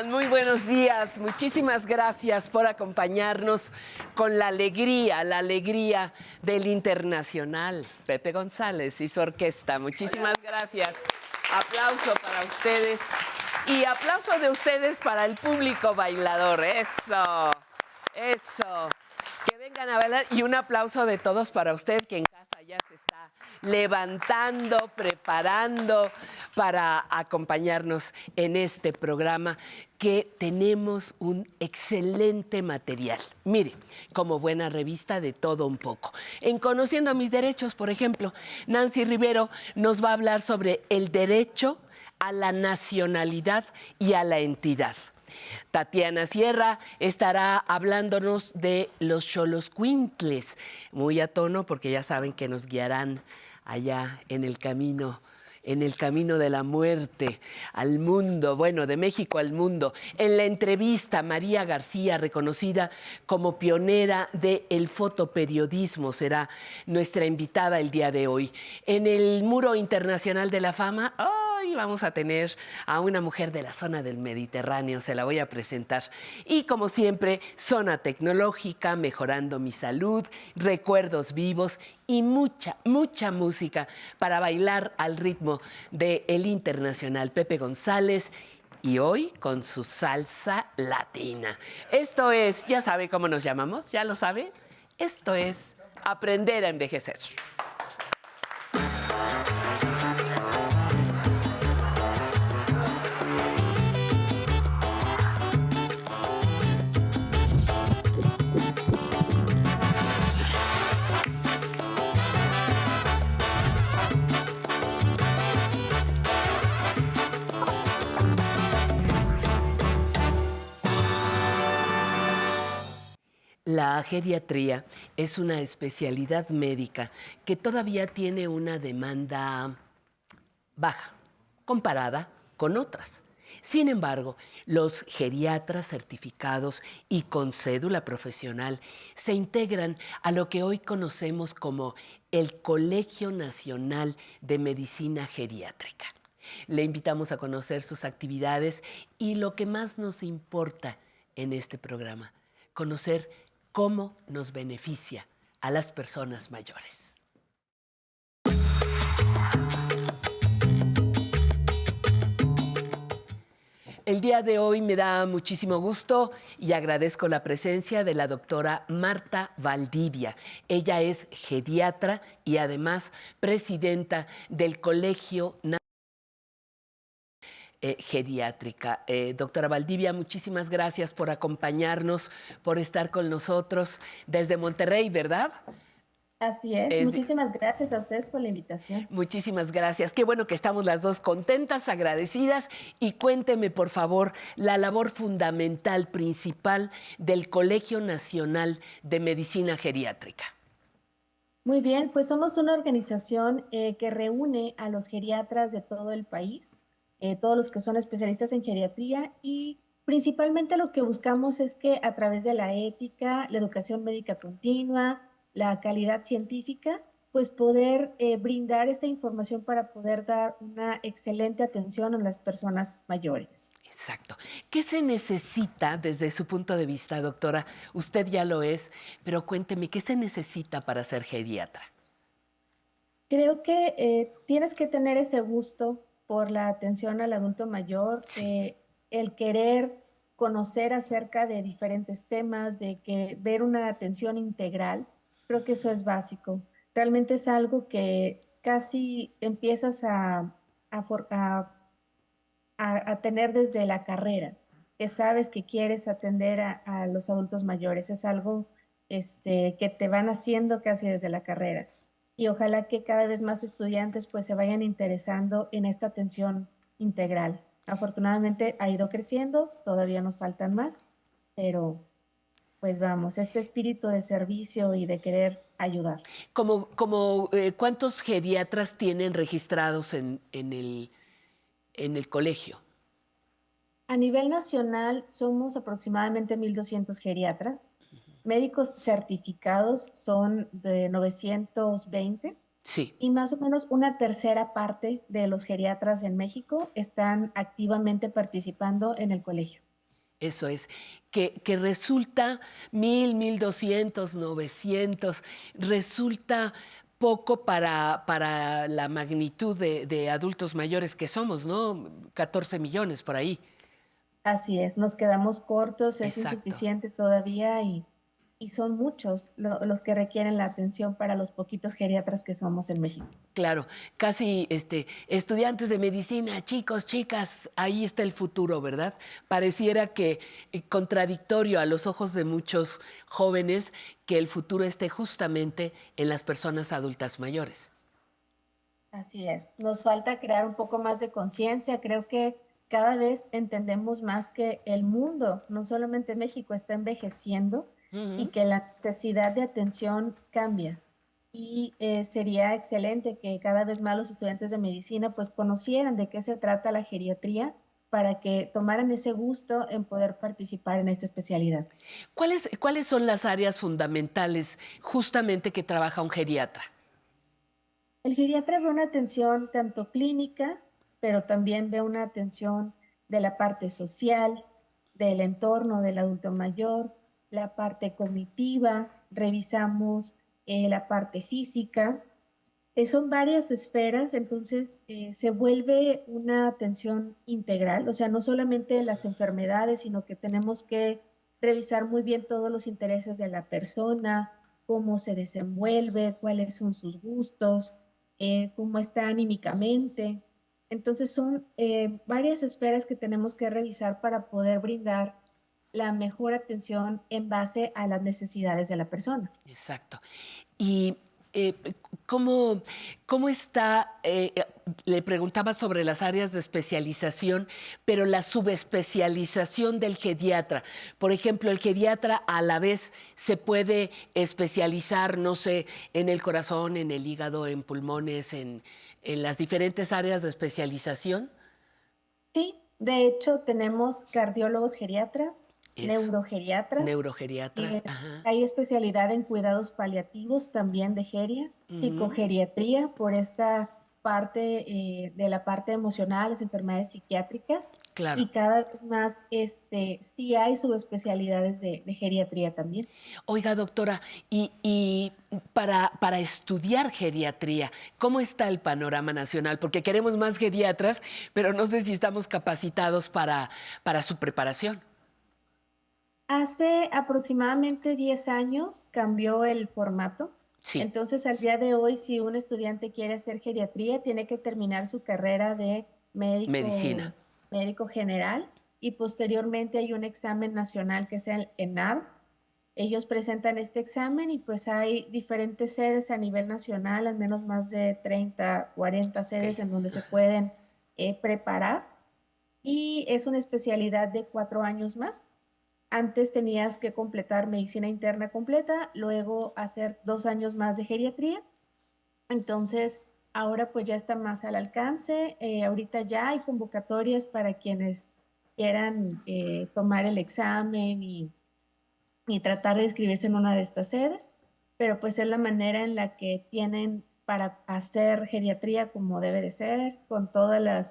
Muy buenos días. Muchísimas gracias por acompañarnos con la alegría, la alegría del internacional. Pepe González y su orquesta. Muchísimas gracias. Aplauso para ustedes y aplauso de ustedes para el público bailador. Eso, eso. Que vengan a bailar y un aplauso de todos para usted que en casa ya se está levantando, preparando para acompañarnos en este programa que tenemos un excelente material. Mire, como buena revista de todo un poco. En Conociendo mis derechos, por ejemplo, Nancy Rivero nos va a hablar sobre el derecho a la nacionalidad y a la entidad. Tatiana Sierra estará hablándonos de los Quintles, muy a tono porque ya saben que nos guiarán allá en el camino en el camino de la muerte al mundo, bueno, de México al mundo. En la entrevista, María García, reconocida como pionera del fotoperiodismo, será nuestra invitada el día de hoy. En el Muro Internacional de la Fama, hoy vamos a tener a una mujer de la zona del Mediterráneo, se la voy a presentar. Y como siempre, zona tecnológica, mejorando mi salud, recuerdos vivos y mucha, mucha música para bailar al ritmo del el internacional Pepe González y hoy con su salsa latina. Esto es, ya sabe cómo nos llamamos, ya lo sabe, esto es aprender a envejecer. La geriatría es una especialidad médica que todavía tiene una demanda baja comparada con otras. Sin embargo, los geriatras certificados y con cédula profesional se integran a lo que hoy conocemos como el Colegio Nacional de Medicina Geriátrica. Le invitamos a conocer sus actividades y lo que más nos importa en este programa, conocer cómo nos beneficia a las personas mayores. El día de hoy me da muchísimo gusto y agradezco la presencia de la doctora Marta Valdivia. Ella es geriatra y además presidenta del Colegio Nacional eh, Geriátrica. Eh, doctora Valdivia, muchísimas gracias por acompañarnos, por estar con nosotros desde Monterrey, ¿verdad? Así es. Muchísimas gracias a ustedes por la invitación. Muchísimas gracias. Qué bueno que estamos las dos contentas, agradecidas. Y cuénteme, por favor, la labor fundamental, principal del Colegio Nacional de Medicina Geriátrica. Muy bien, pues somos una organización eh, que reúne a los geriatras de todo el país, eh, todos los que son especialistas en geriatría y principalmente lo que buscamos es que a través de la ética, la educación médica continua, la calidad científica, pues poder eh, brindar esta información para poder dar una excelente atención a las personas mayores. Exacto. ¿Qué se necesita desde su punto de vista, doctora? Usted ya lo es, pero cuénteme, ¿qué se necesita para ser geriatra? Creo que eh, tienes que tener ese gusto por la atención al adulto mayor, eh, el querer conocer acerca de diferentes temas, de que ver una atención integral Creo que eso es básico. Realmente es algo que casi empiezas a, a, tener desde la carrera, que sabes que quieres atender a, los adultos mayores. Es algo este, que te van haciendo casi desde la carrera. Y ojalá que cada vez más estudiantes pues se vayan interesando en esta atención integral. Afortunadamente ha ido creciendo, todavía nos faltan más, pero pues vamos, este espíritu de servicio y de querer ayudar. Como, como eh, ¿Cuántos geriatras tienen registrados en, el, en el colegio? A nivel nacional somos aproximadamente 1.200 geriatras. Médicos certificados son de 920. Sí. Y más o menos una tercera parte de los geriatras en México están activamente participando en el colegio. Eso es, que, resulta mil, mil doscientos, novecientos, resulta poco para, para la magnitud de, adultos mayores que somos, ¿no? 14 millones por ahí. Así es, nos quedamos cortos, es insuficiente todavía y y son muchos los que requieren la atención para los poquitos geriatras que somos en México. Claro, casi este, estudiantes de medicina, chicos, chicas, ahí está el futuro, ¿verdad? Pareciera que eh, contradictorio a los ojos de muchos jóvenes que el futuro esté justamente en las personas adultas mayores. Así es, nos falta crear un poco más de conciencia, creo que cada vez entendemos más que el mundo, no solamente México, está envejeciendo y que la necesidad de atención cambia. Y eh, sería excelente que cada vez más los estudiantes de medicina pues conocieran de qué se trata la geriatría para que tomaran ese gusto en poder participar en esta especialidad. ¿Cuáles, ¿Cuáles son las áreas fundamentales justamente que trabaja un geriatra? El geriatra ve una atención tanto clínica, pero también ve una atención de la parte social, del entorno del adulto mayor, la parte cognitiva, revisamos eh, la parte física. Eh, son varias esferas, entonces eh, se vuelve una atención integral, o sea, no solamente las enfermedades, sino que tenemos que revisar muy bien todos los intereses de la persona, cómo se desenvuelve, cuáles son sus gustos, cómo está anímicamente. Entonces son varias esferas que tenemos que revisar para poder brindar la mejor atención en base a las necesidades de la persona. Exacto. Y Eh, ¿cómo, ¿Cómo está? eh, eh, le preguntaba sobre las áreas de especialización, pero la subespecialización del geriatra. Por ejemplo, el geriatra a la vez se puede especializar, no sé, en el corazón, en el hígado, en pulmones, en, en las diferentes áreas de especialización. Sí, de hecho tenemos cardiólogos geriatras, Eso. neurogeriatras. Neurogeriatras. Eh, ajá. Hay especialidad en cuidados paliativos también de geria, psicogeriatría por esta parte eh, de la parte emocional, las enfermedades psiquiátricas Claro. y cada vez más este, sí hay subespecialidades de, de geriatría también. Oiga, doctora, y, y para, para estudiar geriatría, ¿cómo está el panorama nacional? Porque queremos más geriatras, pero no sé si estamos capacitados para, para su preparación. Hace aproximadamente 10 años cambió el formato. Sí, Entonces, al día de hoy, si un estudiante quiere hacer geriatría, tiene que terminar su carrera de médico, Medicina. médico general y posteriormente hay un examen nacional que es el ENAR. Ellos presentan este examen y pues hay diferentes sedes a nivel nacional, al menos más de 30, 40 sedes en donde se pueden eh, preparar y es una especialidad de cuatro años más. Antes tenías que completar medicina interna completa, luego hacer dos años más de geriatría. Entonces, ahora pues ya está más al alcance. Eh, ahorita ya hay convocatorias para quienes quieran eh, tomar el examen y, y tratar de inscribirse en una de estas sedes, pero pues es la manera en la que tienen para hacer geriatría como debe de ser, con toda la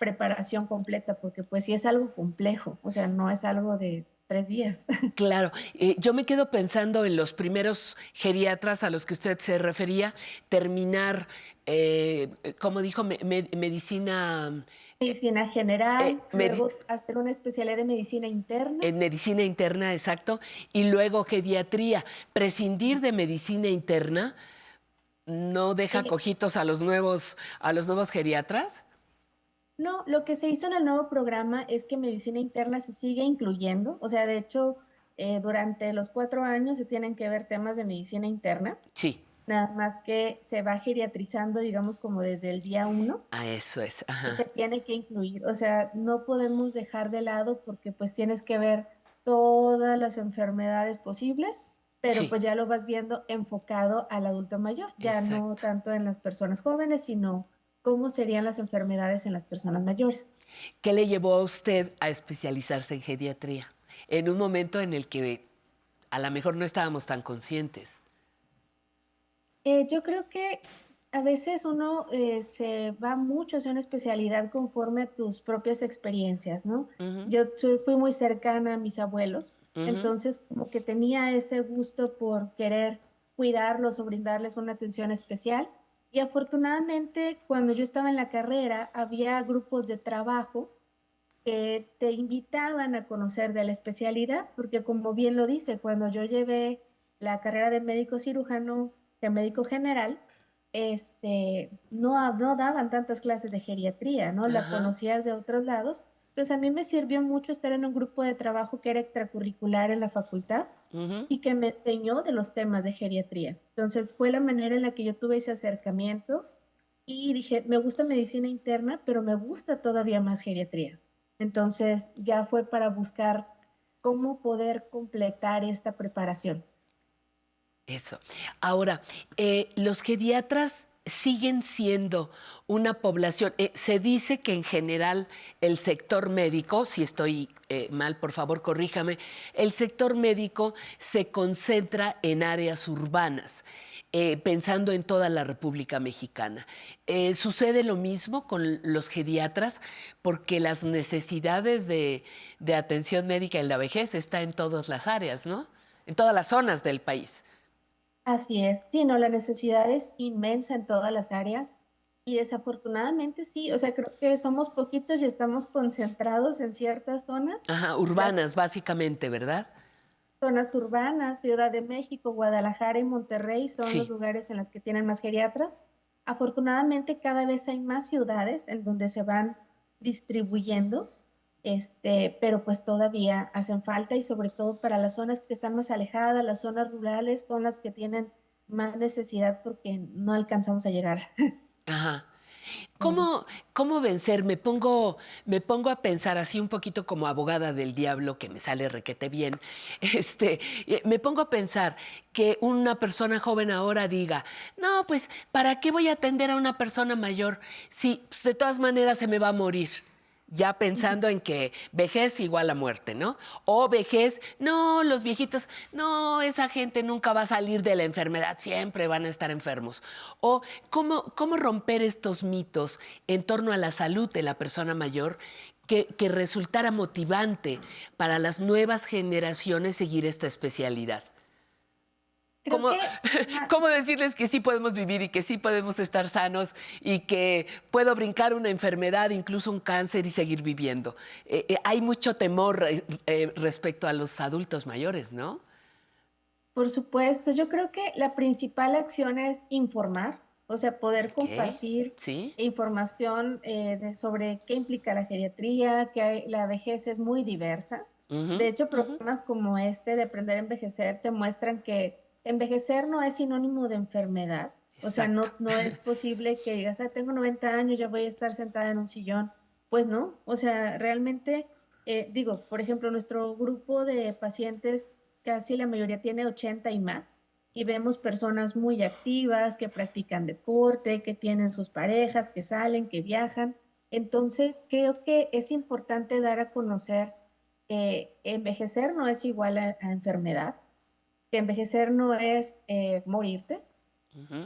preparación completa, porque pues sí es algo complejo, o sea, no es algo de tres días. claro. Eh, yo me quedo pensando en los primeros geriatras a los que usted se refería, terminar, eh, como dijo, me- me- medicina Medicina general, eh, luego hacer una especialidad de medicina interna. en medicina interna, exacto, y luego geriatría. Prescindir de medicina interna no deja Sí. cojitos a los nuevos, a los nuevos geriatras. No, lo que se hizo en el nuevo programa es que medicina interna se sigue incluyendo, o sea, de hecho, eh, durante los cuatro años se tienen que ver temas de medicina interna, Sí, nada más que se va geriatrizando, digamos, como desde el día uno, a eso es. Ajá. se tiene que incluir, o sea, no podemos dejar de lado porque pues tienes que ver todas las enfermedades posibles, pero Sí. pues ya lo vas viendo enfocado al adulto mayor, ya no tanto en las personas jóvenes, sino cómo serían las enfermedades en las personas mayores. ¿Qué le llevó a usted a especializarse en geriatría? En un momento en el que a lo mejor no estábamos tan conscientes. Eh, yo creo que a veces uno eh, se va mucho hacia una especialidad conforme a tus propias experiencias, ¿no? Yo fui muy cercana a mis abuelos, entonces como que tenía ese gusto por querer cuidarlos o brindarles una atención especial. Y afortunadamente cuando yo estaba en la carrera había grupos de trabajo que te invitaban a conocer de la especialidad, porque como bien lo dice, cuando yo llevé la carrera de médico cirujano, de médico general, este, no, no daban tantas clases de geriatría, ¿no? La Ajá. conocías de otros lados. Entonces a mí me sirvió mucho estar en un grupo de trabajo que era extracurricular en la facultad y que me enseñó de los temas de geriatría. Entonces fue la manera en la que yo tuve ese acercamiento y dije, me gusta medicina interna, pero me gusta todavía más geriatría. Entonces ya fue para buscar cómo poder completar esta preparación. Eso. Ahora, eh, los geriatras siguen siendo una población. eh, se dice que en general el sector médico, si estoy eh, mal, por favor, corríjame, el sector médico se concentra en áreas urbanas. eh, pensando en toda la República Mexicana. Sucede lo mismo con los geriatras, porque las necesidades de, de atención médica en la vejez está en todas las áreas, ¿no? En todas las zonas del país. Así es, sí, no, la necesidad es inmensa en todas las áreas y desafortunadamente sí, o sea, creo que somos poquitos y estamos concentrados en ciertas zonas, Ajá, urbanas, básicamente, ¿verdad? zonas urbanas, Ciudad de México, Guadalajara y Monterrey son Sí. los lugares en los que tienen más geriatras. Afortunadamente cada vez hay más ciudades en donde se van distribuyendo, este, pero pues todavía hacen falta y sobre todo para las zonas que están más alejadas, las zonas rurales, son las que tienen más necesidad porque no alcanzamos a llegar. Ajá. ¿Cómo, ¿Cómo vencer? Me pongo, me pongo a pensar así un poquito como abogada del diablo, que me sale requete bien. Este, eh, me pongo a pensar que una persona joven ahora diga, no, pues, ¿para qué voy a atender a una persona mayor si pues, de todas maneras se me va a morir? Ya pensando en que vejez igual a muerte, ¿no? O vejez, no, los viejitos, no, esa gente nunca va a salir de la enfermedad, siempre van a estar enfermos. O cómo, cómo romper estos mitos en torno a la salud de la persona mayor que, que resultara motivante para las nuevas generaciones seguir esta especialidad. ¿Cómo, ¿Cómo, decirles que sí podemos vivir y que sí podemos estar sanos y que puedo brincar una enfermedad, incluso un cáncer y seguir viviendo? Eh, eh, hay mucho temor eh, respecto a los adultos mayores, ¿no? Por supuesto, yo creo que la principal acción es informar, o sea, poder compartir información sobre qué implica la geriatría, que la vejez es muy diversa. de hecho, programas como este de Aprender a Envejecer te muestran que envejecer no es sinónimo de enfermedad. O sea, no, no es posible que digas, ah, tengo 90 años, ya voy a estar sentada en un sillón. Pues no, o sea, realmente, eh, digo, por ejemplo, nuestro grupo de pacientes, casi la mayoría tiene 80 y más, y vemos personas muy activas, que practican deporte, que tienen sus parejas, que salen, que viajan. Entonces, creo que es importante dar a conocer que envejecer no es igual a enfermedad que envejecer no es eh, morirte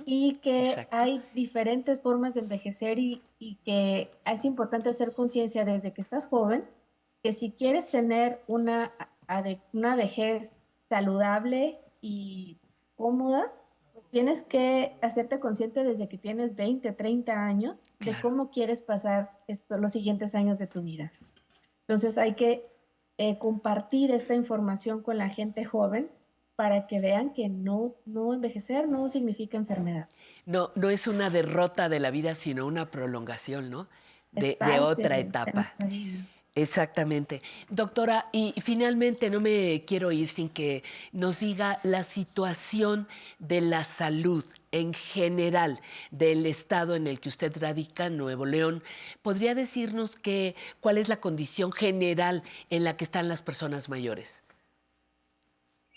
y que hay diferentes formas de envejecer y, que es importante hacer conciencia desde que estás joven, que si quieres tener una, una vejez saludable y cómoda, tienes que hacerte consciente desde que tienes 20, 30 años de cómo quieres pasar esto, los siguientes años de tu vida. Entonces hay que eh, compartir esta información con la gente joven para que vean que no, no envejecer no significa enfermedad. No, no es una derrota de la vida, sino una prolongación, ¿no? De, otra etapa. Exactamente. Doctora, y finalmente no me quiero ir sin que nos diga la situación de la salud en general del estado en el que usted radica, Nuevo León. ¿Podría decirnos que, cuál es la condición general en la que están las personas mayores?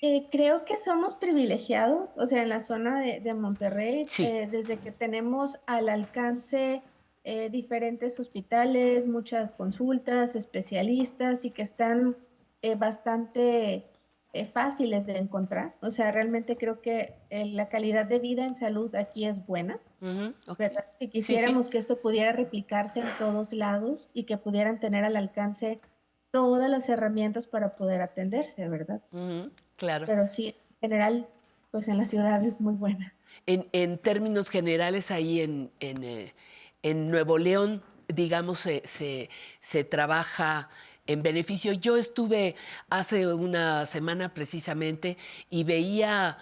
Eh, creo que somos privilegiados, o sea, en la zona de, Monterrey, eh, desde que tenemos al alcance eh, diferentes hospitales, muchas consultas, especialistas y que están bastante fáciles de encontrar. O sea, realmente creo que la calidad de vida en salud aquí es buena. Si quisiéramos que esto pudiera replicarse en todos lados y que pudieran tener al alcance todas las herramientas para poder atenderse, ¿verdad? Claro. Pero sí, en general, pues en la ciudad es muy buena. En, términos generales, ahí en, eh, Nuevo León, digamos, se, se trabaja en beneficio. Yo estuve hace una semana precisamente y veía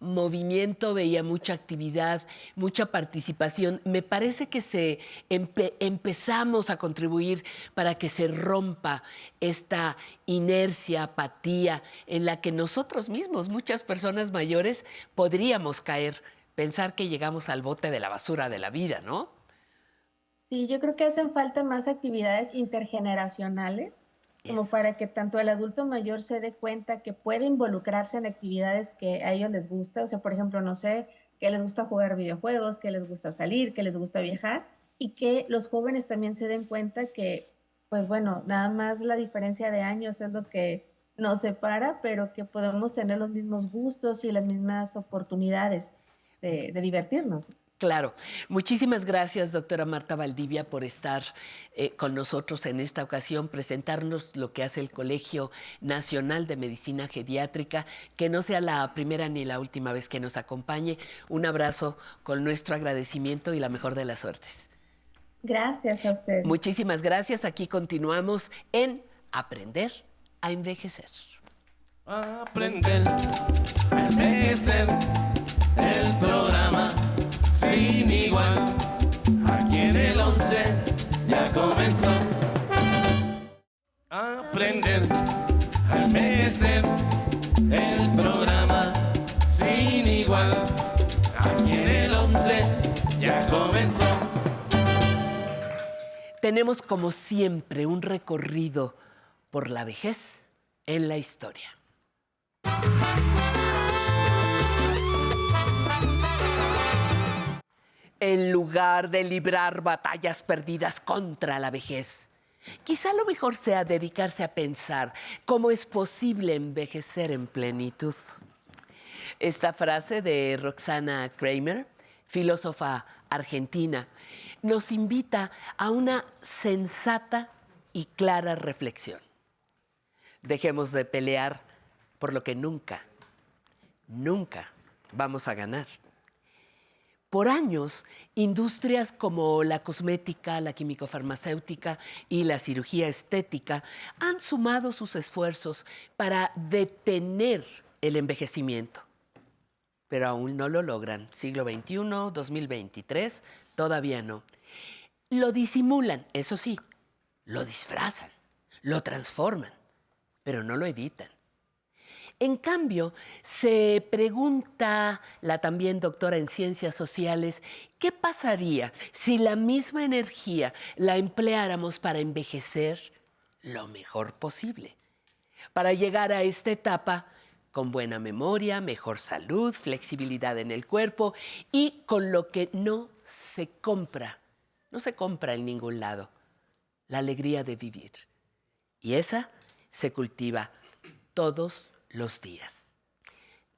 movimiento, veía mucha actividad, mucha participación. Me parece que se empezamos a contribuir para que se rompa esta inercia, apatía en la que nosotros mismos, muchas personas mayores, podríamos caer, pensar que llegamos al bote de la basura de la vida, ¿no? Sí, yo creo que hacen falta más actividades intergeneracionales como para que tanto el adulto mayor se dé cuenta que puede involucrarse en actividades que a ellos les gusta, o sea, por ejemplo, no sé, que les gusta jugar videojuegos, que les gusta salir, que les gusta viajar, y que los jóvenes también se den cuenta que, pues bueno, nada más la diferencia de años es lo que nos separa, pero que podemos tener los mismos gustos y las mismas oportunidades de, de divertirnos. Claro. Muchísimas gracias, doctora Marta Valdivia, por estar eh, con nosotros en esta ocasión, presentarnos lo que hace el Colegio Nacional de Medicina Geriátrica, que no sea la primera ni la última vez que nos acompañe. Un abrazo con nuestro agradecimiento y la mejor de las suertes. Gracias a usted. Muchísimas gracias. Aquí continuamos en Aprender a Envejecer. Aprender a envejecer el programa sin igual. Aquí en el 11 ya comenzó. Aprender a envejecer. El programa sin igual. Aquí en el 11 ya comenzó. Tenemos como siempre un recorrido por la vejez en la historia. En lugar de librar batallas perdidas contra la vejez, quizá lo mejor sea dedicarse a pensar cómo es posible envejecer en plenitud. Esta frase de Roxana Kramer, filósofa argentina, nos invita a una sensata y clara reflexión. Dejemos de pelear por lo que nunca, nunca vamos a ganar. Por años, industrias como la cosmética, la químico-farmacéutica y la cirugía estética han sumado sus esfuerzos para detener el envejecimiento. Pero aún no lo logran. Siglo XXI, 2023, todavía no. Lo disimulan, eso sí, lo disfrazan, lo transforman, pero no lo evitan. En cambio, se pregunta la también doctora en ciencias sociales, ¿qué pasaría si la misma energía la empleáramos para envejecer lo mejor posible? Para llegar a esta etapa con buena memoria, mejor salud, flexibilidad en el cuerpo y con lo que no se compra, no se compra en ningún lado, la alegría de vivir. Y esa se cultiva todos los días.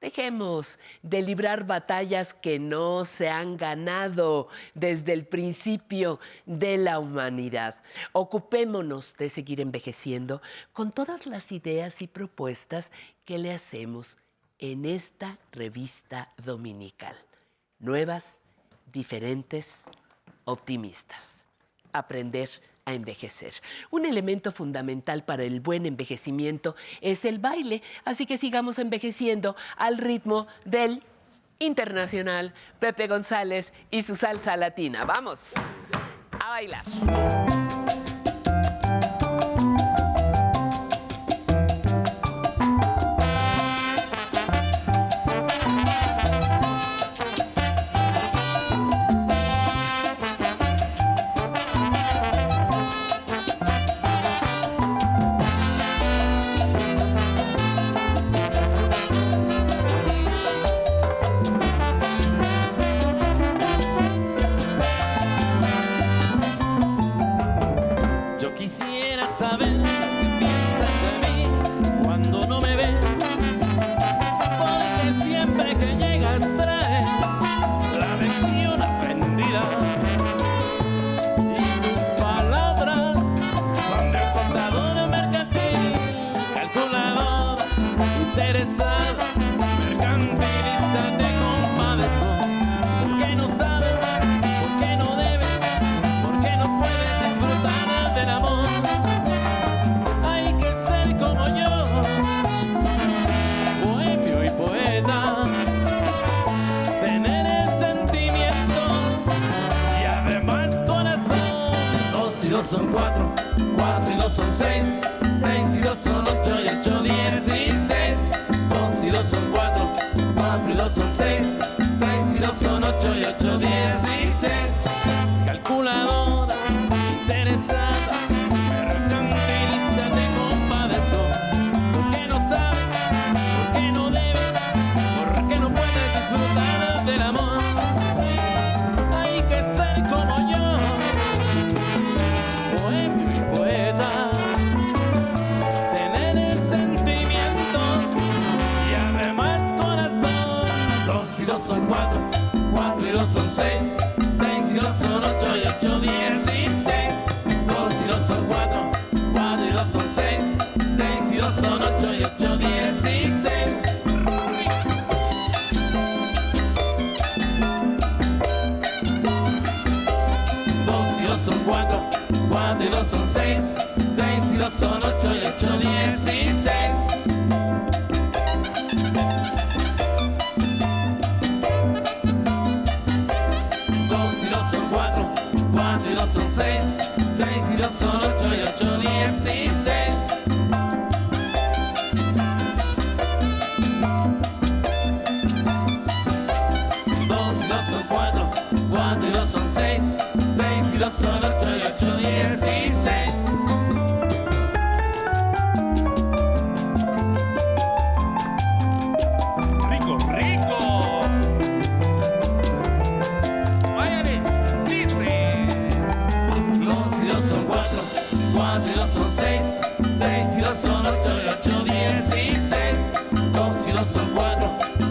Dejemos de librar batallas que no se han ganado desde el principio de la humanidad. Ocupémonos de seguir envejeciendo con todas las ideas y propuestas que le hacemos en esta revista dominical. Nuevas, diferentes, optimistas. Aprender envejecer. Un elemento fundamental para el buen envejecimiento es el baile, así que sigamos envejeciendo al ritmo del internacional Pepe González y su salsa latina. Vamos a bailar.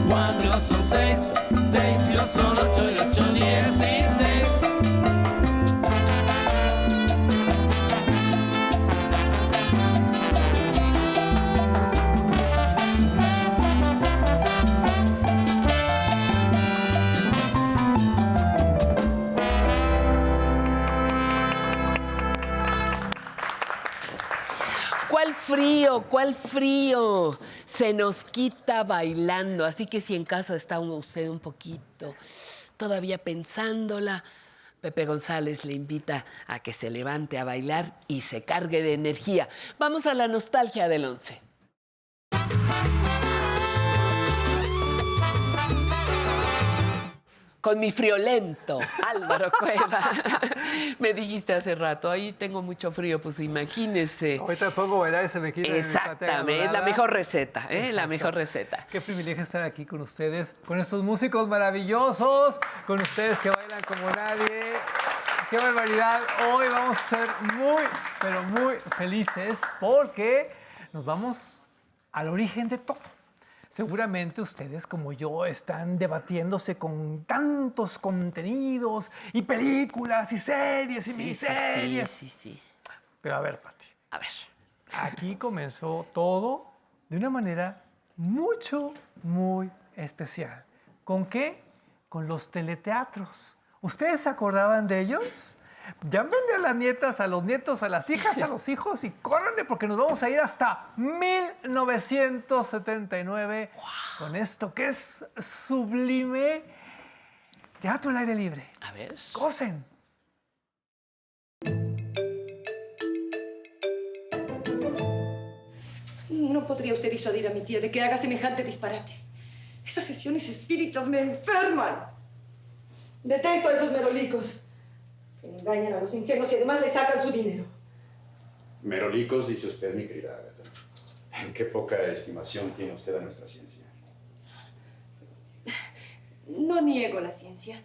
cuatro son seis, seis yo son ocho y ocho diez y seis. ¿Cuál frío? ¿Cuál frío? Se nos quita bailando. Así que si en casa está usted un poquito todavía pensándola, Pepe González le invita a que se levante a bailar y se cargue de energía. Vamos a la nostalgia del once. Con mi friolento, Álvaro Cueva. Me dijiste hace rato, ahí tengo mucho frío, pues imagínese. Ahorita me pongo a bailar y se me quita. mi platea Exactamente, es la mejor receta, ¿eh? la mejor receta. Qué privilegio estar aquí con ustedes, con estos músicos maravillosos, con ustedes que bailan como nadie. Qué barbaridad. Hoy vamos a ser muy, pero muy felices porque nos vamos al origen de todo. Seguramente ustedes como yo están debatiéndose con tantos contenidos y películas y series y Sí, miniseries. sí, sí, sí. Pero a ver, Pati, A ver. Aquí comenzó todo de una manera mucho, muy especial. ¿Con qué? Con los teleteatros. ¿Ustedes se acordaban de ellos? Llámenle a las nietas, a los nietos, a las hijas, a los hijos y córranle porque nos vamos a ir hasta 1979 con esto que es sublime. Teatro al aire libre. A ver. Cosen. No podría usted disuadir a mi tía de que haga semejante disparate. Esas sesiones espíritas me enferman. Detesto a esos merolicos. Que engañan a los ingenuos y además le sacan su dinero. Merolicos, dice usted, mi querida Agatha. En qué poca estimación tiene usted a nuestra ciencia. No niego la ciencia.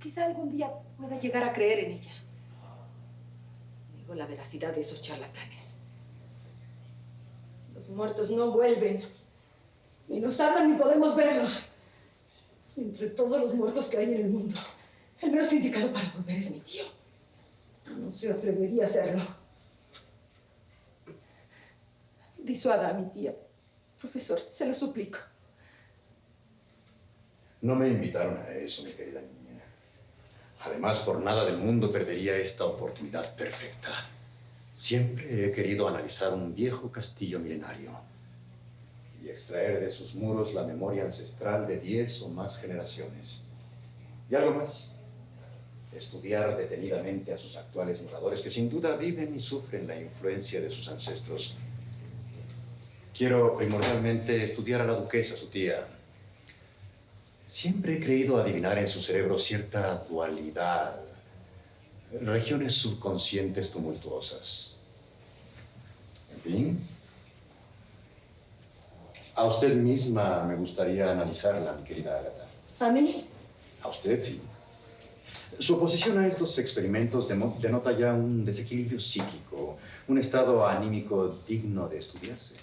Quizá algún día pueda llegar a creer en ella. Niego la veracidad de esos charlatanes. Los muertos no vuelven. Ni nos hablan ni podemos verlos. Entre todos los muertos que hay en el mundo, el menos indicado para volver es mi tío. No se atrevería a hacerlo. Disuada a mi tía. Profesor, se lo suplico. No me invitaron a eso, mi querida niña. Además, por nada del mundo perdería esta oportunidad perfecta. Siempre he querido analizar un viejo castillo milenario y extraer de sus muros la memoria ancestral de diez o más generaciones. Y algo más, estudiar detenidamente a sus actuales moradores que sin duda viven y sufren la influencia de sus ancestros. Quiero primordialmente estudiar a la duquesa, su tía, Siempre he creído adivinar en su cerebro cierta dualidad, regiones subconscientes tumultuosas. En fin, a usted misma me gustaría analizarla, mi querida Agatha. ¿A mí? A usted sí. Su oposición a estos experimentos denota ya un desequilibrio psíquico, un estado anímico digno de estudiarse.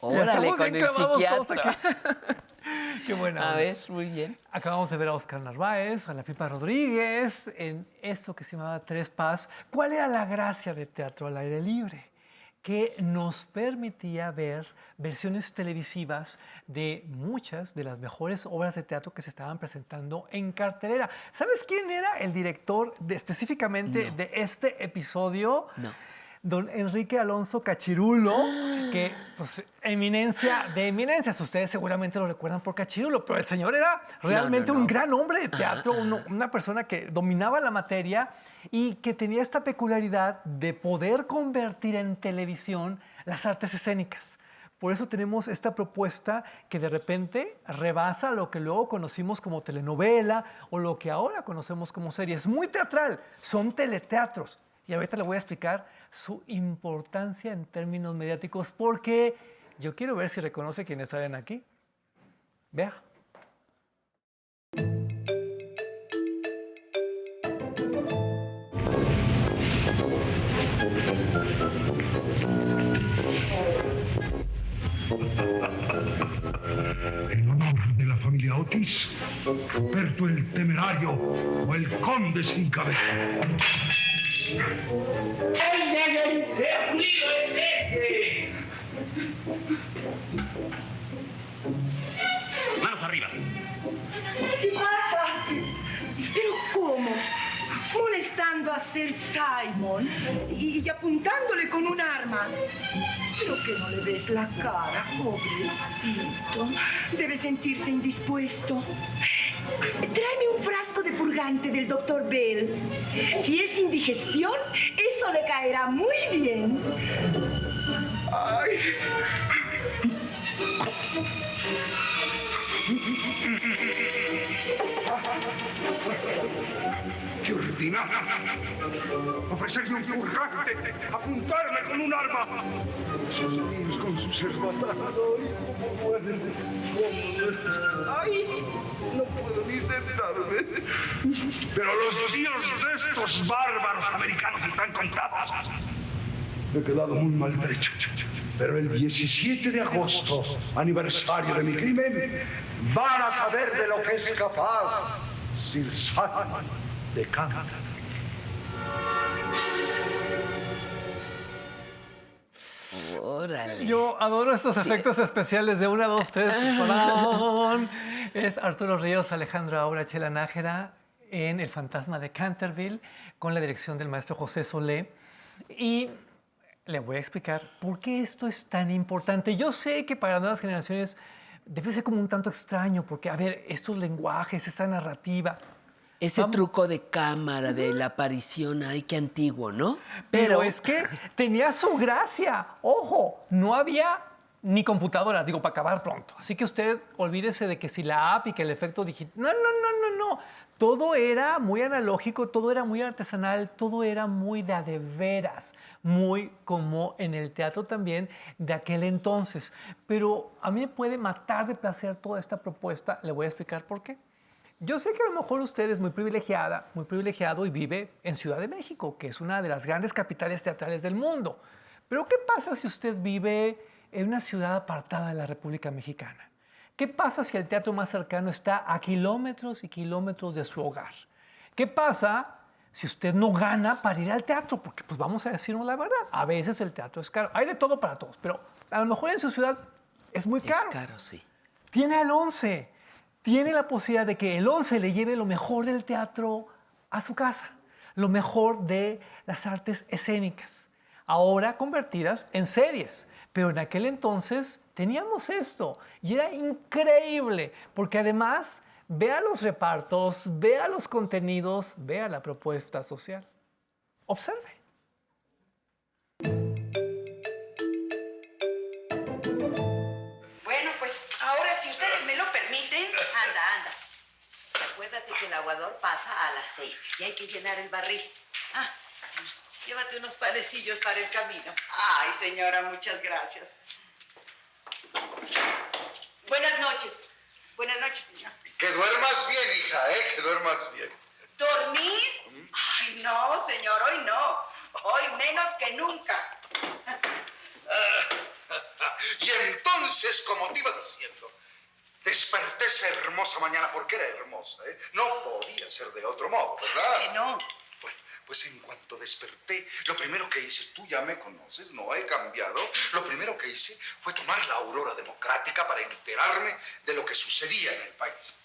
Órale, con el psiquiatra. Qué buena. A ver, muy bien. Acabamos de ver a Oscar Narváez, a la Pipa Rodríguez, en esto que se llamaba Tres Paz. ¿Cuál era la gracia de teatro al aire libre? Que nos permitía ver versiones televisivas de muchas de las mejores obras de teatro que se estaban presentando en cartelera. ¿Sabes quién era el director de- específicamente No. de este episodio? No. Don Enrique Alonso Cachirulo, que, pues, eminencia de eminencias. Ustedes seguramente lo recuerdan por Cachirulo, pero el señor era realmente no, un gran hombre de teatro, uno- una persona que dominaba la materia y que tenía esta peculiaridad de poder convertir en televisión las artes escénicas. Por eso tenemos esta propuesta que de repente rebasa lo que luego conocimos como telenovela o lo que ahora conocemos como serie. Es muy teatral, son teleteatros. Y ahorita le voy a explicar su importancia en términos mediáticos porque yo quiero ver si reconoce quiénes salen aquí. Vea. En honor de la familia Otis, Berto el Temerario o el Conde sin cabeza. Manos arriba. ¿Qué pasa? ¿Pero cómo? Molestando a Sir Simon y, y apuntándole con un arma. Pero que no le ves la cara, pobrecito. Debe sentirse indispuesto. Tráeme un frasco de purgante del doctor Bell. Si es indigestión, eso le caerá muy bien. Ay. Ofrecerme un purgante, apuntarme con un arma. Esos niños con sus hermanos. ¡Ay! No puedo ni sentarme. Pero los días de estos bárbaros americanos están contados. Me he quedado muy maltrecho. Pero el 17 de agosto, aniversario de mi crimen, van a saber de lo que es capaz Sir de Canter. Órale. Yo adoro estos efectos especiales de 1, 2, 3, Es Arturo Ríos, Alejandro Aura, Chela Nájera en El Fantasma de Canterville con la dirección del maestro José Solé. Y le voy a explicar por qué esto es tan importante. Yo sé que para nuevas generaciones debe ser como un tanto extraño, porque, a ver, estos lenguajes, esta narrativa, Ese truco de cámara, de la aparición, ay, qué antiguo, ¿no? Pero, es que tenía su gracia. Ojo, no había ni computadoras, digo, para acabar pronto. Así que usted olvídese de que si la app y que el efecto digital. No, no, no, no, no. Todo era muy analógico, todo era muy artesanal, todo era muy de a de veras, muy como en el teatro también de aquel entonces. Pero a mí me puede matar de placer toda esta propuesta. Le voy a explicar por qué. Yo sé que a lo mejor usted es muy privilegiada, muy privilegiado y vive en Ciudad de México, que es una de las grandes capitales teatrales del mundo. Pero ¿qué pasa si usted vive en una ciudad apartada de la República Mexicana? ¿Qué pasa si el teatro más cercano está a kilómetros y kilómetros de su hogar? ¿Qué pasa si usted no gana para ir al teatro? Porque pues vamos a decirnos la verdad, a veces el teatro es caro. Hay de todo para todos, pero a lo mejor en su ciudad es muy caro. Es caro, sí. Tiene al 11 tiene la posibilidad de que el 11 le lleve lo mejor del teatro a su casa, lo mejor de las artes escénicas, ahora convertidas en series. Pero en aquel entonces teníamos esto y era increíble, porque además vea los repartos, vea los contenidos, vea la propuesta social. Observe. Permiten. Anda, anda. Acuérdate que el aguador pasa a las seis y hay que llenar el barril. Ah, llévate unos panecillos para el camino. Ay, señora, muchas gracias. Buenas noches. Buenas noches, señor. Que duermas bien, hija, ¿eh? Que duermas bien. ¿Dormir? Ay, no, señor, hoy no. Hoy menos que nunca. Y entonces, como te iba diciendo, desperté esa hermosa mañana porque era hermosa, ¿eh? No podía ser de otro modo, ¿verdad? Que no. Bueno, pues en cuanto desperté, lo primero que hice, tú ya me conoces, no he cambiado, lo primero que hice fue tomar la aurora democrática para enterarme de lo que sucedía en el país.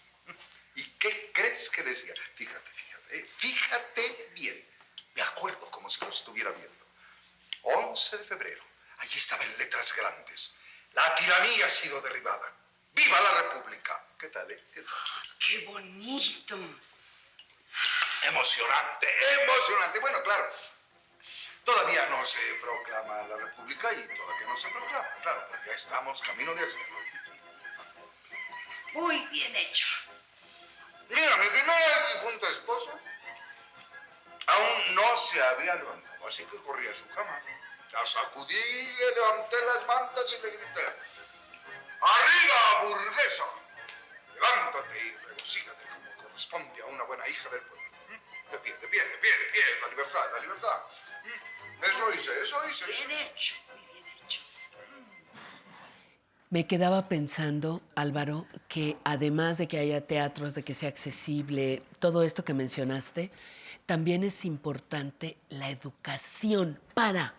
¿Y qué crees que decía? Fíjate, fíjate, ¿eh? fíjate bien. Me acuerdo como si lo estuviera viendo. 11 de febrero. Allí estaba en letras grandes. La tiranía ha sido derribada. ¡Viva la República! ¿Qué tal, eh? ¿Qué tal? ¡Qué bonito! Emocionante, emocionante. Bueno, claro, todavía no se proclama la República y todavía no se proclama, claro, porque ya estamos camino de hacerlo. Muy bien hecho. Mira, mi primera difunta esposa aún no se había levantado, así que corrí a su cama. La sacudí, le levanté las mantas y le grité, ¡Arriba, burguesa! Levántate y regocíjate como corresponde a una buena hija del pueblo. ¿Mm? De pie, de pie, de pie, de pie, la libertad, la libertad. ¿Mm? Eso hice, eso hice. eso. Bien hecho, muy bien hecho. Me quedaba pensando, Álvaro, que además de que haya teatros, de que sea accesible, todo esto que mencionaste, también es importante la educación para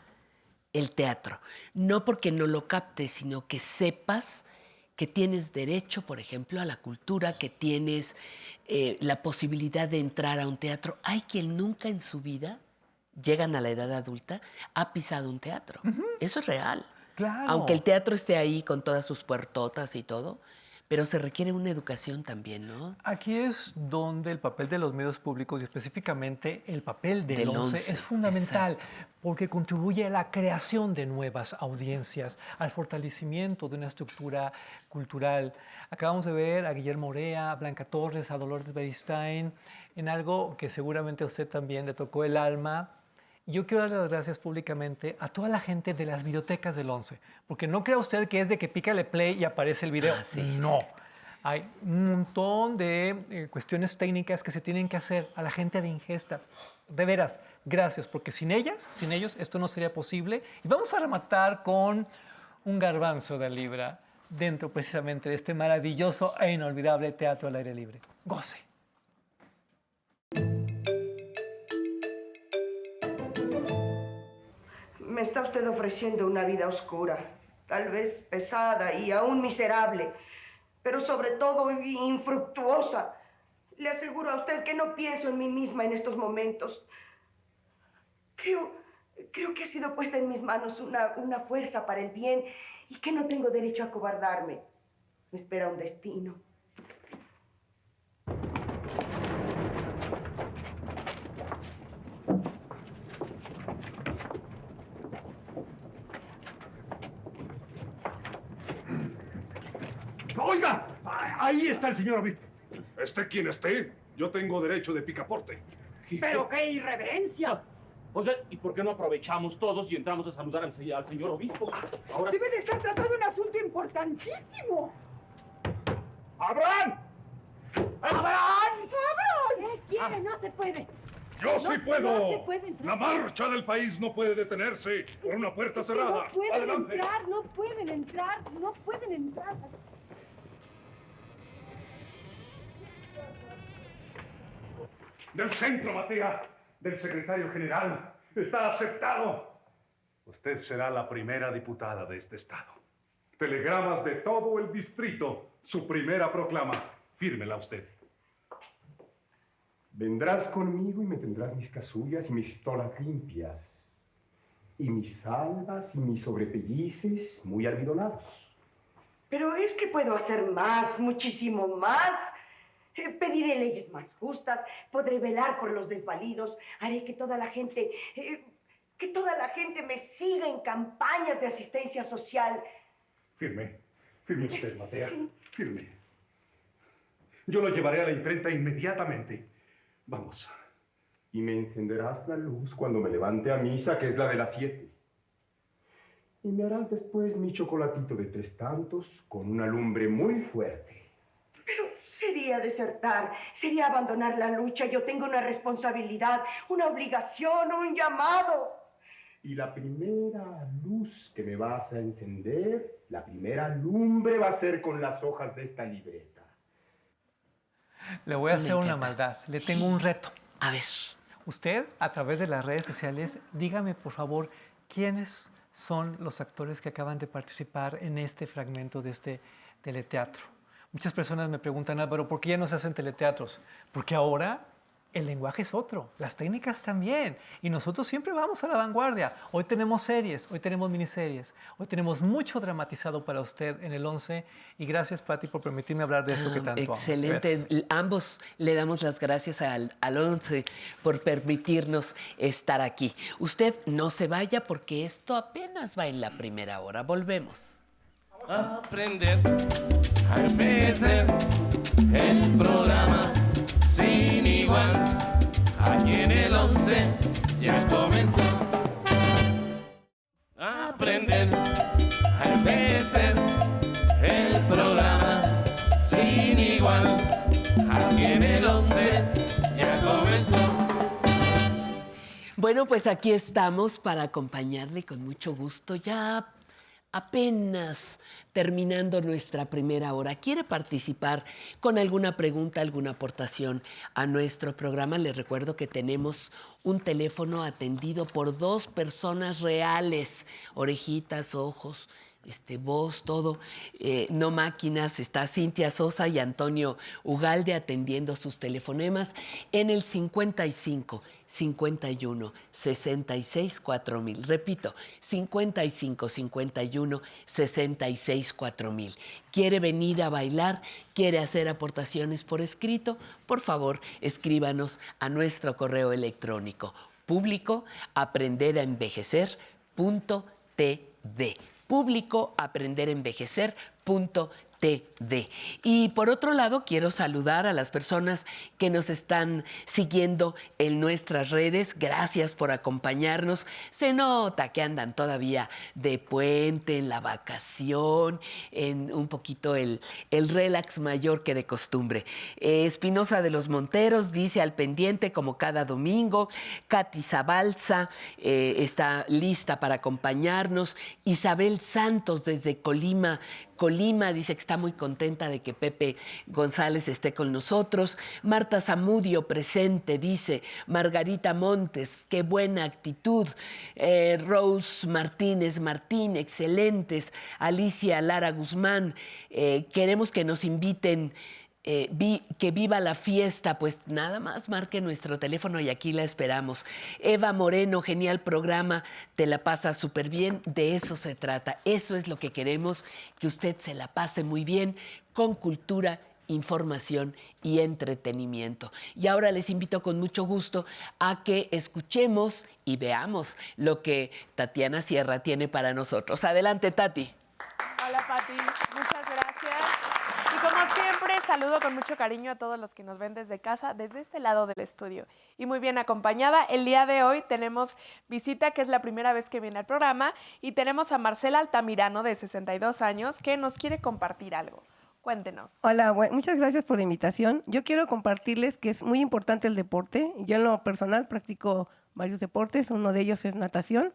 el teatro. No porque no lo captes, sino que sepas que tienes derecho, por ejemplo, a la cultura, que tienes eh, la posibilidad de entrar a un teatro. Hay quien nunca en su vida, llegan a la edad adulta, ha pisado un teatro. Eso es real. Claro. Aunque el teatro esté ahí con todas sus puertotas y todo, pero se requiere una educación también, ¿no? Aquí es donde el papel de los medios públicos y específicamente el papel del, Del 11 once, es fundamental porque contribuye a la creación de nuevas audiencias, al fortalecimiento de una estructura cultural. Acabamos de ver a Guillermo Orea, a Blanca Torres, a Dolores Beristain en algo que seguramente a usted también le tocó el alma. Yo quiero darle las gracias públicamente a toda la gente de las bibliotecas del 11, porque no crea usted que es de que pícale play y aparece el video. Ah, sí. No. Hay un montón de eh, cuestiones técnicas que se tienen que hacer a la gente de ingesta. De veras, gracias, porque sin ellas, sin ellos, esto no sería posible. Y vamos a rematar con un garbanzo de libra dentro precisamente de este maravilloso e inolvidable teatro al aire libre. Goce. Me está usted ofreciendo una vida oscura, tal vez pesada y aún miserable, pero sobre todo infructuosa. Le aseguro a usted que no pienso en mí misma en estos momentos. Creo, creo que ha sido puesta en mis manos una, una fuerza para el bien y que no tengo derecho a cobardarme. Me espera un destino. Oiga, a- ahí está el señor obispo. Esté quien esté, yo tengo derecho de picaporte. ¡Pero qué irreverencia! Oiga, ¿y por qué no aprovechamos todos y entramos a saludar al, se- al señor obispo? Ahora... Debe de estar tratando un asunto importantísimo. ¡Abraham! ¡Abraham! ¡Abraham! ¿Qué quiere? No se puede. ¡Yo No, sí no puedo! se puede entrar. La marcha del país no puede detenerse por una puerta cerrada. No pueden Adelante. entrar, no pueden entrar, no pueden entrar. Del centro, Matea, del secretario general. Está aceptado. Usted será la primera diputada de este estado. Telegramas de todo el distrito. Su primera proclama. Fírmela usted. Vendrás conmigo y me tendrás mis casullas y mis pistolas limpias. Y mis salvas y mis sobrepellices muy almidonados. Pero es que puedo hacer más, muchísimo más. Pediré leyes más justas, podré velar por los desvalidos, haré que toda la gente, eh, que toda la gente me siga en campañas de asistencia social. Firme. Firme usted, Matea. Sí. Firme. Yo lo llevaré a la imprenta inmediatamente. Vamos. Y me encenderás la luz cuando me levante a misa, que es la de las siete. Y me harás después mi chocolatito de tres tantos con una lumbre muy fuerte. Sería desertar, sería abandonar la lucha. Yo tengo una responsabilidad, una obligación, un llamado. Y la primera luz que me vas a encender, la primera lumbre va a ser con las hojas de esta libreta. Le voy a Me hacer una maldad. Le tengo un reto. A ver. Usted, a través de las redes sociales, dígame por favor quiénes son los actores que acaban de participar en este fragmento de este teleteatro. Muchas personas me preguntan, Álvaro, ¿por qué ya no se hacen teleteatros? Porque ahora el lenguaje es otro, las técnicas también. Y nosotros siempre vamos a la vanguardia. Hoy tenemos series, hoy tenemos miniseries, hoy tenemos mucho dramatizado para usted en el 11. Y gracias, Patti, por permitirme hablar de esto que Ah, tanto amo. Excelente. Ambos le damos las gracias al, al 11 por permitirnos estar aquí. Usted no se vaya porque esto apenas va en la primera hora. Volvemos. Aprender a empezar el programa sin igual. Aquí en el 11 ya comenzó. A aprender a empezar el programa sin igual. Aquí en el 11 ya comenzó. Bueno, pues aquí estamos para acompañarle con mucho gusto. Ya apenas terminando nuestra primera hora. ¿Quiere participar con alguna pregunta, alguna aportación a nuestro programa? Le recuerdo que tenemos un teléfono atendido por dos personas reales, orejitas, ojos, este, voz, todo, eh, no máquinas, está Cintia Sosa y Antonio Ugalde atendiendo sus telefonemas en el 55 51 66 4000. Repito, 55 51 66 4000. ¿Quiere venir a bailar? ¿Quiere hacer aportaciones por escrito? Por favor, escríbanos a nuestro correo electrónico público aprender a envejecer punto TD. Y por otro lado, quiero saludar a las personas que nos están siguiendo en nuestras redes. Gracias por acompañarnos. Se nota que andan todavía de puente, en la vacación, en un poquito el, el relax mayor que de costumbre. Espinosa de los Monteros dice al pendiente como cada domingo. Katy Zabalza eh, está lista para acompañarnos. Isabel Santos desde Colima, Colima dice que está muy contenta de que Pepe González esté con nosotros. Marta Zamudio presente, dice. Margarita Montes, qué buena actitud. Eh, Rose Martínez Martín, excelentes. Alicia Lara Guzmán, eh, queremos que nos inviten. Eh, vi, que viva la fiesta, pues nada más marque nuestro teléfono y aquí la esperamos. Eva Moreno, genial programa, te la pasa súper bien, de eso se trata, eso es lo que queremos, que usted se la pase muy bien con cultura información y entretenimiento. Y ahora les invito con mucho gusto a que escuchemos y veamos lo que Tatiana Sierra tiene para nosotros. Adelante, Tati. Hola, Pati. Muchas gracias. Y como siempre, saludo con mucho cariño a todos los que nos ven desde casa, desde este lado del estudio. Y muy bien acompañada. El día de hoy tenemos visita, que es la primera vez que viene al programa, y tenemos a Marcela Altamirano, de 62 años, que nos quiere compartir algo. Cuéntenos. Hola, muchas gracias por la invitación. Yo quiero compartirles que es muy importante el deporte. Yo en lo personal practico varios deportes, uno de ellos es natación.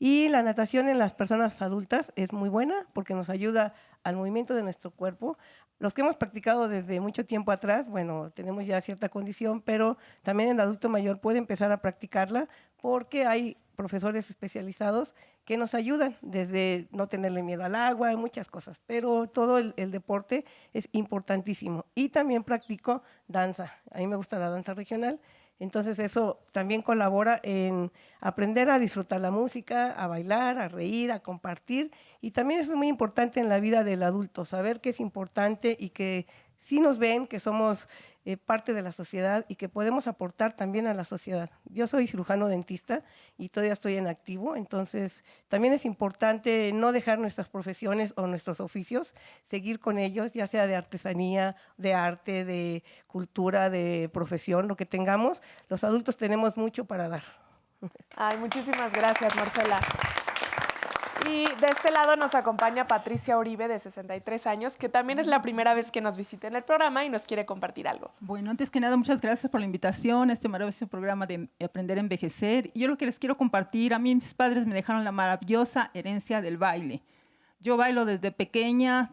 Y la natación en las personas adultas es muy buena porque nos ayuda al movimiento de nuestro cuerpo. Los que hemos practicado desde mucho tiempo atrás, bueno, tenemos ya cierta condición, pero también el adulto mayor puede empezar a practicarla porque hay profesores especializados que nos ayudan desde no tenerle miedo al agua muchas cosas, pero todo el, el deporte es importantísimo. Y también practico danza. A mí me gusta la danza regional. Entonces eso también colabora en aprender a disfrutar la música, a bailar, a reír, a compartir. Y también eso es muy importante en la vida del adulto, saber que es importante y que sí nos ven, que somos eh, parte de la sociedad y que podemos aportar también a la sociedad. Yo soy cirujano dentista y todavía estoy en activo, entonces también es importante no dejar nuestras profesiones o nuestros oficios, seguir con ellos, ya sea de artesanía, de arte, de cultura, de profesión, lo que tengamos. Los adultos tenemos mucho para dar. Ay, muchísimas gracias, Marcela. Y de este lado nos acompaña Patricia Uribe, de 63 años, que también es la primera vez que nos visita en el programa y nos quiere compartir algo. Bueno, antes que nada, muchas gracias por la invitación a este maravilloso programa de Aprender a Envejecer. Yo lo que les quiero compartir, a mí mis padres me dejaron la maravillosa herencia del baile. Yo bailo desde pequeña,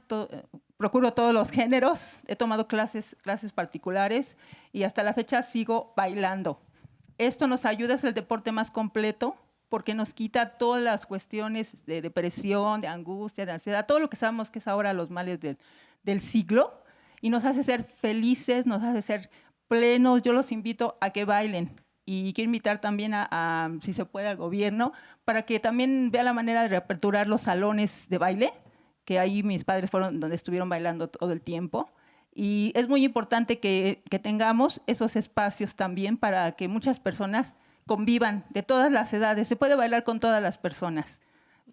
procuro todos los géneros, he tomado clases, clases particulares y hasta la fecha sigo bailando. Esto nos ayuda, es el deporte más completo porque nos quita todas las cuestiones de depresión, de angustia, de ansiedad, todo lo que sabemos que es ahora los males del, del siglo y nos hace ser felices, nos hace ser plenos. Yo los invito a que bailen y quiero invitar también a, a, si se puede, al gobierno para que también vea la manera de reaperturar los salones de baile, que ahí mis padres fueron donde estuvieron bailando todo el tiempo. Y es muy importante que, que tengamos esos espacios también para que muchas personas convivan de todas las edades. Se puede bailar con todas las personas,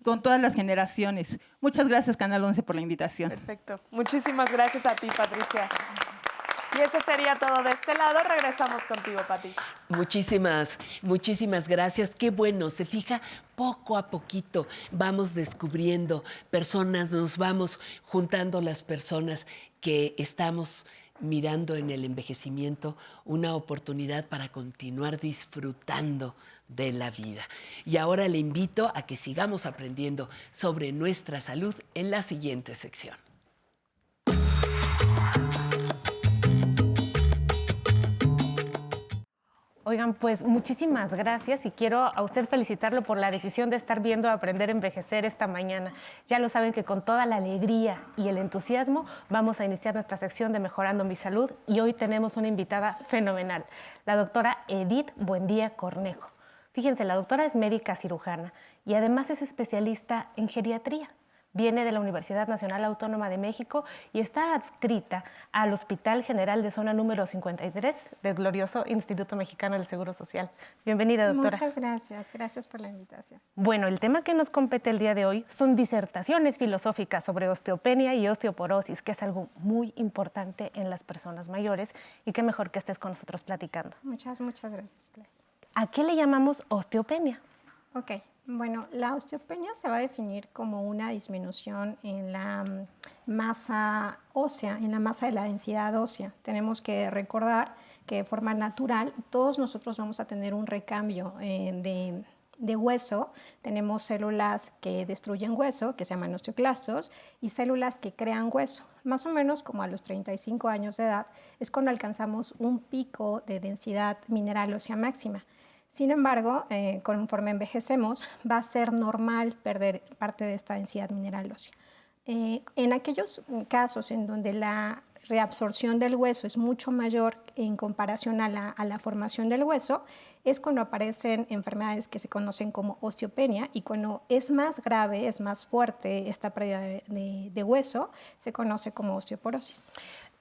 con todas las generaciones. Muchas gracias, Canal 11, por la invitación. Perfecto. Muchísimas gracias a ti, Patricia. Y eso sería todo de este lado. Regresamos contigo, Pati. Muchísimas, muchísimas gracias. Qué bueno, se fija, poco a poquito vamos descubriendo personas, nos vamos juntando las personas que estamos mirando en el envejecimiento una oportunidad para continuar disfrutando de la vida. Y ahora le invito a que sigamos aprendiendo sobre nuestra salud en la siguiente sección. Oigan, pues muchísimas gracias y quiero a usted felicitarlo por la decisión de estar viendo Aprender a Envejecer esta mañana. Ya lo saben que con toda la alegría y el entusiasmo vamos a iniciar nuestra sección de Mejorando mi Salud y hoy tenemos una invitada fenomenal, la doctora Edith Buendía Cornejo. Fíjense, la doctora es médica cirujana y además es especialista en geriatría viene de la Universidad Nacional Autónoma de México y está adscrita al Hospital General de Zona número 53 del glorioso Instituto Mexicano del Seguro Social. Bienvenida, doctora. Muchas gracias, gracias por la invitación. Bueno, el tema que nos compete el día de hoy son disertaciones filosóficas sobre osteopenia y osteoporosis, que es algo muy importante en las personas mayores y qué mejor que estés con nosotros platicando. Muchas, muchas gracias. Claire. ¿A qué le llamamos osteopenia? Ok, bueno, la osteopenia se va a definir como una disminución en la mm, masa ósea, en la masa de la densidad ósea. Tenemos que recordar que de forma natural todos nosotros vamos a tener un recambio eh, de, de hueso. Tenemos células que destruyen hueso, que se llaman osteoclastos, y células que crean hueso. Más o menos como a los 35 años de edad es cuando alcanzamos un pico de densidad mineral ósea máxima. Sin embargo, eh, conforme envejecemos, va a ser normal perder parte de esta densidad mineral ósea. Eh, en aquellos casos en donde la reabsorción del hueso es mucho mayor en comparación a la, formación del hueso, es cuando aparecen enfermedades que se conocen como osteopenia y cuando es más grave, es más fuerte esta pérdida de hueso, se conoce como osteoporosis.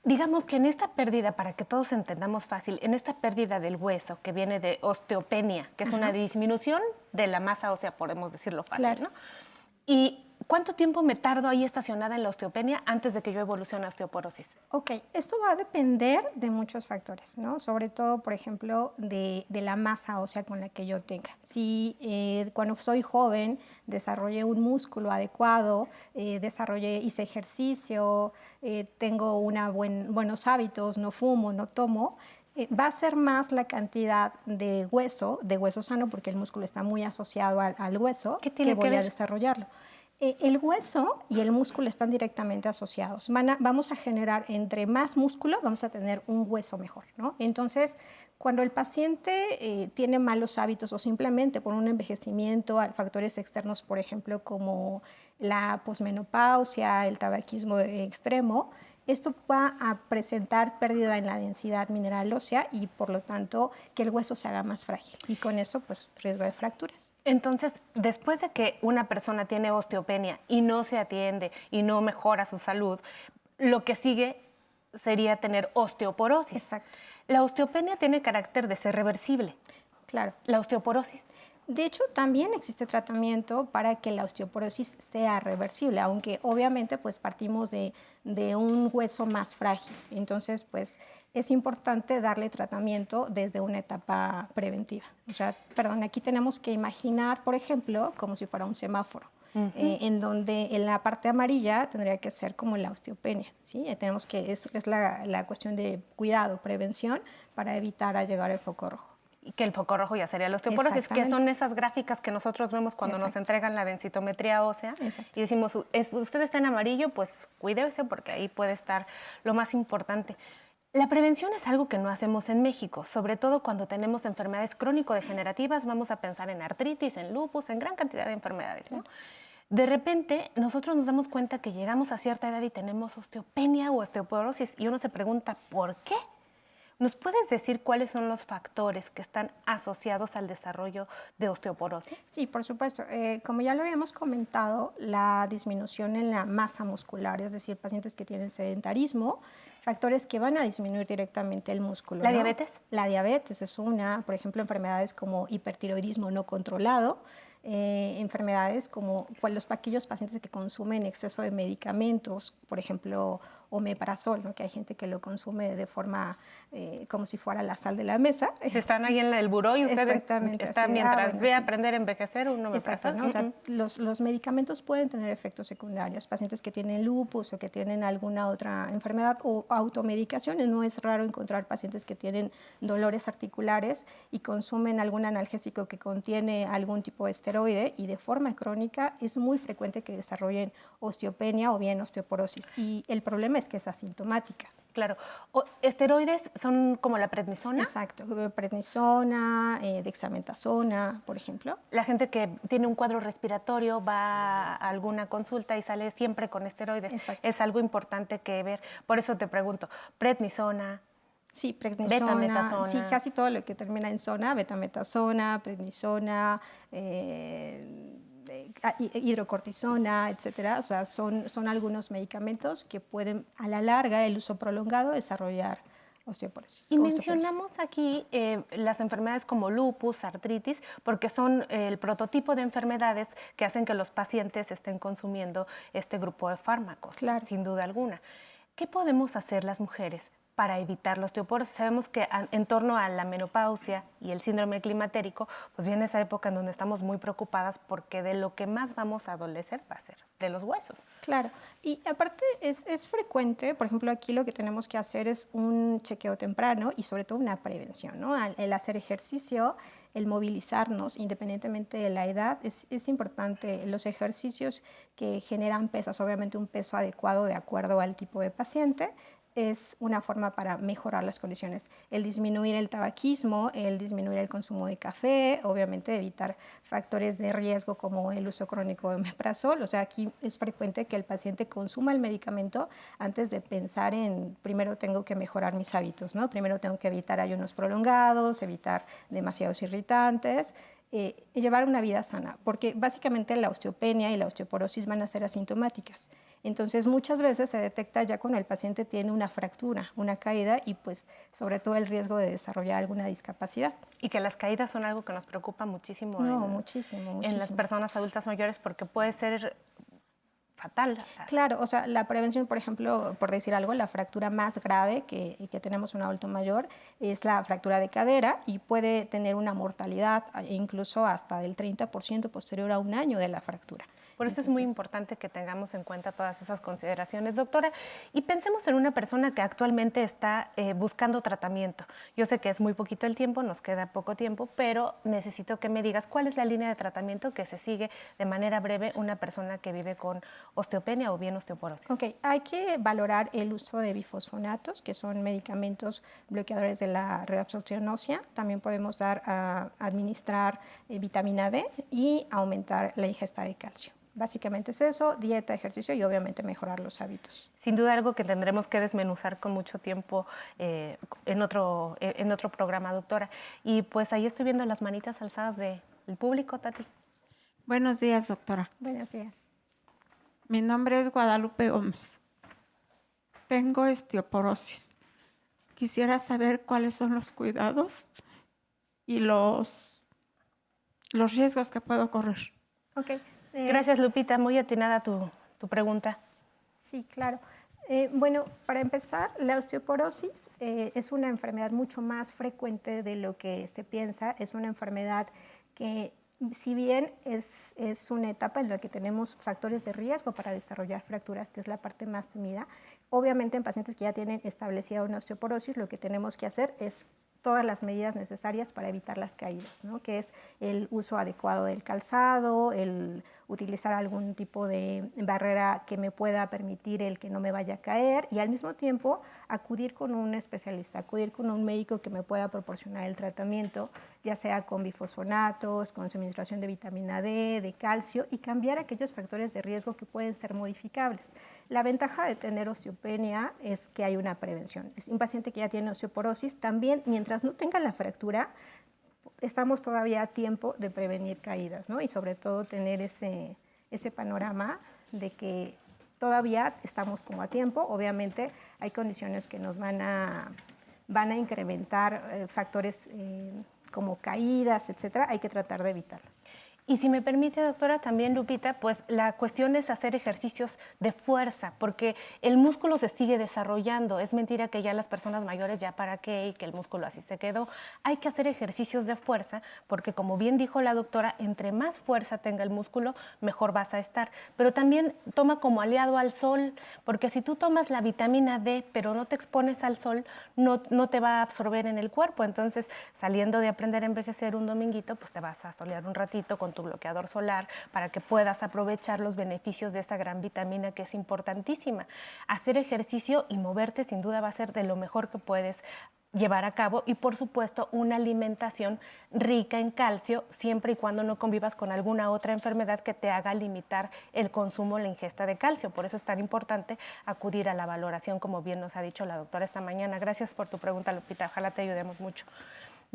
Digamos que en esta pérdida, para que todos entendamos fácil, en esta pérdida del hueso que viene de osteopenia, que es una disminución de la masa ósea, podemos decirlo fácil, Claro. ¿no? Y ¿Cuánto tiempo me tardo ahí estacionada en la osteopenia antes de que yo evolucione a osteoporosis? Ok, esto va a depender de muchos factores, ¿no? Sobre todo, por ejemplo, de, de la masa ósea con la que yo tenga. Si eh, cuando soy joven desarrollé un músculo adecuado, eh, desarrollé, hice ejercicio, eh, tengo una buen, buenos hábitos, no fumo, no tomo, eh, va a ser más la cantidad de hueso, de hueso sano, porque el músculo está muy asociado al, al hueso, ¿Qué tiene que que voy a ver? desarrollarlo. Eh, el hueso y el músculo están directamente asociados. Vamos a generar, entre más músculo, vamos a tener un hueso mejor. ¿no? Entonces, cuando el paciente eh, tiene malos hábitos o simplemente por un envejecimiento, factores externos, por ejemplo, como la posmenopausia, el tabaquismo extremo, esto va a presentar pérdida en la densidad mineral ósea y por lo tanto que el hueso se haga más frágil y con eso pues riesgo de fracturas. Entonces, después de que una persona tiene osteopenia y no se atiende y no mejora su salud, lo que sigue sería tener osteoporosis. Exacto. La osteopenia tiene carácter de ser reversible. Claro. La osteoporosis. De hecho, también existe tratamiento para que la osteoporosis sea reversible, aunque obviamente pues partimos de, de un hueso más frágil. Entonces, pues es importante darle tratamiento desde una etapa preventiva. O sea, perdón, aquí tenemos que imaginar, por ejemplo, como si fuera un semáforo. Eh, en donde en la parte amarilla tendría que ser como la osteopenia, ¿sí? Eh, tenemos que, es, es la, la cuestión de cuidado, prevención, para evitar a llegar al foco rojo. Que el foco rojo ya sería la osteoporosis, que son esas gráficas que nosotros vemos cuando nos Exacto. entregan la densitometría ósea y decimos, "U- es- usted está en amarillo, pues cuídese porque ahí puede estar lo más importante. La prevención es algo que no hacemos en México, sobre todo cuando tenemos enfermedades crónico-degenerativas, vamos a pensar en artritis, en lupus, en gran cantidad de enfermedades. ¿no? De repente, nosotros nos damos cuenta que llegamos a cierta edad y tenemos osteopenia o osteoporosis y uno se pregunta, ¿por qué? ¿Nos puedes decir cuáles son los factores que están asociados al desarrollo de osteoporosis? Sí, por supuesto. Eh, como ya lo habíamos comentado, la disminución en la masa muscular, es decir, pacientes que tienen sedentarismo, factores que van a disminuir directamente el músculo. ¿La ¿no? diabetes? La diabetes es una, por ejemplo, enfermedades como hipertiroidismo no controlado, eh, enfermedades como los aquellos pacientes que consumen exceso de medicamentos, por ejemplo, omeprazol, ¿no? que hay gente que lo consume de forma eh, como si fuera la sal de la mesa. Si están ahí en el buró y usted Exactamente, está así, ah, mientras bueno, ve sí. aprender a envejecer, uno me Exacto, ¿no? O sea, los, los medicamentos pueden tener efectos secundarios. Pacientes que tienen lupus o que tienen alguna otra enfermedad o automedicaciones. No es raro encontrar pacientes que tienen dolores articulares y consumen algún analgésico que contiene algún tipo de esteroide y de forma crónica es muy frecuente que desarrollen osteopenia o bien osteoporosis. Y el problema es que es asintomática. Claro. O- ¿Esteroides son como la prednisona? Exacto. Prednisona, eh, dexametasona, por ejemplo. La gente que tiene un cuadro respiratorio va a alguna consulta y sale siempre con esteroides. Es algo importante que ver. Por eso te pregunto, prednisona, Sí, prednisona. Sí, casi todo lo que termina en zona, betametasona, prednisona, eh, eh, ah, hi- hidrocortisona, etcétera. O sea, son, son algunos medicamentos que pueden, a la larga, el uso prolongado, desarrollar osteoporosis. Y mencionamos aquí eh, las enfermedades como lupus, artritis, porque son el prototipo de enfermedades que hacen que los pacientes estén consumiendo este grupo de fármacos, sin duda alguna. ¿Qué podemos hacer las mujeres para evitar la osteoporosis? Sabemos que en torno a la menopausia y el síndrome climatérico, pues viene esa época en donde estamos muy preocupadas porque de lo que más vamos a adolecer va a ser de los huesos. Claro, y aparte es, es frecuente, por ejemplo, aquí lo que tenemos que hacer es un chequeo temprano y sobre todo una prevención, ¿no? El hacer ejercicio, el movilizarnos, independientemente de la edad, es, es importante. Los ejercicios que generan pesas, obviamente un peso adecuado de acuerdo al tipo de paciente, es una forma para mejorar las condiciones. El disminuir el tabaquismo, el disminuir el consumo de café, obviamente evitar factores de riesgo como el uso crónico de omeprazol. O sea, aquí es frecuente que el paciente consuma el medicamento antes de pensar en, primero tengo que mejorar mis hábitos, ¿no? Primero tengo que evitar ayunos prolongados, evitar demasiados irritantes. Eh, llevar una vida sana, porque básicamente la osteopenia y la osteoporosis van a ser asintomáticas. Entonces muchas veces se detecta ya cuando el paciente tiene una fractura, una caída y pues sobre todo el riesgo de desarrollar alguna discapacidad. Y que las caídas son algo que nos preocupa muchísimo, No, en, muchísimo, en las muchísimo. personas adultas mayores porque puede ser fatal. Claro, o sea, la prevención, por ejemplo, por decir algo, la fractura más grave que, que tenemos un adulto mayor es la fractura de cadera y puede tener una mortalidad e incluso hasta del 30% posterior a un año de la fractura. Por eso es muy importante que tengamos en cuenta todas esas consideraciones, doctora. Y pensemos en una persona que actualmente está eh, buscando tratamiento. Yo sé que es muy poquito el tiempo, nos queda poco tiempo, pero necesito que me digas cuál es la línea de tratamiento que se sigue de manera breve una persona que vive con osteopenia o bien osteoporosis. Ok, hay que valorar el uso de bifosfonatos, que son medicamentos bloqueadores de la reabsorción ósea. También podemos dar a administrar eh, vitamina D y aumentar la ingesta de calcio. Básicamente es eso, dieta, ejercicio y obviamente mejorar los hábitos. Sin duda algo que tendremos que desmenuzar con mucho tiempo eh, en, otro, eh, en otro programa, doctora. Y pues ahí estoy viendo las manitas alzadas del público, Tati. Buenos días, doctora. Buenos días. Mi nombre es Guadalupe Gómez. Tengo osteoporosis. Quisiera saber cuáles son los cuidados y los, los riesgos que puedo correr. Gracias, Lupita. Muy atinada tu, tu pregunta. Sí, claro. Eh, bueno, para empezar, la osteoporosis eh, es una enfermedad mucho más frecuente de lo que se piensa. Es una enfermedad que, si bien es, es una etapa en la que tenemos factores de riesgo para desarrollar fracturas, que es la parte más temida, obviamente en pacientes que ya tienen establecida una osteoporosis, lo que tenemos que hacer es todas las medidas necesarias para evitar las caídas, ¿no? que es el uso adecuado del calzado, el utilizar algún tipo de barrera que me pueda permitir el que no me vaya a caer y al mismo tiempo acudir con un especialista, acudir con un médico que me pueda proporcionar el tratamiento, ya sea con bifosfonatos, con suministración de vitamina D, de calcio y cambiar aquellos factores de riesgo que pueden ser modificables. La ventaja de tener osteopenia es que hay una prevención. Es un paciente que ya tiene osteoporosis, también mientras no tenga la fractura, estamos todavía a tiempo de prevenir caídas, ¿no? Y sobre todo tener ese, ese panorama de que todavía estamos como a tiempo. Obviamente hay condiciones que nos van a, van a incrementar eh, factores eh, como caídas, etcétera. Hay que tratar de evitarlos. Y si me permite, doctora, también Lupita, pues la cuestión es hacer ejercicios de fuerza, porque el músculo se sigue desarrollando. Es mentira que ya las personas mayores ya para qué y que el músculo así se quedó. Hay que hacer ejercicios de fuerza, porque como bien dijo la doctora, entre más fuerza tenga el músculo, mejor vas a estar. Pero también toma como aliado al sol, porque si tú tomas la vitamina D, pero no te expones al sol, no, no te va a absorber en el cuerpo. Entonces, saliendo de aprender a envejecer un dominguito, pues te vas a solear un ratito con tu bloqueador solar para que puedas aprovechar los beneficios de esa gran vitamina que es importantísima. Hacer ejercicio y moverte sin duda va a ser de lo mejor que puedes llevar a cabo y por supuesto una alimentación rica en calcio siempre y cuando no convivas con alguna otra enfermedad que te haga limitar el consumo, la ingesta de calcio. Por eso es tan importante acudir a la valoración, como bien nos ha dicho la doctora esta mañana. Gracias por tu pregunta, Lupita. Ojalá te ayudemos mucho.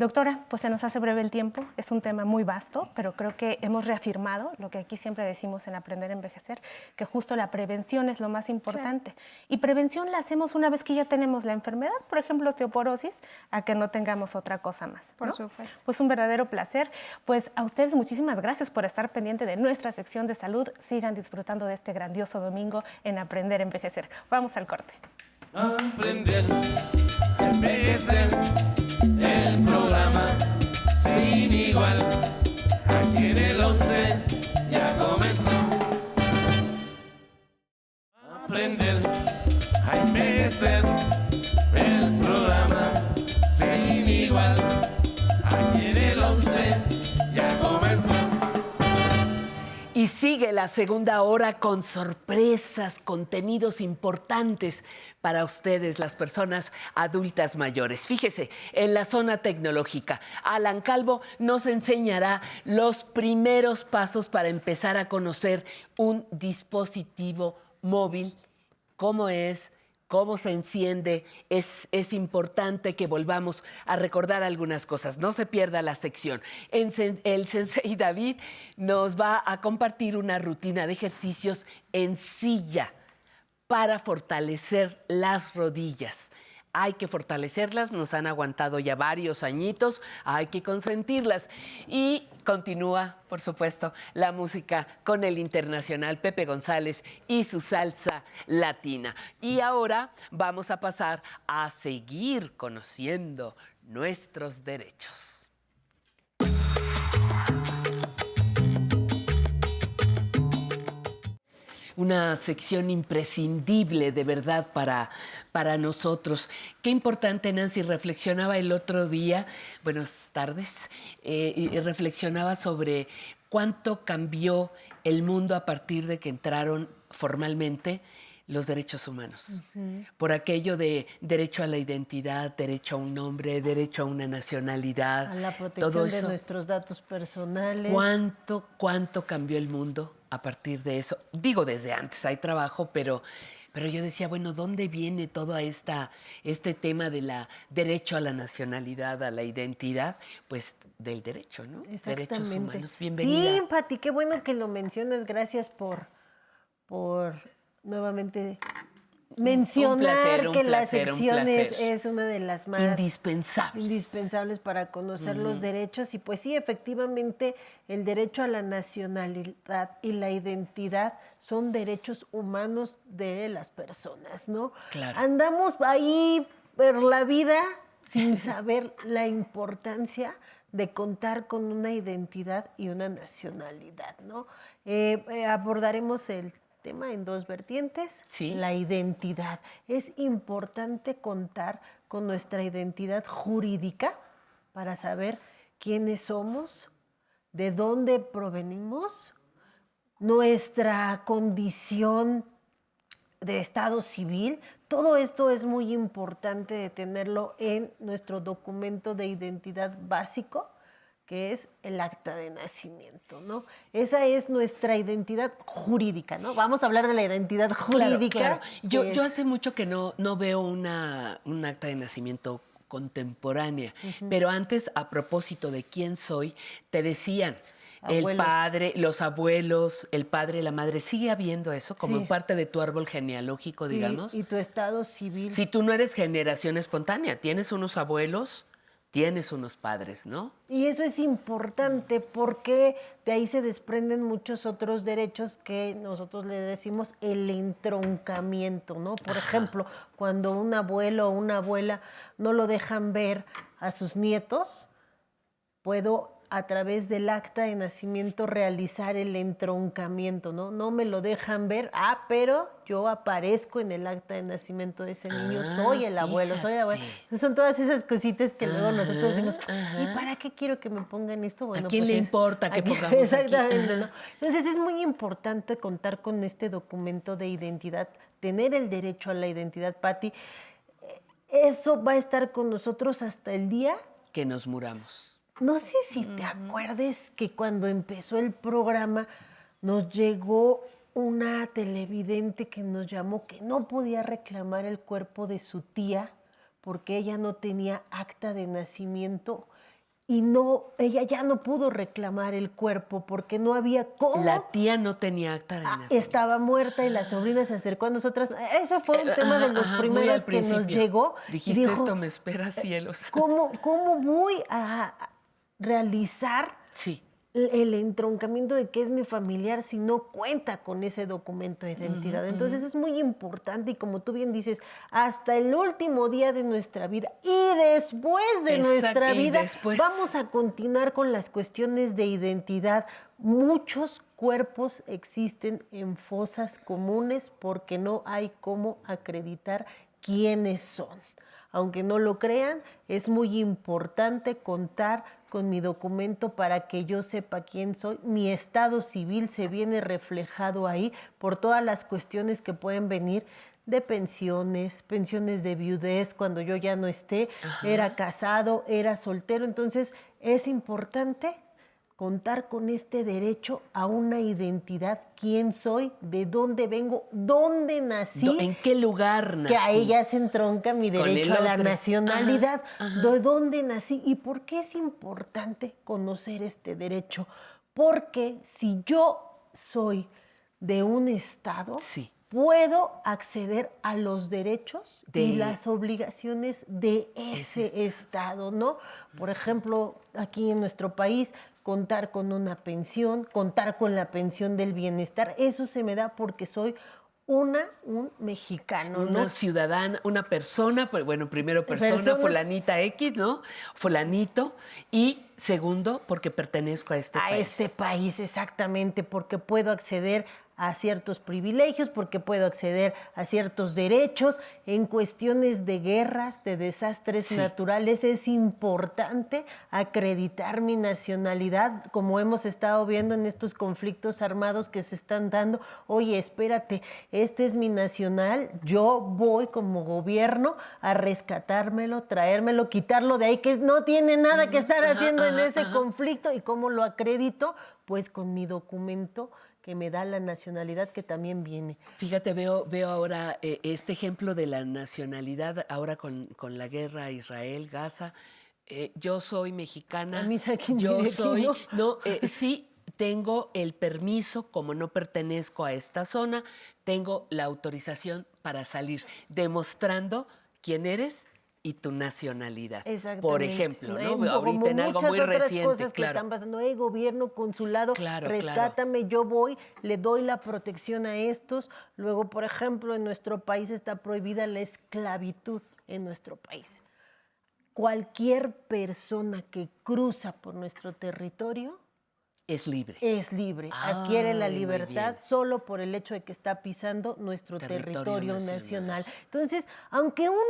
Doctora, pues se nos hace breve el tiempo, es un tema muy vasto, pero creo que hemos reafirmado lo que aquí siempre decimos en Aprender a Envejecer, que justo la prevención es lo más importante. Y prevención la hacemos una vez que ya tenemos la enfermedad, por ejemplo, osteoporosis, a que no tengamos otra cosa más. Por ¿no? supuesto. Pues un verdadero placer. Pues a ustedes muchísimas gracias por estar pendiente de nuestra sección de salud. Sigan disfrutando de este grandioso domingo en Aprender a Envejecer. Vamos al corte. Aprender a envejecer sin igual. Aquí en el 11 ya comenzó. Aprender a envejecer el programa sin igual. Aquí en el 11 sigue la segunda hora con sorpresas, contenidos importantes para ustedes, las personas adultas mayores. Fíjese, en la zona tecnológica, Alan Calvo nos enseñará los primeros pasos para empezar a conocer un dispositivo móvil, cómo es, cómo se enciende. Es, es, importante que volvamos a recordar algunas cosas. No se pierda la sección. En, el Sensei David nos va a compartir una rutina de ejercicios en silla para fortalecer las rodillas. Hay que fortalecerlas, nos han aguantado ya varios añitos, hay que consentirlas. Y continúa, por supuesto, la música con el internacional Pepe González y su salsa latina. Y ahora vamos a pasar a seguir conociendo nuestros derechos. Una sección imprescindible de verdad para, para nosotros. Qué importante, Nancy, reflexionaba el otro día, buenas tardes, eh, y reflexionaba sobre cuánto cambió el mundo a partir de que entraron formalmente los derechos humanos. Uh -huh. Por aquello de derecho a la identidad, derecho a un nombre, derecho a una nacionalidad. A la protección todo eso. de nuestros datos personales. ¿Cuánto, cuánto cambió el mundo a partir de eso? Digo, desde antes hay trabajo, pero, pero yo decía, bueno, ¿dónde viene todo esta, este tema de la derecho a la nacionalidad, a la identidad? Pues del derecho, ¿no? Derechos humanos. Bienvenida. Sí, Pati, qué bueno que lo mencionas. Gracias por, por nuevamente mencionar un placer, que la sección un es, una de las más indispensables, indispensables para conocer los derechos y pues sí, efectivamente el derecho a la nacionalidad y la identidad son derechos humanos de las personas, ¿no? Claro. Andamos ahí por la vida sin saber la importancia de contar con una identidad y una nacionalidad, ¿no? Eh, eh, abordaremos el tema en dos vertientes. La identidad. Es importante contar con nuestra identidad jurídica para saber quiénes somos, de dónde provenimos, nuestra condición de estado civil. Todo esto es muy importante de tenerlo en nuestro documento de identidad básico que es el acta de nacimiento, ¿no? Esa es nuestra identidad jurídica, ¿no? Vamos a hablar de la identidad Claro, jurídica. claro. Yo, que yo es- hace mucho que no, no veo una, un acta de nacimiento contemporánea, pero antes, a propósito de quién soy, te decían, el padre, los abuelos, el padre, la madre, ¿sigue habiendo eso como Sí. parte de tu árbol genealógico, Sí, digamos? y tu estado civil. Si tú no eres generación espontánea, tienes unos abuelos, tienes unos padres, ¿no? Y eso es importante porque de ahí se desprenden muchos otros derechos que nosotros le decimos el entroncamiento, ¿no? Por ejemplo, cuando un abuelo o una abuela no lo dejan ver a sus nietos, puedo a través del acta de nacimiento realizar el entroncamiento, ¿no? No me lo dejan ver, ah, pero yo aparezco en el acta de nacimiento de ese niño, Ah, soy el abuelo, soy el abuelo. Son todas esas cositas que luego nosotros decimos, ¿y para qué quiero que me pongan esto? Bueno, quién pues le es- importa que aquí- pongamos aquí? Exactamente, ¿no? Ajá. Entonces es muy importante contar con este documento de identidad, tener el derecho a la identidad, Patti. Eso va a estar con nosotros hasta el día Que nos muramos. No sé si te acuerdes que cuando empezó el programa nos llegó una televidente que nos llamó que no podía reclamar el cuerpo de su tía porque ella no tenía acta de nacimiento y no ella ya no pudo reclamar el cuerpo porque no había cómo La tía no tenía acta de nacimiento. estaba muerta y la sobrina se acercó a nosotras. Ese fue un Eh, tema de los ajá, primeros que nos llegó. Dijiste Dijo, esto me espera cielos. ¿Cómo, cómo voy a realizar Sí. el entroncamiento de que es mi familiar si no cuenta con ese documento de identidad? Entonces es muy importante y como tú bien dices, hasta el último día de nuestra vida y después de Exacto, nuestra vida después. vamos a continuar con las cuestiones de identidad. Muchos cuerpos existen en fosas comunes porque no hay cómo acreditar quiénes son. Aunque no lo crean, es muy importante contar con mi documento para que yo sepa quién soy. Mi estado civil se viene reflejado ahí por todas las cuestiones que pueden venir de pensiones, pensiones de viudez cuando yo ya no esté, Ajá. era casado, era soltero. Entonces es importante contar con este derecho a una identidad, quién soy, de dónde vengo, dónde nací. ¿En qué lugar nací? Que ahí ya se entronca mi derecho a la nacionalidad, Ajá, ajá. de dónde nací y por qué es importante conocer este derecho. Porque si yo soy de un estado, puedo acceder a los derechos y las obligaciones de ese estado, ¿no? Por ejemplo, aquí en nuestro país, contar con una pensión, contar con la pensión del bienestar, eso se me da porque soy una, un mexicano, Una ¿no? ciudadana, una persona, pues, bueno, primero persona, Persona. fulanita X, ¿no? Fulanito. Y segundo, porque pertenezco a este a país. este país, exactamente, porque puedo acceder a ciertos privilegios, porque puedo acceder a ciertos derechos. En cuestiones de guerras, de desastres Sí. naturales, es importante acreditar mi nacionalidad, como hemos estado viendo en estos conflictos armados que se están dando. Oye, espérate, este es mi nacional, yo voy como gobierno a rescatármelo, traérmelo, quitarlo de ahí, que no tiene nada que estar haciendo en ese conflicto. ¿Y cómo lo acredito? Pues con mi documento que me da la nacionalidad que también viene. Fíjate, veo, veo ahora eh, este ejemplo de la nacionalidad, ahora con, con la guerra Israel-Gaza. Eh, yo soy mexicana. A mí saquen yo aquí, soy. ¿no? No, eh, sí, tengo el permiso, como no pertenezco a esta zona, tengo la autorización para salir, demostrando quién eres y tu nacionalidad. Por Exactamente. ejemplo, Eh, ¿no? como Ahorita en algo muchas muy otras reciente, cosas que están pasando. Hey, gobierno, consulado, Claro, claro. rescátame, yo voy, le doy la protección a estos. Luego, por ejemplo, en nuestro país está prohibida la esclavitud en nuestro país. Cualquier persona que cruza por nuestro territorio Es libre. es libre, adquiere la libertad solo por el hecho de que está pisando nuestro Territorio territorio, nacional. nacional. Entonces, aunque uno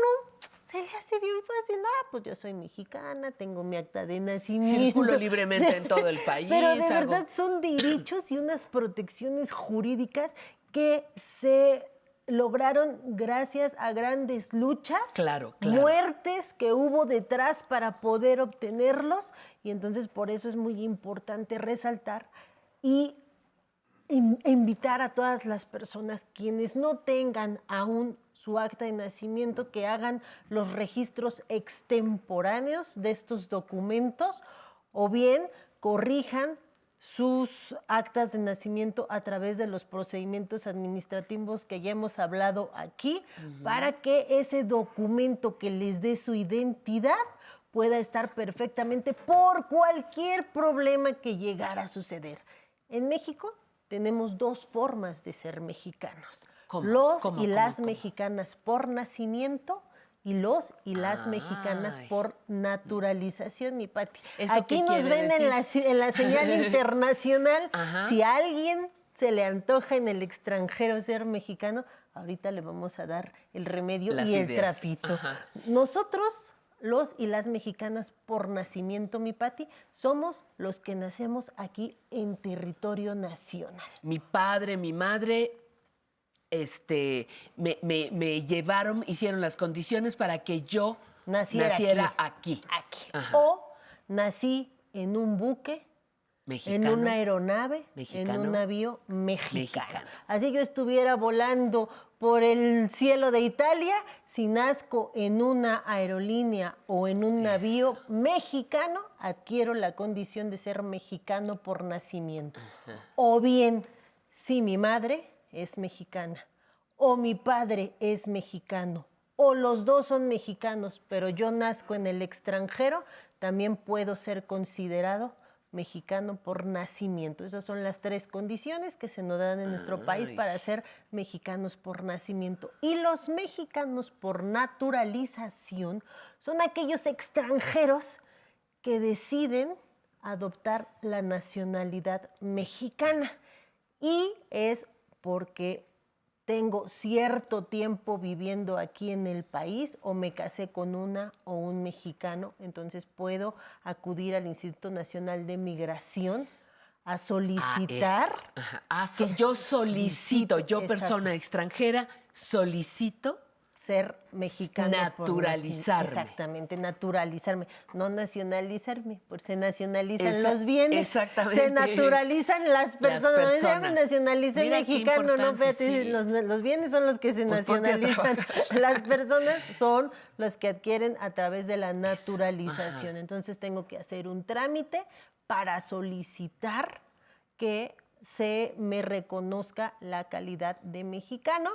se le hace bien fácil, ah, pues yo soy mexicana, tengo mi acta de nacimiento. Circulo libremente en todo el país, Pero de hago- verdad son derechos y unas protecciones jurídicas que se lograron gracias a grandes luchas, Claro, claro. muertes que hubo detrás para poder obtenerlos y entonces por eso es muy importante resaltar y in- invitar a todas las personas quienes no tengan aún su acta de nacimiento que hagan los registros extemporáneos de estos documentos o bien corrijan sus actas de nacimiento a través de los procedimientos administrativos que ya hemos hablado aquí, para que ese documento que les dé su identidad pueda estar perfectamente por cualquier problema que llegara a suceder. En México tenemos dos formas de ser mexicanos. ¿Cómo? Los ¿Cómo, y cómo, las cómo? mexicanas por nacimiento y los y las mexicanas por naturalización, mi Pati. ¿Eso Aquí nos ven en la, en señal internacional. Ajá. Si a alguien se le antoja en el extranjero ser mexicano, ahorita le vamos a dar el remedio Las y el trapito. Ajá. Nosotros, los y las mexicanas por nacimiento, mi Pati, somos los que nacemos aquí en territorio nacional. Mi padre, mi madre, este, me, me- me llevaron, hicieron las condiciones para que yo Naciera aquí. O nací en un buque, Mexicano. en una aeronave, Mexicano. en un navío mexicano. Mexicano. Así yo estuviera volando por el cielo de Italia, si nazco en una aerolínea o en un navío mexicano, adquiero la condición de ser mexicano por nacimiento. O bien, si mi madre es mexicana o mi padre es mexicano o los dos son mexicanos, pero yo nazco en el extranjero, también puedo ser considerado mexicano por nacimiento. Esas son las tres condiciones que se nos dan en nuestro país para ser mexicanos por nacimiento. Y los mexicanos por naturalización son aquellos extranjeros que deciden adoptar la nacionalidad mexicana. Y es porque tengo cierto tiempo viviendo aquí en el país o me casé con una o un mexicano, entonces puedo acudir al Instituto Nacional de Migración a solicitar. Ajá. Ah, yo solicito, yo persona extranjera, solicito ser mexicano. Naturalizarme. Exactamente, naturalizarme. No nacionalizarme, porque se nacionalizan Esa- los bienes. exactamente. Se naturalizan las personas. No, personas. Mira qué mexicano, no, sí. los, los bienes son los que se Pues nacionalizan. Las personas son las que adquieren a través de la naturalización. Entonces tengo que hacer un trámite para solicitar que se me reconozca la calidad de mexicano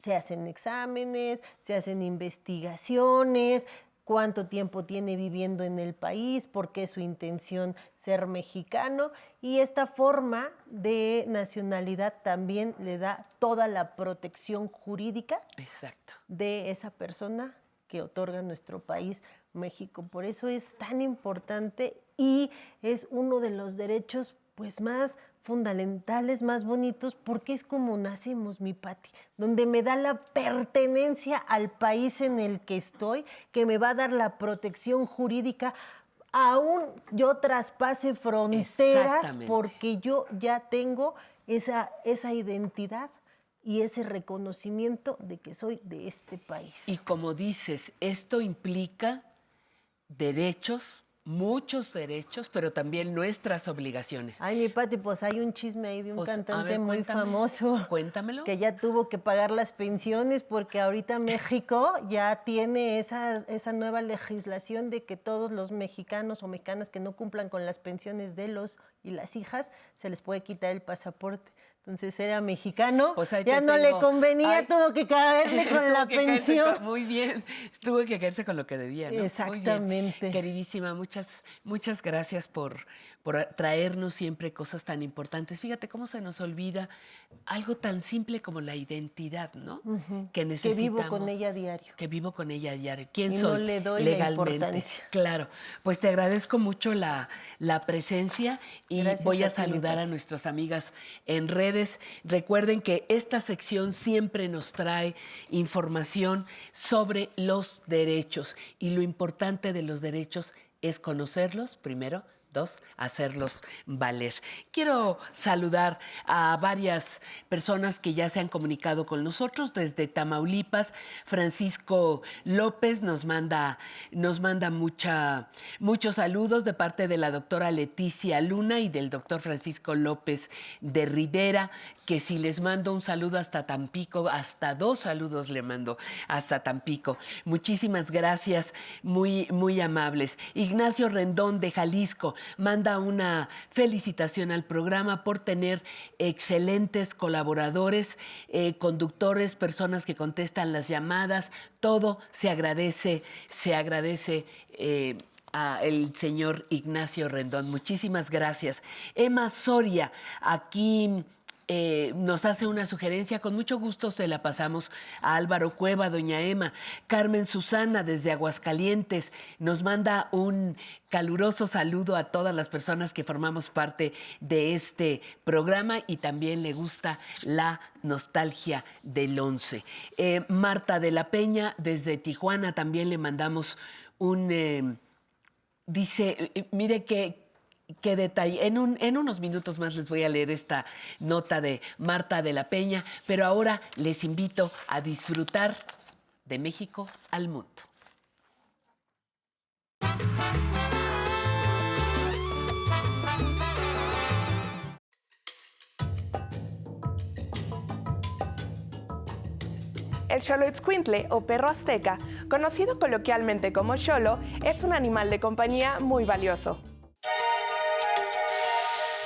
se hacen exámenes, se hacen investigaciones, cuánto tiempo tiene viviendo en el país, por qué su intención ser mexicano y esta forma de nacionalidad también le da toda la protección jurídica Exacto. de esa persona que otorga nuestro país, México. Por eso es tan importante y es uno de los derechos pues más fundamentales, más bonitos, porque es como nacemos, mi Pati, donde me da la pertenencia al país en el que estoy, que me va a dar la protección jurídica, aún yo traspase fronteras, porque yo ya tengo esa, esa identidad y ese reconocimiento de que soy de este país. Y como dices, esto implica derechos, muchos derechos, pero también nuestras obligaciones. Ay, mi Pati, pues hay un chisme ahí de un Pues, cantante ver, muy cuéntame. famoso. Cuéntamelo. Que ya tuvo que pagar las pensiones porque ahorita México ya tiene esa, esa nueva legislación de que todos los mexicanos o mexicanas que no cumplan con las pensiones de los y las hijas, se les puede quitar el pasaporte. Entonces era mexicano, Pues ya te no le convenía, Ay. tuvo que caerle con la pensión. con- muy bien, tuvo que caerse con lo que debía, ¿no? Exactamente. Queridísima, muchas, muchas gracias por, por traernos siempre cosas tan importantes. Fíjate cómo se nos olvida algo tan simple como la identidad, ¿no? Que Que necesitamos. vivo con ella a diario. Que vivo con ella a diario. ¿Quién Y no soy? le doy la legalmente. importancia. Claro. Pues te agradezco mucho la, la presencia y Gracias voy a, saludar a nuestras amigas en redes. Recuerden que esta sección siempre nos trae información sobre los derechos y lo importante de los derechos es conocerlos primero. Dos, hacerlos valer. Quiero saludar a varias personas que ya se han comunicado con nosotros desde Tamaulipas. Francisco López nos manda, nos manda mucha, muchos saludos de parte de la doctora Leticia Luna y del doctor Francisco López de Rivera, que si les mando un saludo hasta Tampico, hasta dos saludos le mando hasta Tampico. Muchísimas gracias, muy, muy amables. Ignacio Rendón de Jalisco, manda una felicitación al programa por tener excelentes colaboradores, eh, conductores, personas que contestan las llamadas, todo se agradece, se agradece. eh, a el señor Ignacio Rendón. Muchísimas gracias. Emma Soria, aquí eh, nos hace una sugerencia. Con mucho gusto se la pasamos a Álvaro Cueva, doña Emma. Carmen Susana, desde Aguascalientes, nos manda un caluroso saludo a todas las personas que formamos parte de este programa y también le gusta la nostalgia del 11. Eh, Marta de la Peña, desde Tijuana, también le mandamos un... eh, dice, eh, mire que... Detalle. En, un- en unos minutos más les voy a leer esta nota de Marta de la Peña, pero ahora les invito a disfrutar de México al mundo. El Xoloitzcuintle o perro azteca, conocido coloquialmente como xolo, es un animal de compañía muy valioso.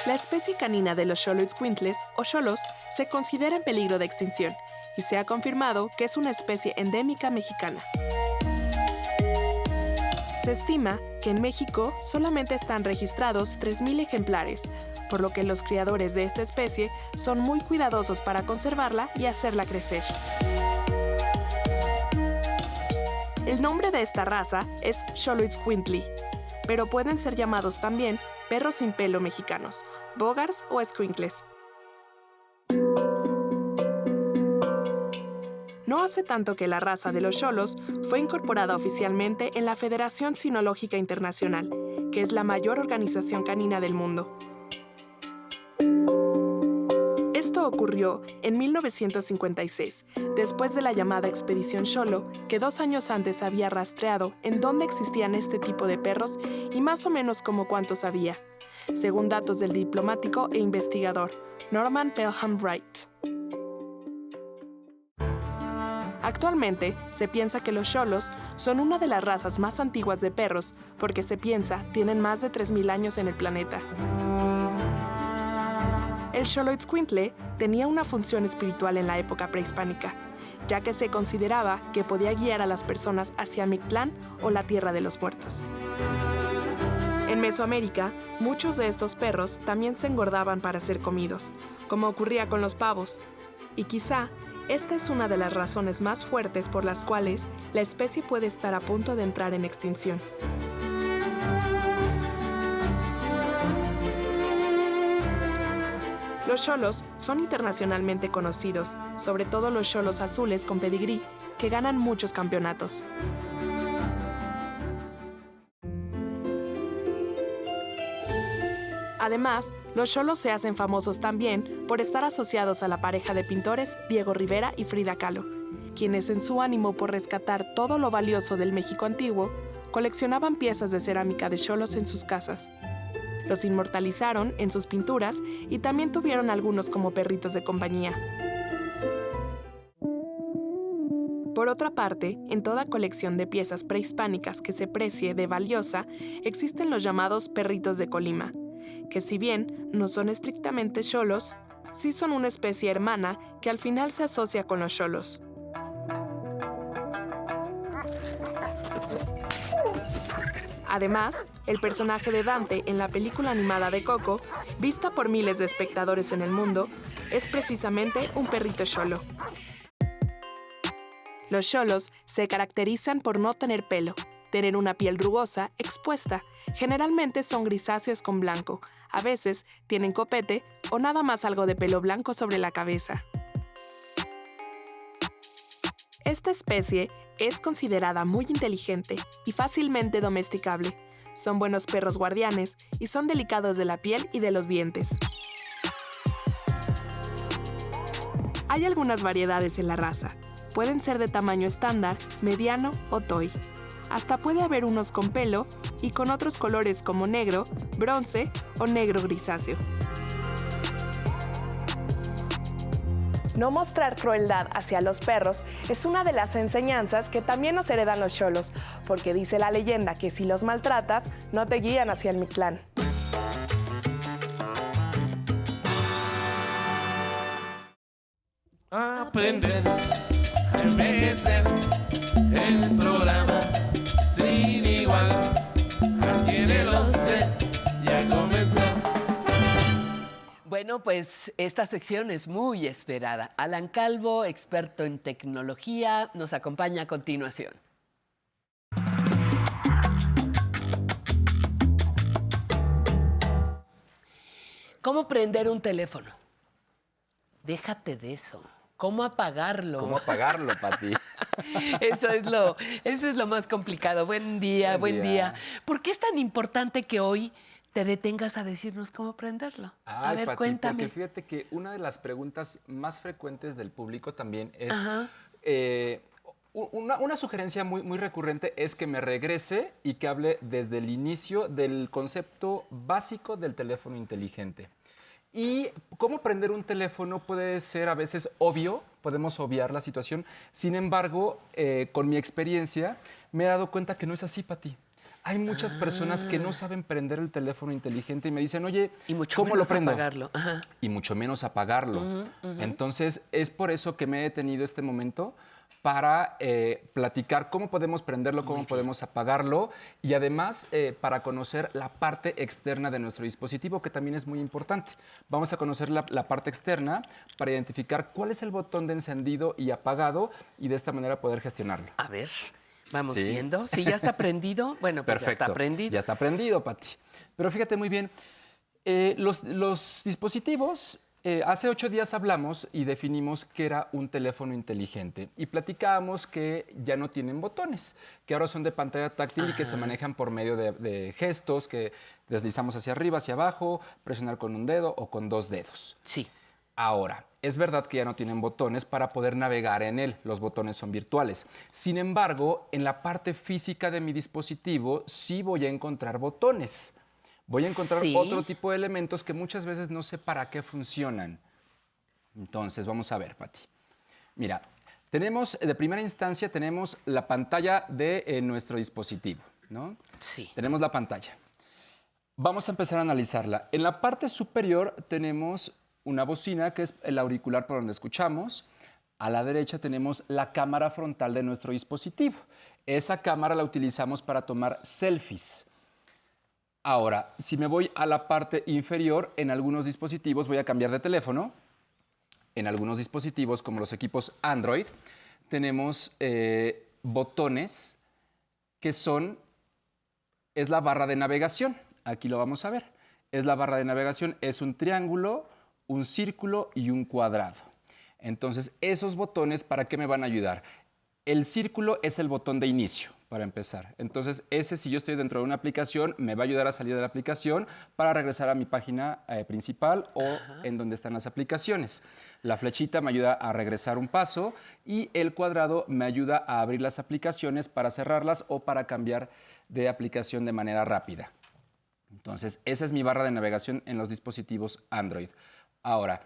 La especie canina de los Xoloitzcuintles o xolos se considera en peligro de extinción y se ha confirmado que es una especie endémica mexicana. Se estima que en México solamente están registrados 3.000 ejemplares, por lo que los criadores de esta especie son muy cuidadosos para conservarla y hacerla crecer. El nombre de esta raza es Xoloitzcuintli, pero pueden ser llamados también perros sin pelo mexicanos, bogars o squinkles. No hace tanto que la raza de los cholos fue incorporada oficialmente en la Federación Sinológica Internacional, que es la mayor organización canina del mundo. Ocurrió en 1956, después de la llamada Expedición Cholo, que dos años antes había rastreado en dónde existían este tipo de perros y más o menos como cuántos había, según datos del diplomático e investigador Norman Pelham Wright. Actualmente se piensa que los cholos son una de las razas más antiguas de perros porque se piensa tienen más de 3.000 años en el planeta. El Xoloitzcuintle tenía una función espiritual en la época prehispánica, ya que se consideraba que podía guiar a las personas hacia Mictlán o la Tierra de los Muertos. En Mesoamérica, muchos de estos perros también se engordaban para ser comidos, como ocurría con los pavos, y quizá esta es una de las razones más fuertes por las cuales la especie puede estar a punto de entrar en extinción. Los cholos son internacionalmente conocidos, sobre todo los cholos azules con pedigrí, que ganan muchos campeonatos. Además, los cholos se hacen famosos también por estar asociados a la pareja de pintores Diego Rivera y Frida Kahlo, quienes en su ánimo por rescatar todo lo valioso del México antiguo, coleccionaban piezas de cerámica de cholos en sus casas. Los inmortalizaron en sus pinturas y también tuvieron algunos como perritos de compañía. Por otra parte, en toda colección de piezas prehispánicas que se precie de valiosa, existen los llamados perritos de Colima, que si bien no son estrictamente cholos, sí son una especie hermana que al final se asocia con los cholos. Además, el personaje de Dante en la película animada de Coco, vista por miles de espectadores en el mundo, es precisamente un perrito cholo. Los cholos se caracterizan por no tener pelo, tener una piel rugosa, expuesta. Generalmente son grisáceos con blanco. A veces tienen copete o nada más algo de pelo blanco sobre la cabeza. Esta especie es considerada muy inteligente y fácilmente domesticable. Son buenos perros guardianes y son delicados de la piel y de los dientes. Hay algunas variedades en la raza. Pueden ser de tamaño estándar, mediano o toy. Hasta puede haber unos con pelo y con otros colores como negro, bronce o negro grisáceo. No mostrar crueldad hacia los perros es una de las enseñanzas que también nos heredan los cholos, porque dice la leyenda que si los maltratas, no te guían hacia el Mictlán. Aprender a envejecer el programa Bueno, pues esta sección es muy esperada. Alan Calvo, experto en tecnología, nos acompaña a continuación. ¿Cómo prender un teléfono? Déjate de eso. ¿Cómo apagarlo? ¿Cómo apagarlo, Pati? Eso es lo, eso es lo más complicado. Buen día, buen, Buen día. día. ¿Por qué es tan importante que hoy te detengas a decirnos cómo prenderlo? a Ay, ver, Pati, cuéntame. porque fíjate que una de las preguntas más frecuentes del público también es... Eh, una, una sugerencia muy, muy recurrente es que me regrese y que hable desde el inicio del concepto básico del teléfono inteligente. Y cómo prender un teléfono puede ser a veces obvio, podemos obviar la situación. Sin embargo, eh, con mi experiencia, me he dado cuenta que no es así, Pati. Hay muchas personas que no saben prender el teléfono inteligente y me dicen, oye, ¿cómo lo prendo? apagarlo. Ajá. Y mucho menos apagarlo. Ujú, ujú. Entonces, es por eso que me he detenido este momento para eh, platicar cómo podemos prenderlo, cómo podemos apagarlo y además eh, para conocer la parte externa de nuestro dispositivo, que también es muy importante. Vamos a conocer la, la parte externa para identificar cuál es el botón de encendido y apagado y de esta manera poder gestionarlo. A ver, vamos Sí. viendo. Si ya está prendido, bueno, pues ya Perfecto. está prendido. Ya está prendido, Pati. Pero fíjate muy bien, eh, los, los dispositivos, eh, hace ocho días hablamos y definimos que era un teléfono inteligente y platicábamos que ya no tienen botones, que ahora son de pantalla táctil y que se manejan por medio de, de gestos, que deslizamos hacia arriba, hacia abajo, presionar con un dedo o con dos dedos. Sí. Ahora, es verdad que ya no tienen botones para poder navegar en él, los botones son virtuales. Sin embargo, en la parte física de mi dispositivo sí voy a encontrar botones. Voy a encontrar Sí. otro tipo de elementos que muchas veces no sé para qué funcionan. Entonces, vamos a ver, Pati. Mira, tenemos, de primera instancia, tenemos la pantalla de eh, nuestro dispositivo, ¿no? Sí. Tenemos la pantalla. Vamos a empezar a analizarla. En la parte superior tenemos una bocina, que es el auricular por donde escuchamos. A la derecha tenemos la cámara frontal de nuestro dispositivo. Esa cámara la utilizamos para tomar selfies. Ahora, si me voy a la parte inferior, en algunos dispositivos voy a cambiar de teléfono. En algunos dispositivos, como los equipos Android, tenemos eh, botones que son es la barra de navegación. Aquí lo vamos a ver. Es la barra de navegación, es un triángulo, un círculo y un cuadrado. Entonces, esos botones, ¿para qué me van a ayudar? El círculo es el botón de inicio, para empezar. Entonces, ese, si yo estoy dentro de una aplicación, me va a ayudar a salir de la aplicación para regresar a mi página eh, principal o en donde están las aplicaciones. La flechita me ayuda a regresar un paso y el cuadrado me ayuda a abrir las aplicaciones para cerrarlas o para cambiar de aplicación de manera rápida. Entonces, esa es mi barra de navegación en los dispositivos Android. Ahora,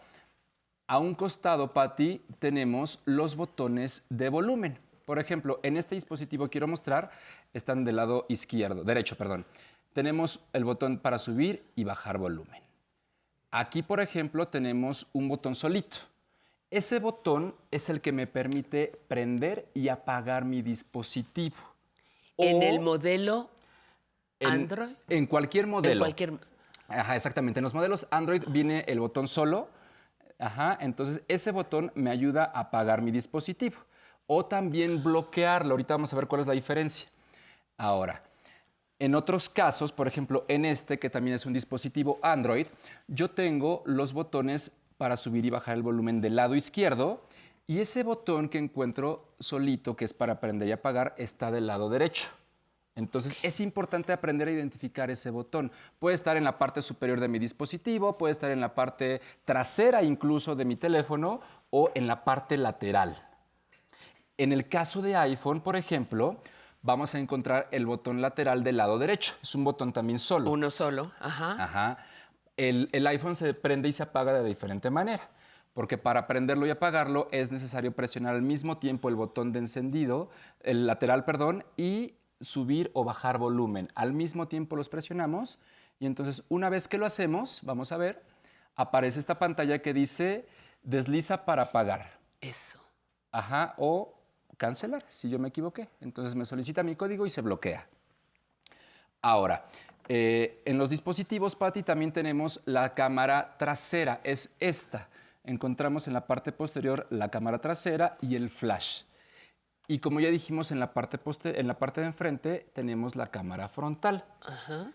a un costado, Patti, tenemos los botones de volumen. Por ejemplo, en este dispositivo quiero mostrar, están del lado izquierdo, derecho, perdón. Tenemos el botón para subir y bajar volumen. Aquí, por ejemplo, tenemos un botón solito. Ese botón es el que me permite prender y apagar mi dispositivo. En O el modelo en- Android. En cualquier modelo. En cualquier. Ajá, exactamente. En los modelos Android viene el botón solo. Ajá, entonces ese botón me ayuda a apagar mi dispositivo. O también bloquearlo. Ahorita vamos a ver cuál es la diferencia. Ahora, en otros casos, por ejemplo, en este, que también es un dispositivo Android, yo tengo los botones para subir y bajar el volumen del lado izquierdo y ese botón que encuentro solito, que es para prender y apagar, está del lado derecho. Entonces es importante aprender a identificar ese botón. Puede estar en la parte superior de mi dispositivo, puede estar en la parte trasera incluso de mi teléfono o en la parte lateral. En el caso de iPhone, por ejemplo, vamos a encontrar el botón lateral del lado derecho. Es un botón también solo. Uno solo, ajá. Ajá. El, el iPhone se prende y se apaga de diferente manera, porque para prenderlo y apagarlo es necesario presionar al mismo tiempo el botón de encendido, el lateral, perdón, y subir o bajar volumen. Al mismo tiempo los presionamos y entonces una vez que lo hacemos, vamos a ver, aparece esta pantalla que dice desliza para apagar. Eso. Ajá, o cancelar si yo me equivoqué. Entonces me solicita mi código y se bloquea. Ahora, eh, en los dispositivos, Patti, también tenemos la cámara trasera, es esta. Encontramos en la parte posterior la cámara trasera y el flash. Y como ya dijimos, en la parte, en la parte de enfrente tenemos la cámara frontal. Ajá.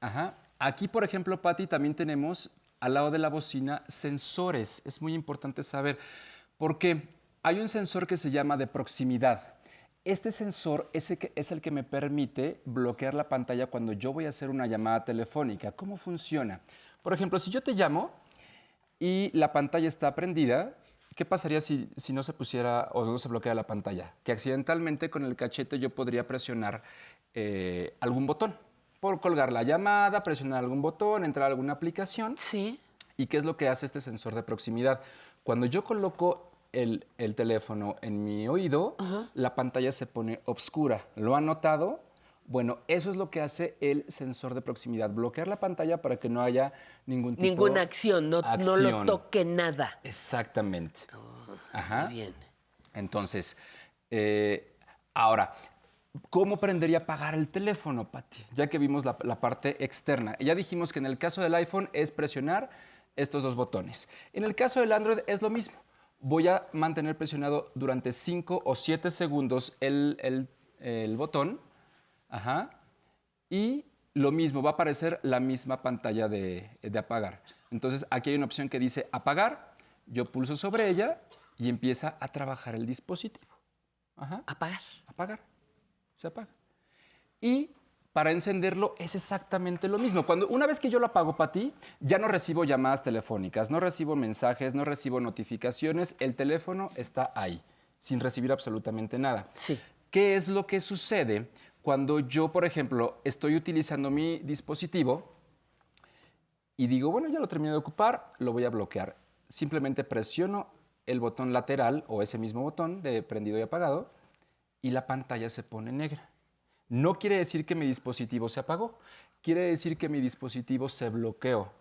Ajá. Aquí, por ejemplo, Patti, también tenemos al lado de la bocina sensores. Es muy importante saber, porque hay un sensor que se llama de proximidad. Este sensor es el, que, es el que me permite bloquear la pantalla cuando yo voy a hacer una llamada telefónica. ¿Cómo funciona? Por ejemplo, si yo te llamo y la pantalla está prendida, ¿qué pasaría si, si no se pusiera o no se bloquea la pantalla? Que accidentalmente con el cachete yo podría presionar eh, algún botón. Por colgar la llamada, presionar algún botón, entrar a alguna aplicación. Sí. ¿Y qué es lo que hace este sensor de proximidad? Cuando yo coloco el, el teléfono en mi oído, la pantalla se pone oscura. ¿Lo han notado? Bueno, eso es lo que hace el sensor de proximidad, bloquear la pantalla para que no haya ningún tipo Ninguna acción, no, no lo acción. toque nada. Exactamente. Ajá. muy bien. Entonces, eh, ahora, ¿cómo prender y apagar el teléfono, Pati? Ya que vimos la, la parte externa. Ya dijimos que en el caso del iPhone es presionar estos dos botones. En el caso del Android es lo mismo. Voy a mantener presionado durante 5 o 7 segundos el, el- el botón. Ajá. Y lo mismo, va a aparecer la misma pantalla de, de apagar. Entonces, aquí hay una opción que dice apagar. Yo pulso sobre ella y empieza a trabajar el dispositivo. Ajá. Apagar. Apagar. Se apaga. Y para encenderlo es exactamente lo mismo. Cuando una vez que yo lo apago para ti, ya no recibo llamadas telefónicas, no recibo mensajes, no recibo notificaciones, el teléfono está ahí, sin recibir absolutamente nada. Sí. ¿Qué es lo que sucede cuando yo, por ejemplo, estoy utilizando mi dispositivo y digo, bueno, ya lo termino de ocupar, lo voy a bloquear? Simplemente presiono el botón lateral o ese mismo botón de prendido y apagado y la pantalla se pone negra. No quiere decir que mi dispositivo se apagó, quiere decir que mi dispositivo se bloqueó.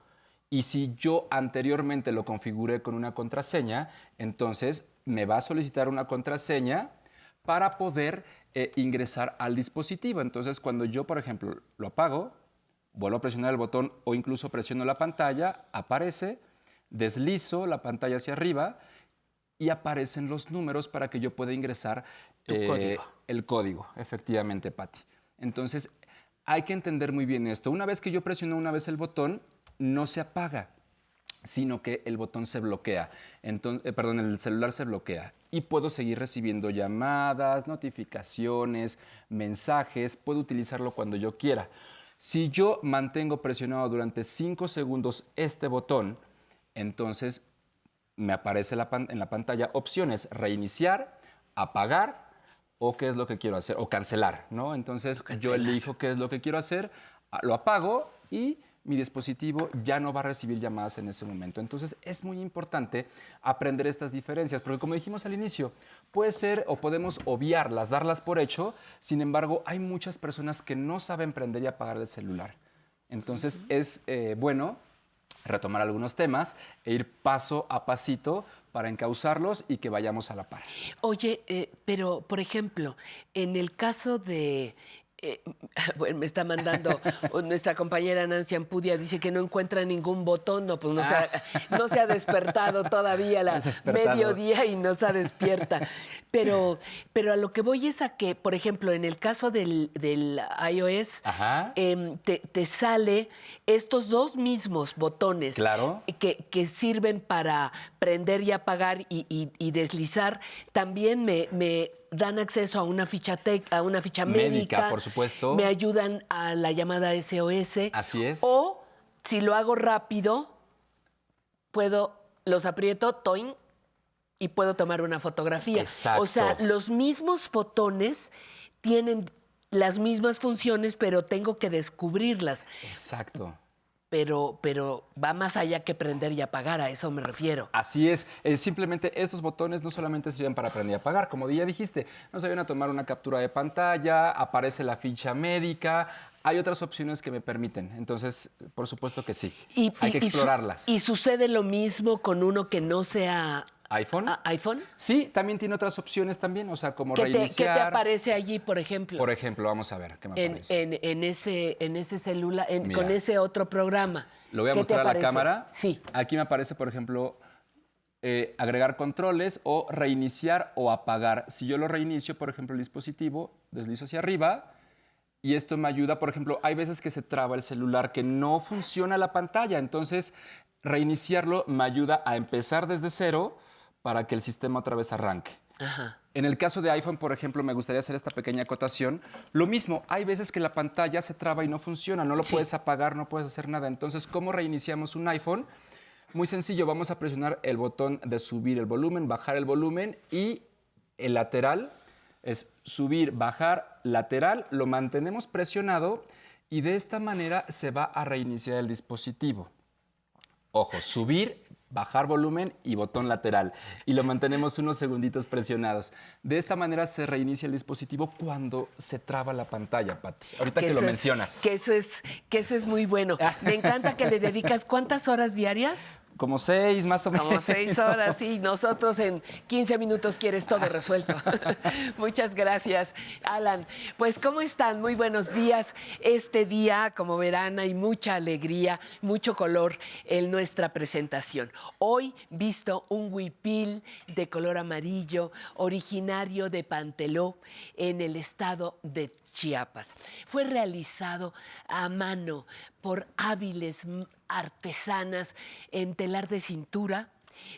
Y si yo anteriormente lo configuré con una contraseña, entonces me va a solicitar una contraseña para poder eh, ingresar al dispositivo. Entonces, cuando yo, por ejemplo, lo apago, vuelvo a presionar el botón o incluso presiono la pantalla, aparece, deslizo la pantalla hacia arriba y aparecen los números para que yo pueda ingresar eh, código. el código, efectivamente, Patti. Entonces, hay que entender muy bien esto. Una vez que yo presiono una vez el botón, no se apaga, sino que el botón se bloquea. Entonces, eh, perdón, el celular se bloquea y puedo seguir recibiendo llamadas, notificaciones, mensajes, puedo utilizarlo cuando yo quiera. Si yo mantengo presionado durante 5 segundos este botón, entonces me aparece la en la pantalla opciones reiniciar, apagar o qué es lo que quiero hacer o cancelar, ¿no? Entonces yo elijo qué es lo que quiero hacer, lo apago y mi dispositivo ya no va a recibir llamadas en ese momento. Entonces es muy importante aprender estas diferencias, porque como dijimos al inicio, puede ser o podemos obviarlas, darlas por hecho, sin embargo hay muchas personas que no saben prender y apagar el celular. Entonces es eh, bueno retomar algunos temas e ir paso a pasito para encauzarlos y que vayamos a la par. Oye, eh, pero por ejemplo, en el caso de. Eh, bueno, me está mandando nuestra compañera Nancy Ampudia, dice que no encuentra ningún botón, no, pues no, se, ha, no se ha despertado todavía la despertado. mediodía y no está despierta. Pero, pero a lo que voy es a que, por ejemplo, en el caso del, del iOS, em, te, te sale estos dos mismos botones Claro. que, que sirven para prender y apagar y, y- y deslizar, también me, me dan acceso a una ficha a una ficha Médica, médica. por supuesto. Me ayudan a la llamada SOS. Así es. O si lo hago rápido, puedo, los aprieto, toin, y puedo tomar una fotografía. Exacto. O sea, los mismos botones tienen las mismas funciones, pero tengo que descubrirlas. Exacto. Pero, pero va más allá que prender y apagar, a eso me refiero. Así es, eh, simplemente estos botones no solamente sirven para prender y apagar, como ya dijiste, nos ayudan a tomar una captura de pantalla, aparece la ficha médica, hay otras opciones que me permiten, entonces por supuedo que sí, Y- hay y- que y su- explorarlas. Y, sucede lo mismo con uno que no sea iPhone. ¿iPhone? Sí, también tiene otras opciones también, o sea, como ¿Qué te, qué te reiniciar. aparece allí, por ejemplo? Por ejemplo, vamos a ver qué me en, aparece. en- en ese, en ese celular, en- con ese otro programa. Lo voy a ¿Qué te mostrar a la aparece? cámara. Sí. Aquí me aparece, por ejemplo, eh, agregar controles o reiniciar o apagar. Si yo lo reinicio, por ejemplo, el dispositivo, deslizo hacia arriba y esto me ayuda, por ejemplo, hay veces que se traba el celular, que no funciona la pantalla, entonces reiniciarlo me ayuda a empezar desde cero para que el sistema otra vez arranque. Ajá. En el caso de iPhone, por ejemplo, me gustaría hacer esta pequeña acotación. Lo mismo, hay veces que la pantalla se traba y no funciona, no lo puedes apagar, no puedes hacer nada. Entonces, ¿cómo reiniciamos un iPhone? Muy sencillo, vamos a presionar el botón de subir el volumen, bajar el volumen y el lateral es subir, bajar, lateral, lo mantenemos presionado y de esta manera se va a reiniciar el dispositivo. Ojo, subir, bajar volumen y botón lateral. Y lo mantenemos unos segunditos presionados. De esta manera se reinicia el dispositivo cuando se traba la pantalla, Pati. Ahorita que, lo es- mencionas. que, eso es, que eso es muy bueno. Me encanta que le dedicas cuántas horas diarias. Como seis, más o menos. Como seis horas, sí. Nosotros en 15 minutos quieres todo resuelto. Muchas gracias, Alan. Pues, ¿cómo están? Muy buenos días. Este día, como verán, hay mucha alegría, mucho color en nuestra presentación. Hoy visto un huipil de color amarillo, originario de Panteló, en el estado de Chiapas. Fue realizado a mano por hábiles artesanas en telar de cintura,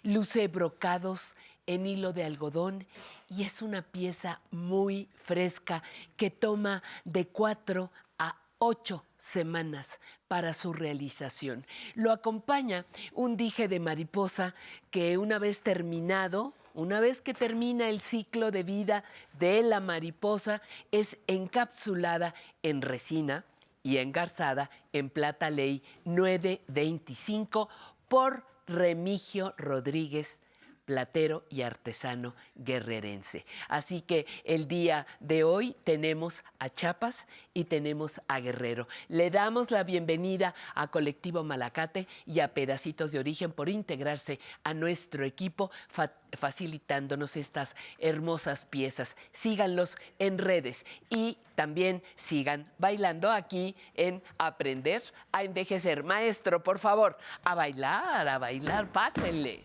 luce brocados en hilo de algodón y es una pieza muy fresca que toma de cuatro a ocho semanas para su realización. Lo acompaña un dije de mariposa que una vez terminado, una vez que termina el ciclo de vida de la mariposa, es encapsulada en resina y engarzada en plata ley 925 por Remigio Rodríguez platero y artesano guerrerense. Así que el día de hoy tenemos a Chiapas y tenemos a Guerrero. Le damos la bienvenida a Colectivo Malacate y a Pedacitos de Origen por integrarse a nuestro equipo, fa- facilitándonos estas hermosas piezas. Síganlos en redes y también sigan bailando aquí en Aprender a Envejecer. Maestro, por favor, a bailar, a bailar, pásenle.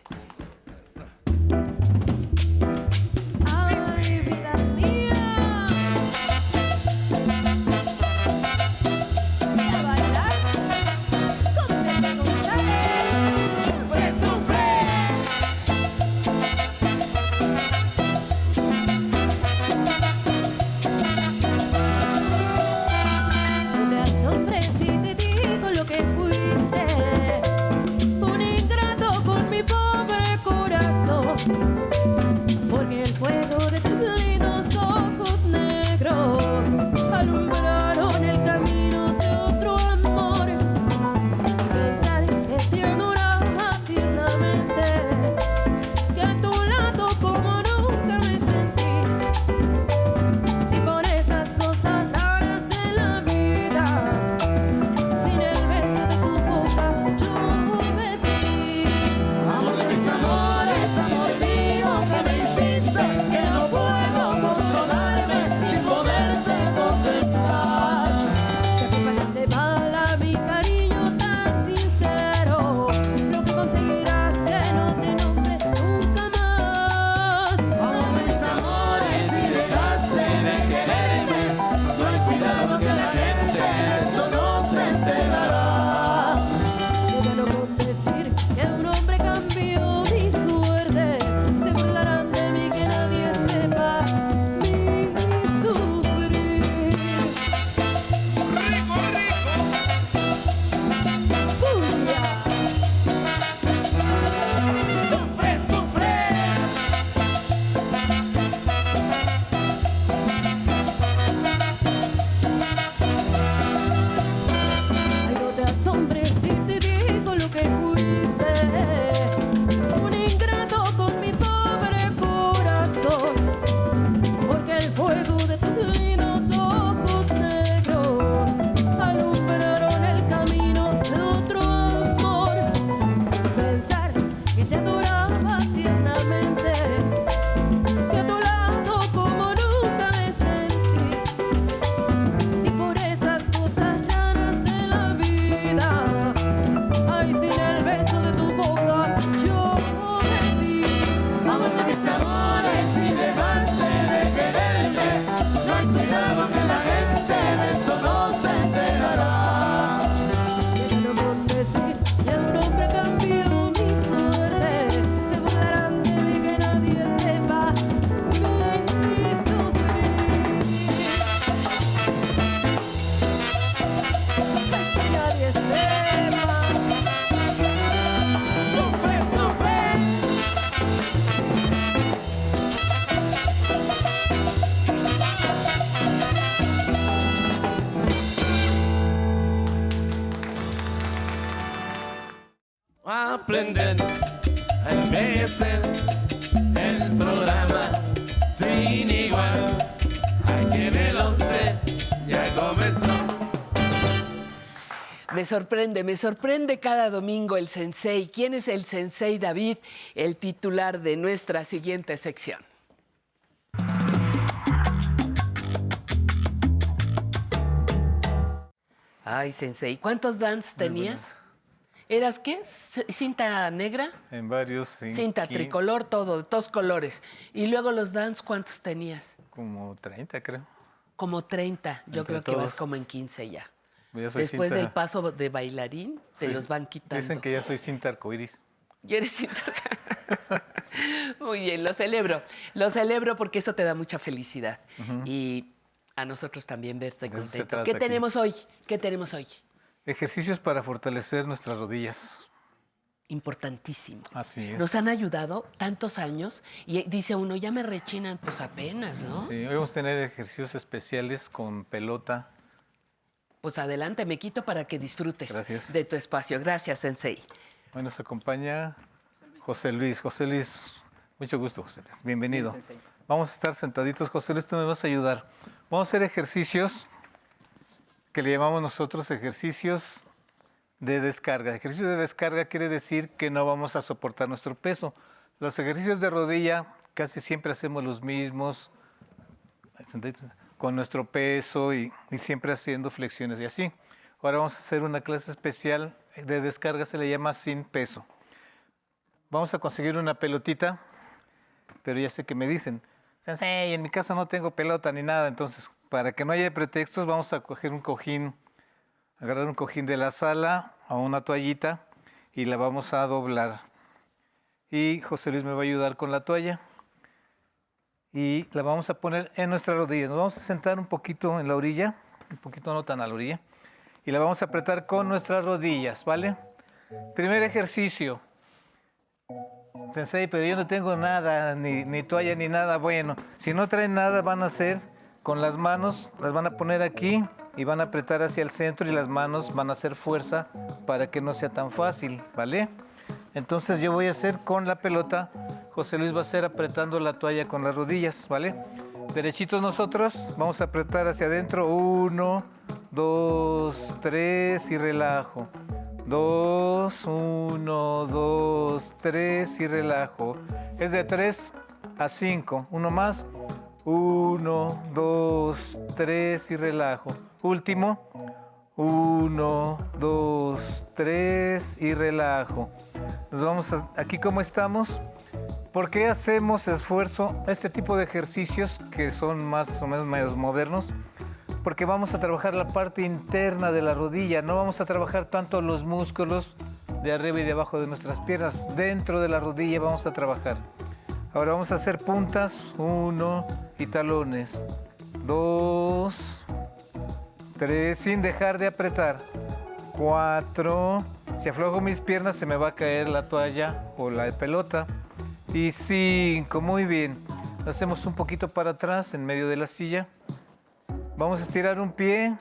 Aprender a envejecer. El programa sin igual. Aquí en el 11 ya comenzó. Me sorprende, me sorprende cada domingo el sensei. ¿Quién es el sensei David, el titular de nuestra siguiente sección? Ay, sensei, ¿cuántos dance tenías? ¿Eras qué? ¿Cinta negra? En varios. Cinta tricolor, todo, todos colores. Y luego los dance, ¿cuántos tenías? Como 30, creo. Como 30. Yo Entre creo que vas como en 15 ya. Ya soy Después cinta- del paso de bailarín, te soy- los van quitando. Dicen que ya soy cinta arcoíris. Y eres cinta- Muy bien, lo celebro. Lo celebro porque eso te da mucha felicidad. Y a nosotros también verte De contento. ¿Qué aquí. tenemos hoy? ¿Qué tenemos hoy? Ejercicios para fortalecer nuestras rodillas. Importantísimo. Así es. Nos han ayudado tantos años y dice uno, ya me rechinan, pues apenas, ¿no? Sí, hoy vamos a tener ejercicios especiales con pelota. Pues adelante, me quito para que disfrutes Gracias. de tu espacio. Gracias, Sensei. Hoy nos acompaña José Luis. José Luis, mucho gusto, José Luis. Bienvenido. Bien, sensei. Vamos a estar sentaditos. José Luis, tú me vas a ayudar. Vamos a hacer ejercicios que le llamamos nosotros ejercicios de descarga. Ejercicio de descarga quiere decir que no vamos a soportar nuestro peso. Los ejercicios de rodilla casi siempre hacemos los mismos con nuestro peso y, y siempre haciendo flexiones y así. Ahora vamos a hacer una clase especial de descarga, se le llama sin peso. Vamos a conseguir una pelotita, pero ya sé que me dicen, Sensei, en mi casa no tengo pelota ni nada, entonces para que no haya pretextos vamos a coger un cojín, agarrar un cojín de la sala o una toallita y la vamos a doblar. Y José Luis me va a ayudar con la toalla y la vamos a poner en nuestras rodillas. Nos vamos a sentar un poquito en la orilla, un poquito no tan a la orilla, y la vamos a apretar con nuestras rodillas, ¿vale? Primer ejercicio. Sensei, pero yo no tengo nada, ni, ni toalla ni nada. Bueno, si no traen nada, van a hacer con las manos, las van a poner aquí y van a apretar hacia el centro y las manos van a hacer fuerza para que no sea tan fácil, ¿vale? Entonces yo voy a hacer con la pelota, José Luis va a hacer apretando la toalla con las rodillas, ¿vale? Derechitos nosotros, vamos a apretar hacia adentro, uno, dos, tres y relajo. Dos, uno, dos, tres y relajo. Es de tres a cinco. Uno más. Uno, dos, tres y relajo. Último. Uno, dos, tres y relajo. Nos vamos aquí como estamos. ¿Por qué hacemos esfuerzo? Este tipo de ejercicios que son más o menos medios modernos porque vamos a trabajar la parte interna de la rodilla, no vamos a trabajar tanto los músculos de arriba y de abajo de nuestras piernas, dentro de la rodilla vamos a trabajar. Ahora vamos a hacer puntas, uno, y talones, dos, tres, sin dejar de apretar, cuatro, si aflojo mis piernas se me va a caer la toalla o la pelota, y cinco, muy bien. Hacemos un poquito para atrás en medio de la silla. Vamos a estirar un pie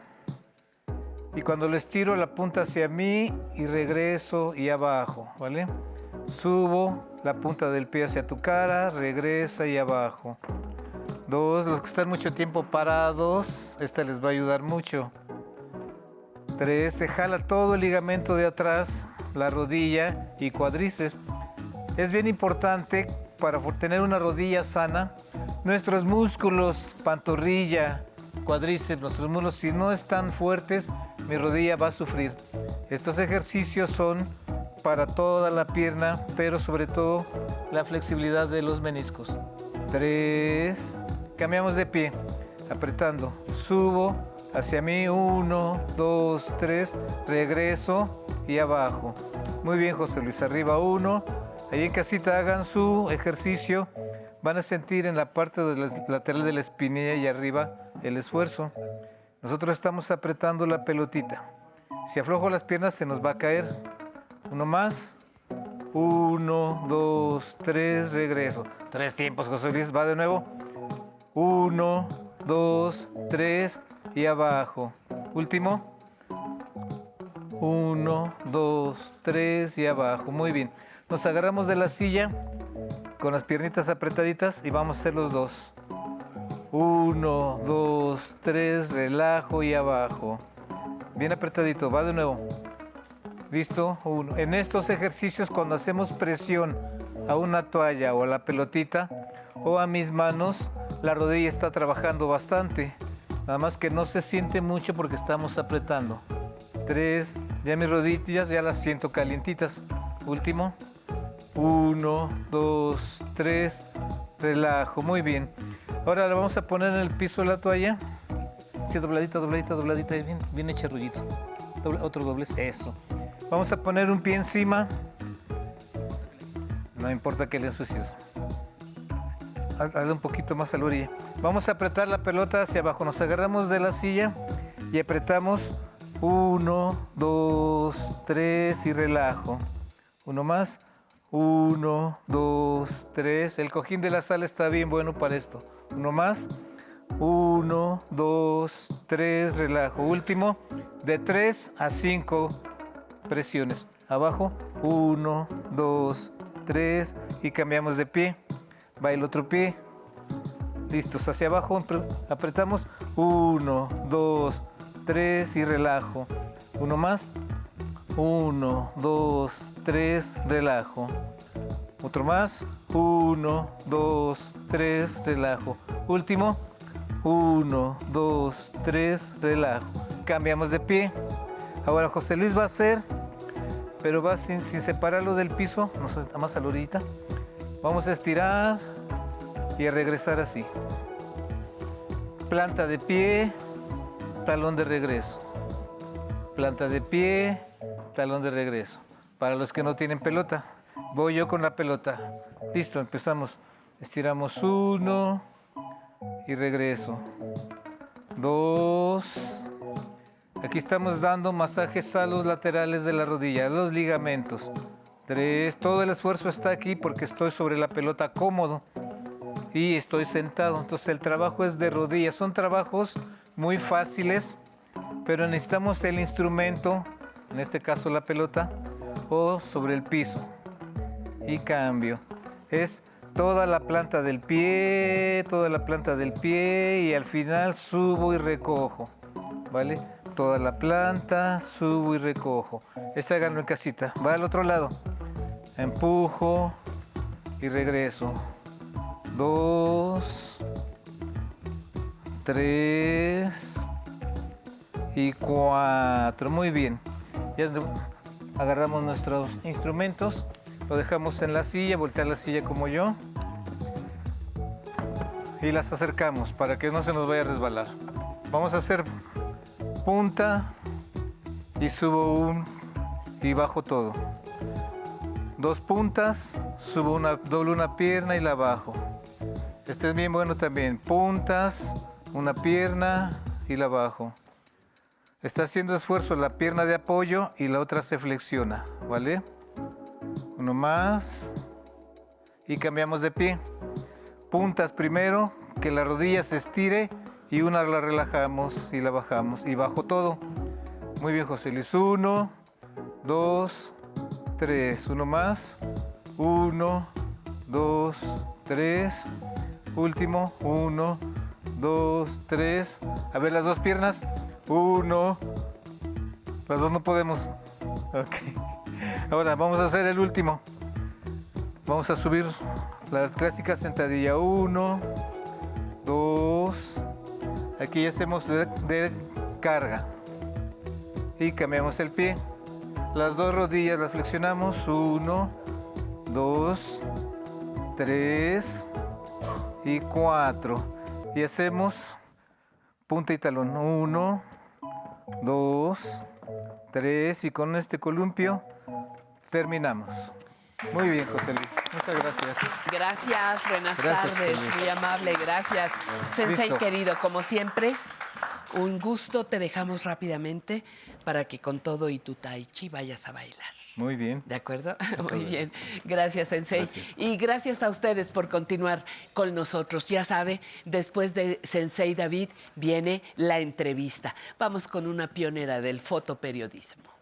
y cuando lo estiro la punta hacia mí y regreso y abajo, ¿vale? Subo la punta del pie hacia tu cara, regresa y abajo. Dos, los que están mucho tiempo parados, esta les va a ayudar mucho. Tres, se jala todo el ligamento de atrás, la rodilla y cuádriceps. Es bien importante para tener una rodilla sana, nuestros músculos, pantorrilla, cuádriceps, nuestros músculos, si no están fuertes, mi rodilla va a sufrir. Estos ejercicios son para toda la pierna, pero sobre todo la flexibilidad de los meniscos. Tres, cambiamos de pie, apretando, subo hacia mí, uno, dos, tres, regreso y abajo. Muy bien, José Luis, arriba uno. Ahí en casita hagan su ejercicio. Van a sentir en la parte de la lateral de la espinilla y arriba el esfuerzo. Nosotros estamos apretando la pelotita. Si aflojo las piernas se nos va a caer. Uno más. Uno, dos, tres, regreso. Tres tiempos, José Luis. Va de nuevo. Uno, dos, tres y abajo. Último. Uno, dos, tres y abajo. Muy bien. Nos agarramos de la silla con las piernitas apretaditas y vamos a hacer los dos. Uno, dos, tres, relajo y abajo. Bien apretadito, va de nuevo. Listo. En estos ejercicios cuando hacemos presión a una toalla o a la pelotita o a mis manos, la rodilla está trabajando bastante. Nada más que no se siente mucho porque estamos apretando. Tres, ya mis rodillas ya las siento calientitas. Último. Uno, dos, tres, relajo. Muy bien. Ahora la vamos a poner en el piso la toalla. Sí, dobladita, dobladita, dobladita. Bien, bien hecha rollito. Dobla- otro doblez. Eso. Vamos a poner un pie encima. No importa que le ensucies. Haz- Hazle un poquito más a la orilla. Vamos a apretar la pelota hacia abajo. Nos agarramos de la silla y apretamos. Uno, dos, tres y relajo. Uno más. Uno, dos, tres. El cojín de la sala está bien bueno para esto. Uno más. Uno, dos, tres, relajo. Último, de tres a cinco presiones. Abajo, uno, dos, tres y cambiamos de pie. Va el otro pie. Listos, hacia abajo apre- apretamos. Uno, dos, tres y relajo. Uno más. Uno, dos, tres, relajo. Otro más. Uno, dos, tres, relajo. Último. Uno, dos, tres, relajo. Cambiamos de pie. Ahora José Luis va a hacer, pero va sin, separarlo del piso, más a la orillita. Vamos a estirar y a regresar así. Planta de pie, talón de regreso. Planta de pie, talón de regreso. Para los que no tienen pelota, voy yo con la pelota. Listo, empezamos. Estiramos uno y regreso. Dos. Aquí estamos dando masajes a los laterales de la rodilla, a los ligamentos. Tres. Todo el esfuerzo está aquí porque estoy sobre la pelota cómodo y estoy sentado. Entonces el trabajo es de rodillas. Son trabajos muy fáciles, pero necesitamos el instrumento, en este caso la pelota, o sobre el piso. Y cambio. Es toda la planta del pie, toda la planta del pie y al final subo y recojo. ¿Vale? Toda la planta, subo y recojo. Este háganlo en casita. Va al otro lado. Empujo y regreso. Dos, tres y cuatro. Muy bien. Ya agarramos nuestros instrumentos, lo dejamos en la silla, voltear la silla como yo y las acercamos para que no se nos vaya a resbalar. Vamos a hacer punta y subo un y bajo todo. Dos puntas, subo una, doblo una pierna y la bajo. Este es bien bueno también. Puntas, una pierna y la bajo. Está haciendo esfuerzo la pierna de apoyo y la otra se flexiona, ¿vale? Uno más. Y cambiamos de pie. Puntas primero, que la rodilla se estire y una la relajamos y la bajamos y bajo todo. Muy bien, José Luis. Uno, dos, tres. Uno más. Uno, dos, tres. Último. Uno, dos, tres. A ver las dos piernas. Uno. Las dos no podemos. Ok. Ahora vamos a hacer el último. Vamos a subir la clásica sentadilla. Uno, dos. Aquí ya hacemos de, de carga. Y cambiamos el pie. Las dos rodillas las flexionamos. Uno, dos, tres y cuatro. Y hacemos punta y talón. Uno, dos, tres. Y con este columpio terminamos. Muy bien, José Luis. Muchas gracias. Gracias, buenas Gracias, tardes, muy amable, gracias. Sensei Listo. querido, como siempre, un gusto, te dejamos rápidamente para que con todo y tu tai chi vayas a bailar. Muy bien. ¿De acuerdo? Muy bien. Gracias, Sensei. Gracias. Y gracias a ustedes por continuar con nosotros. Ya sabe, después de Sensei David viene la entrevista. Vamos con una pionera del fotoperiodismo.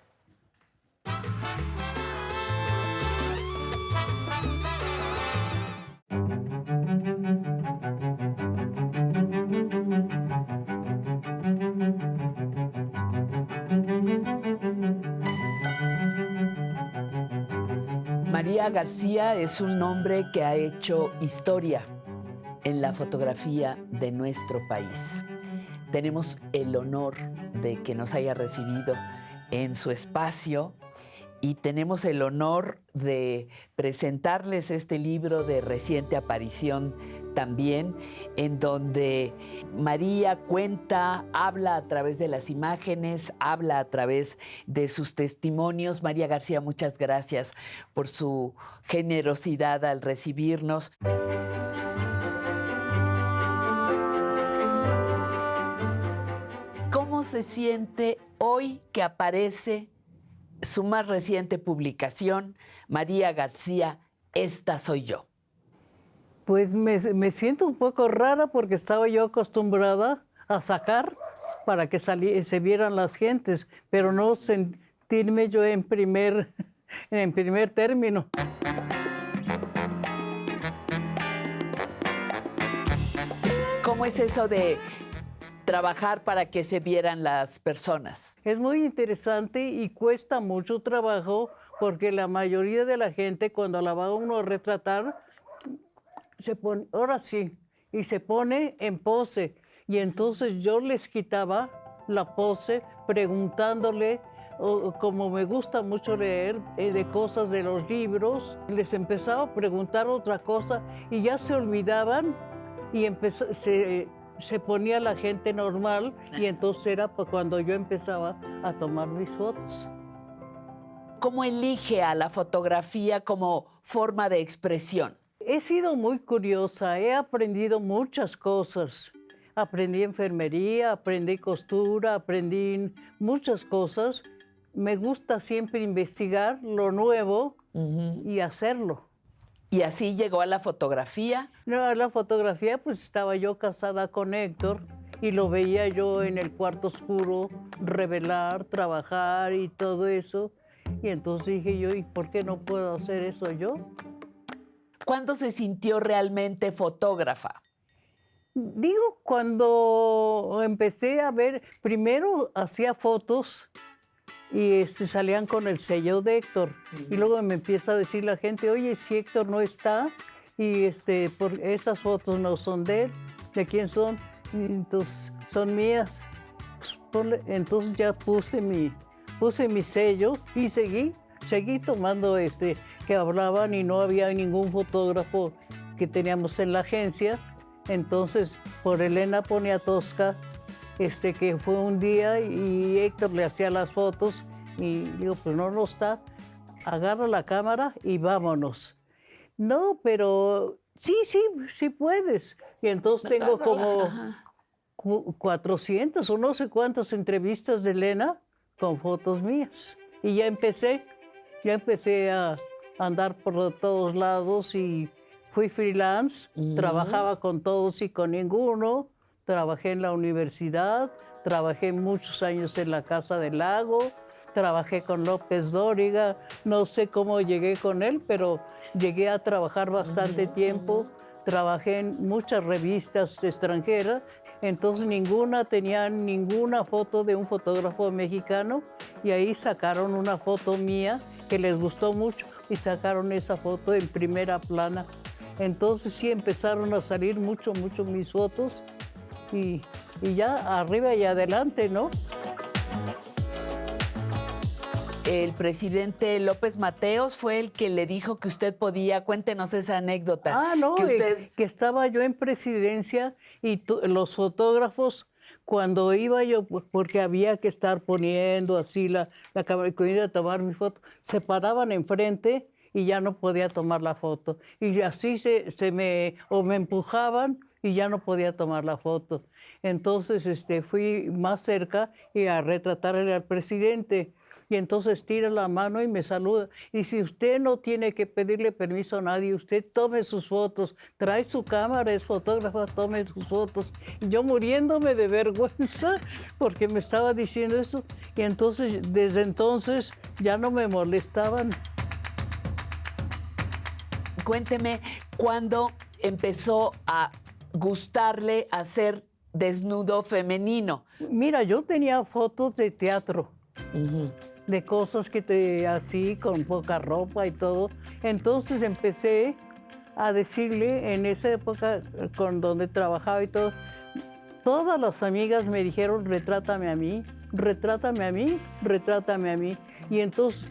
García es un nombre que ha hecho historia en la fotografía de nuestro país. Tenemos el honor de que nos haya recibido en su espacio y tenemos el honor de presentarles este libro de reciente aparición también, en donde María cuenta, habla a través de las imágenes, habla a través de sus testimonios. María García, muchas gracias por su generosidad al recibirnos. ¿Cómo se siente hoy que aparece su más reciente publicación, María García, Esta soy yo? Pues me, me siento un poco rara porque estaba yo acostumbrada a sacar para que se vieran las gentes, pero no sentirme yo en primer, en primer término. ¿Cómo es eso de trabajar para que se vieran las personas? Es muy interesante y cuesta mucho trabajo porque la mayoría de la gente cuando la va uno a retratar, se pone, ahora sí, y se pone en pose. Y entonces yo les quitaba la pose preguntándole, o- como me gusta mucho leer eh, de cosas de los libros, les empezaba a preguntar otra cosa y ya se olvidaban y se, se ponía la gente normal y entonces era pa- cuando yo empezaba a tomar mis fotos. ¿Cómo elige a la fotografía como forma de expresión? He sido muy curiosa, he aprendido muchas cosas. Aprendí enfermería, aprendí costura, aprendí muchas cosas. Me gusta siempre investigar lo nuevo y hacerlo. ¿Y así llegó a la fotografía? No, a la fotografía pues estaba yo casada con Héctor y lo veía yo en el cuarto oscuro revelar, trabajar y todo eso. Y entonces dije yo, ¿y por qué no puedo hacer eso yo? ¿Cuándo se sintió realmente fotógrafa? Digo, cuando empecé a ver, primero hacía fotos y este, salían con el sello de Héctor. Y luego me empieza a decir la gente, oye, si Héctor no está y este, por, esas fotos no son de él, ¿de quién son? Y entonces, son mías. Pues, ponle- entonces ya puse mi, puse mi sello y seguí, seguí tomando este, que hablaban y no había ningún fotógrafo que teníamos en la agencia. Entonces, por Elena Poniatowska, este, que fue un día y Héctor le hacía las fotos y digo, pues no, no está, agarra la cámara y vámonos. No, pero sí, sí, sí puedes. Y entonces tengo como cu- 400 o no sé cuántas entrevistas de Elena con fotos mías. Y ya empecé, ya empecé a andar por todos lados y fui freelance, trabajaba con todos y con ninguno, trabajé en la universidad, trabajé muchos años en la Casa del Lago, trabajé con López Dóriga, no sé cómo llegué con él, pero llegué a trabajar bastante tiempo, trabajé en muchas revistas extranjeras, entonces ninguna tenía ninguna foto de un fotógrafo mexicano y ahí sacaron una foto mía que les gustó mucho y sacaron esa foto en primera plana. Entonces sí empezaron a salir mucho, mucho mis fotos y, y ya arriba y adelante, ¿no? El presidente López Mateos fue el que le dijo que usted podía, cuéntenos esa anécdota. Ah, no, que usted que estaba yo en presidencia y los fotógrafos, cuando iba yo, porque había que estar poniendo así la, la cámara y a tomar mi foto, se paraban enfrente y ya no podía tomar la foto. Y así se, se me, o me empujaban y ya no podía tomar la foto. Entonces este, fui más cerca y a retratarle al presidente. Y entonces tira la mano y me saluda. Y si usted no tiene que pedirle permiso a nadie, usted tome sus fotos, trae su cámara, es fotógrafa, tome sus fotos. Y yo muriéndome de vergüenza porque me estaba diciendo eso. Y entonces, desde entonces, ya no me molestaban. cuénteme cuándo empezó a gustarle hacer desnudo femenino. Mira, yo tenía fotos de teatro. de cosas que te así, con poca ropa y todo. Entonces empecé a decirle en esa época eh, con donde trabajaba y todo, todas las amigas me dijeron, retrátame a mí, retrátame a mí, retrátame a mí. Y entonces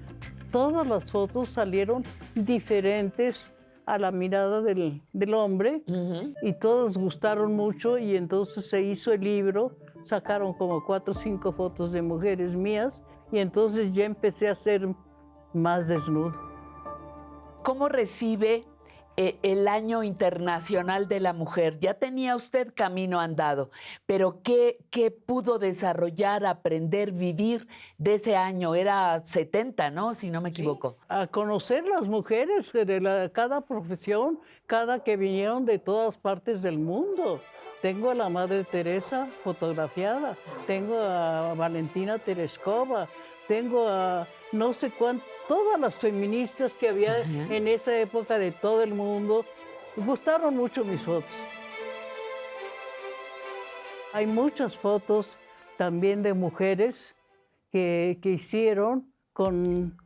todas las fotos salieron diferentes a la mirada del, del hombre y todas gustaron mucho y entonces se hizo el libro, sacaron como cuatro o cinco fotos de mujeres mías y entonces ya empecé a ser más desnudo. ¿Cómo recibe el Año Internacional de la Mujer? Ya tenía usted camino andado, pero ¿qué, qué pudo desarrollar, aprender, vivir de ese año? Era 70, ¿no? Si no me equivoco. a conocer las mujeres de la- cada profesión, cada que vinieron de todas partes del mundo. Tengo a la Madre Teresa fotografiada, tengo a Valentina Tereskova, tengo a no sé cuántas, todas las feministas que había en esa época de todo el mundo. Gustaron mucho mis fotos. Hay muchas fotos también de mujeres que, que hicieron con,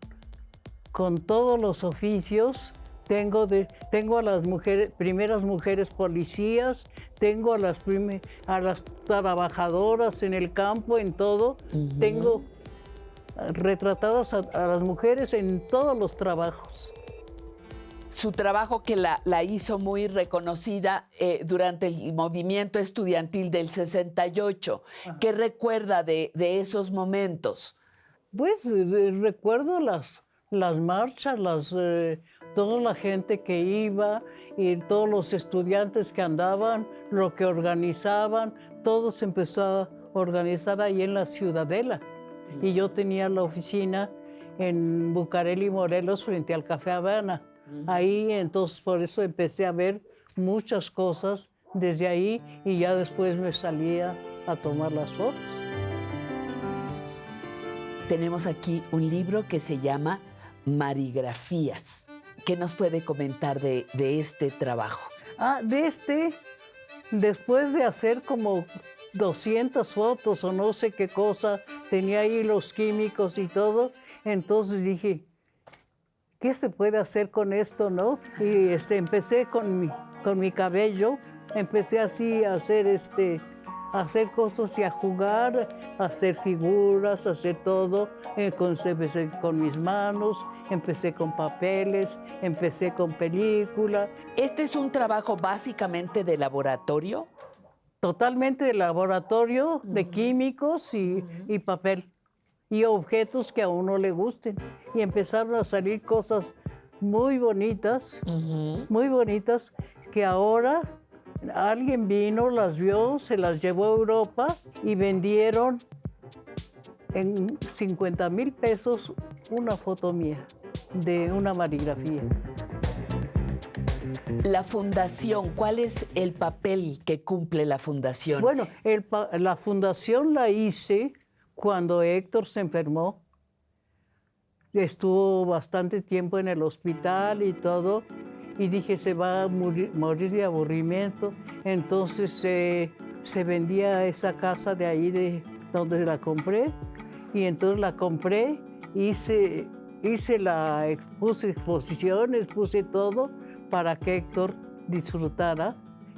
con todos los oficios. Tengo, de, tengo a las mujeres, primeras mujeres policías, tengo a las, prime- a las trabajadoras en el campo, en todo. Tengo retratadas a, a las mujeres en todos los trabajos. Su trabajo que la, la hizo muy reconocida eh, durante el movimiento estudiantil del 68. ¿Qué recuerda de, de esos momentos? Pues eh, recuerdo las, las marchas, las, eh, toda la gente que iba y todos los estudiantes que andaban, lo que organizaban, todo se empezó a organizar ahí en la Ciudadela. Y yo tenía la oficina en Bucareli, Morelos, frente al Café Habana. Ahí entonces por eso empecé a ver muchas cosas desde ahí y ya después me salía a tomar las fotos. Tenemos aquí un libro que se llama Marigrafías. ¿Qué nos puede comentar de, de este trabajo? Ah, de este, después de hacer como 200 fotos o no sé qué cosa, tenía ahí los químicos y todo, entonces dije, ¿qué se puede hacer con esto, no? Y este, empecé con mi, con mi cabello, empecé así a hacer este, a hacer cosas y a jugar, a hacer figuras, a hacer todo. Con- empecé con mis manos, empecé con papeles, empecé con película. ¿Este es un trabajo básicamente de laboratorio? Totalmente de laboratorio, de químicos y, y papel. Y objetos que a uno le gusten. Y empezaron a salir cosas muy bonitas, muy bonitas, que ahora alguien vino, las vio, se las llevó a Europa y vendieron en 50 mil pesos una foto mía de una marigrafía. La fundación, ¿cuál es el papel que cumple la fundación? Bueno, la fundación la hice cuando Héctor se enfermó. Estuvo bastante tiempo en el hospital y todo. Y dije, se va a morir, de aburrimiento. Entonces eh, se vendía esa casa de ahí de donde la compré. Y entonces la compré, hice, hice la, puse exposiciones, puse todo para que Héctor disfrutara.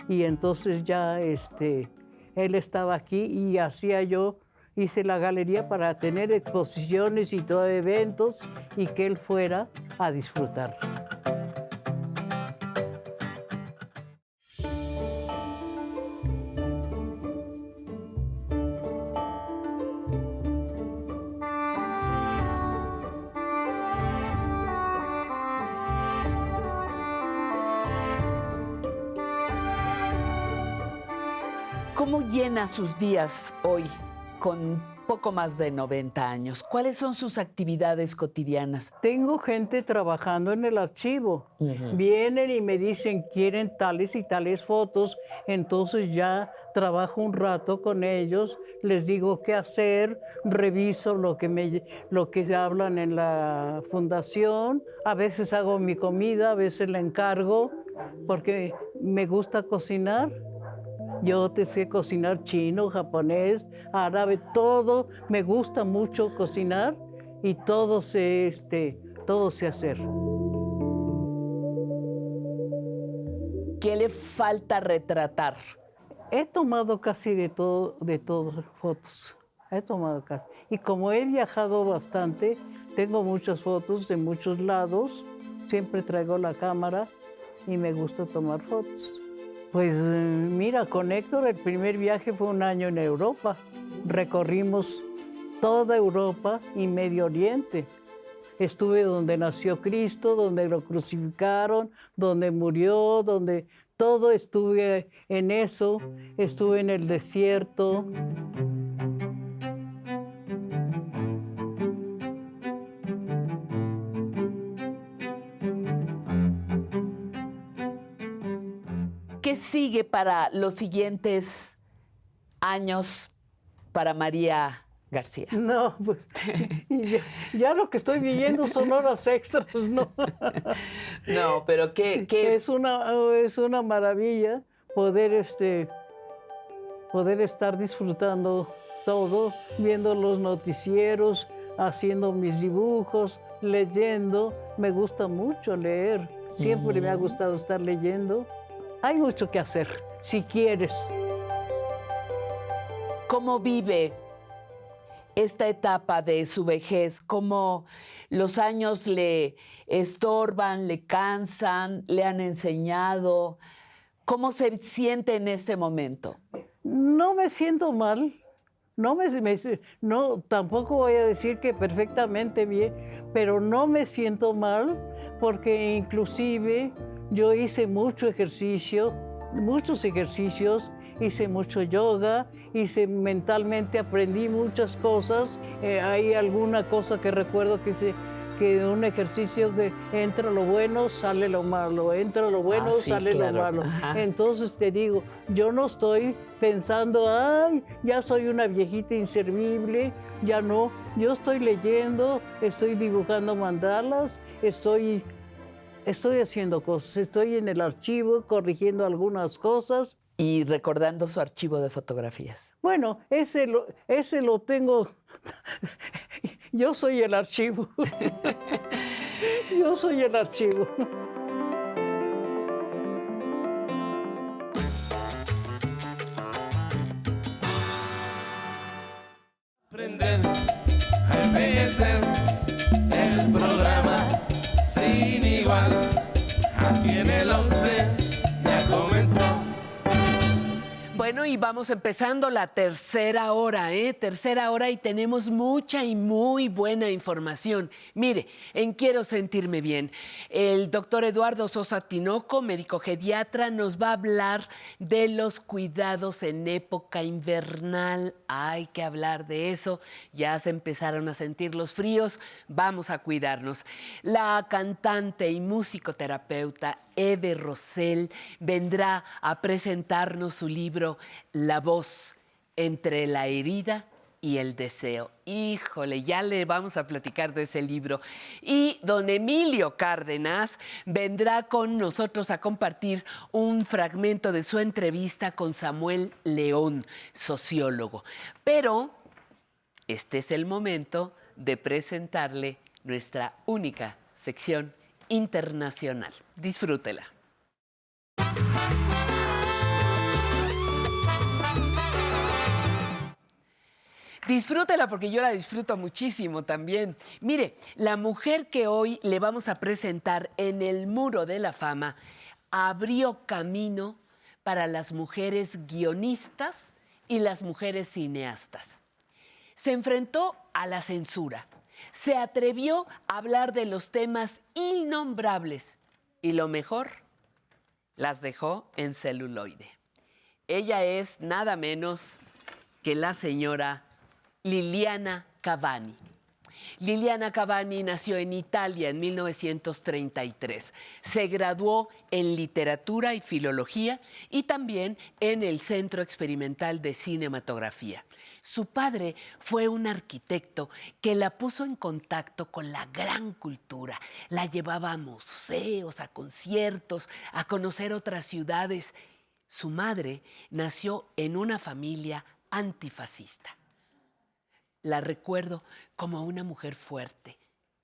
Y entonces ya este, él estaba aquí y hacía yo, hice la galería para tener exposiciones y todo eventos y que él fuera a disfrutar. ¿Cómo llena sus días hoy con poco más de 90 años? ¿Cuáles son sus actividades cotidianas? Tengo gente trabajando en el archivo. Vienen y me dicen, quieren tales y tales fotos. Entonces ya trabajo un rato con ellos, les digo qué hacer, reviso lo que, me, lo que hablan en la fundación. A veces hago mi comida, a veces la encargo, porque me gusta cocinar. Yo te sé cocinar chino, japonés, árabe, todo. Me gusta mucho cocinar y todo sé, este, todo sé hacer. ¿Qué le falta retratar? He tomado casi de todo, de todas fotos. He tomado casi. Y como he viajado bastante, tengo muchas fotos de muchos lados. Siempre traigo la cámara y me gusta tomar fotos. Pues mira, con Héctor el primer viaje fue un año en Europa. Recorrimos toda Europa y Medio Oriente. Estuve donde nació Cristo, donde lo crucificaron, donde murió, donde todo estuve en eso. Estuve en el desierto. Sigue para los siguientes años para María García? No, pues ya, ya lo que estoy viviendo son horas extras, ¿no? No, pero ¿qué, qué? Es, una, es una maravilla poder, este, poder estar disfrutando todo, viendo los noticieros, haciendo mis dibujos, leyendo. Me gusta mucho leer. Siempre me ha gustado estar leyendo. Hay mucho que hacer, si quieres. ¿Cómo vive esta etapa de su vejez? ¿Cómo los años le estorban, le cansan, le han enseñado? ¿Cómo se siente en este momento? No me siento mal. No me, me- no, tampoco voy a decir que perfectamente bien, pero no me siento mal porque inclusive yo hice mucho ejercicio, muchos ejercicios, hice mucho yoga, hice mentalmente, aprendí muchas cosas. Eh, hay alguna cosa que recuerdo que hice que un ejercicio que entra lo bueno, sale lo malo, entra lo bueno, Ah, sí, sale claro. lo malo. Ajá. Entonces te digo, yo no estoy pensando, ay, ya soy una viejita inservible, ya no. Yo estoy leyendo, estoy dibujando mandalas, estoy, estoy haciendo cosas, estoy en el archivo corrigiendo algunas cosas. Y recordando su archivo de fotografías. Bueno, ese lo, ese lo tengo. Yo soy el archivo. Yo soy el archivo. Aprender Aquí en el y vamos empezando la tercera hora, ¿eh? Tercera hora y tenemos mucha y muy buena información. Mire, en Quiero Sentirme Bien, el doctor Eduardo Sosa Tinoco, médico geriatra, nos va a hablar de los cuidados en época invernal. Hay que hablar de eso. Ya se empezaron a sentir los fríos. Vamos a cuidarnos. La cantante y musicoterapeuta Eve Rosell vendrá a presentarnos su libro La voz entre la herida y el deseo. Híjole, ya le vamos a platicar de ese libro. Y don Emilio Cárdenas vendrá con nosotros a compartir un fragmento de su entrevista con Samuel León, sociólogo. Pero este es el momento de presentarle nuestra única sección internacional. Disfrútela. Disfrútela porque yo la disfruto muchísimo también. Mire, la mujer que hoy le vamos a presentar en el Muro de la Fama abrió camino para las mujeres guionistas y las mujeres cineastas. Se enfrentó a la censura, se atrevió a hablar de los temas innombrables y lo mejor, las dejó en celuloide. Ella es nada menos que la señora Liliana Cavani. Liliana Cavani nació en Italia en 1933. Se graduó en literatura y filología y también en el Centro Experimental de Cinematografía. Su padre fue un arquitecto que la puso en contacto con la gran cultura. La llevaba a museos, a conciertos, a conocer otras ciudades. Su madre nació en una familia antifascista. La recuerdo como una mujer fuerte,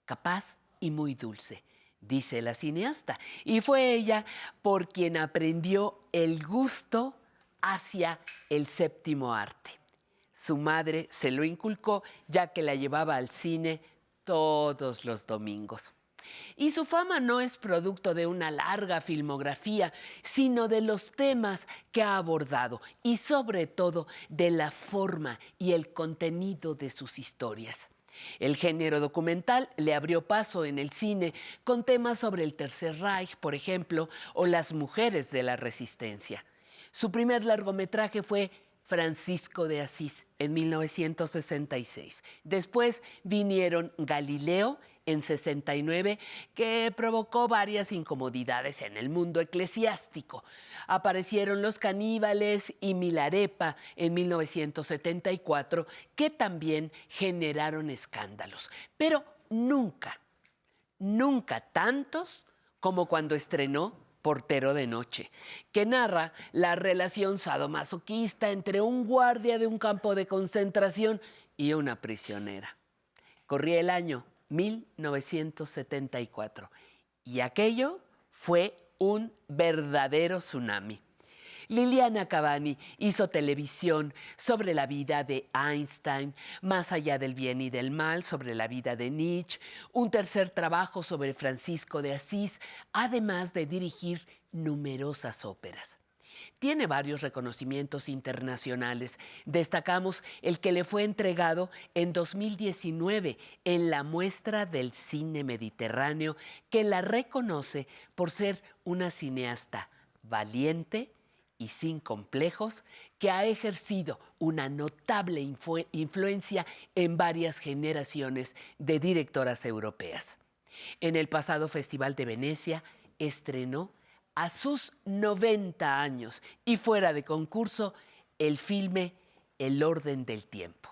capaz y muy dulce, dice la cineasta. Y fue ella por quien aprendió el gusto hacia el séptimo arte. Su madre se lo inculcó ya que la llevaba al cine todos los domingos. Y su fama no es producto de una larga filmografía, sino de los temas que ha abordado y sobre todo de la forma y el contenido de sus historias. El género documental le abrió paso en el cine con temas sobre el Tercer Reich, por ejemplo, o las mujeres de la resistencia. Su primer largometraje fue Francisco de Asís en 1966. Después vinieron Galileo en 69, que provocó varias incomodidades en el mundo eclesiástico. Aparecieron Los Caníbales y Milarepa en 1974, que también generaron escándalos. Pero nunca, nunca tantos como cuando estrenó Portero de Noche, que narra la relación sadomasoquista entre un guardia de un campo de concentración y una prisionera. Corría el año 1974 y aquello fue un verdadero tsunami. Liliana Cavani hizo televisión sobre la vida de Einstein, más allá del bien y del mal, sobre la vida de Nietzsche, un tercer trabajo sobre Francisco de Asís, además de dirigir numerosas óperas. Tiene varios reconocimientos internacionales. Destacamos el que le fue entregado en 2019 en la muestra del cine mediterráneo, que la reconoce por ser una cineasta valiente, y sin complejos, que ha ejercido una notable influ- influencia en varias generaciones de directoras europeas. En el pasado Festival de Venecia estrenó a sus 90 años y fuera de concurso el filme El orden del tiempo.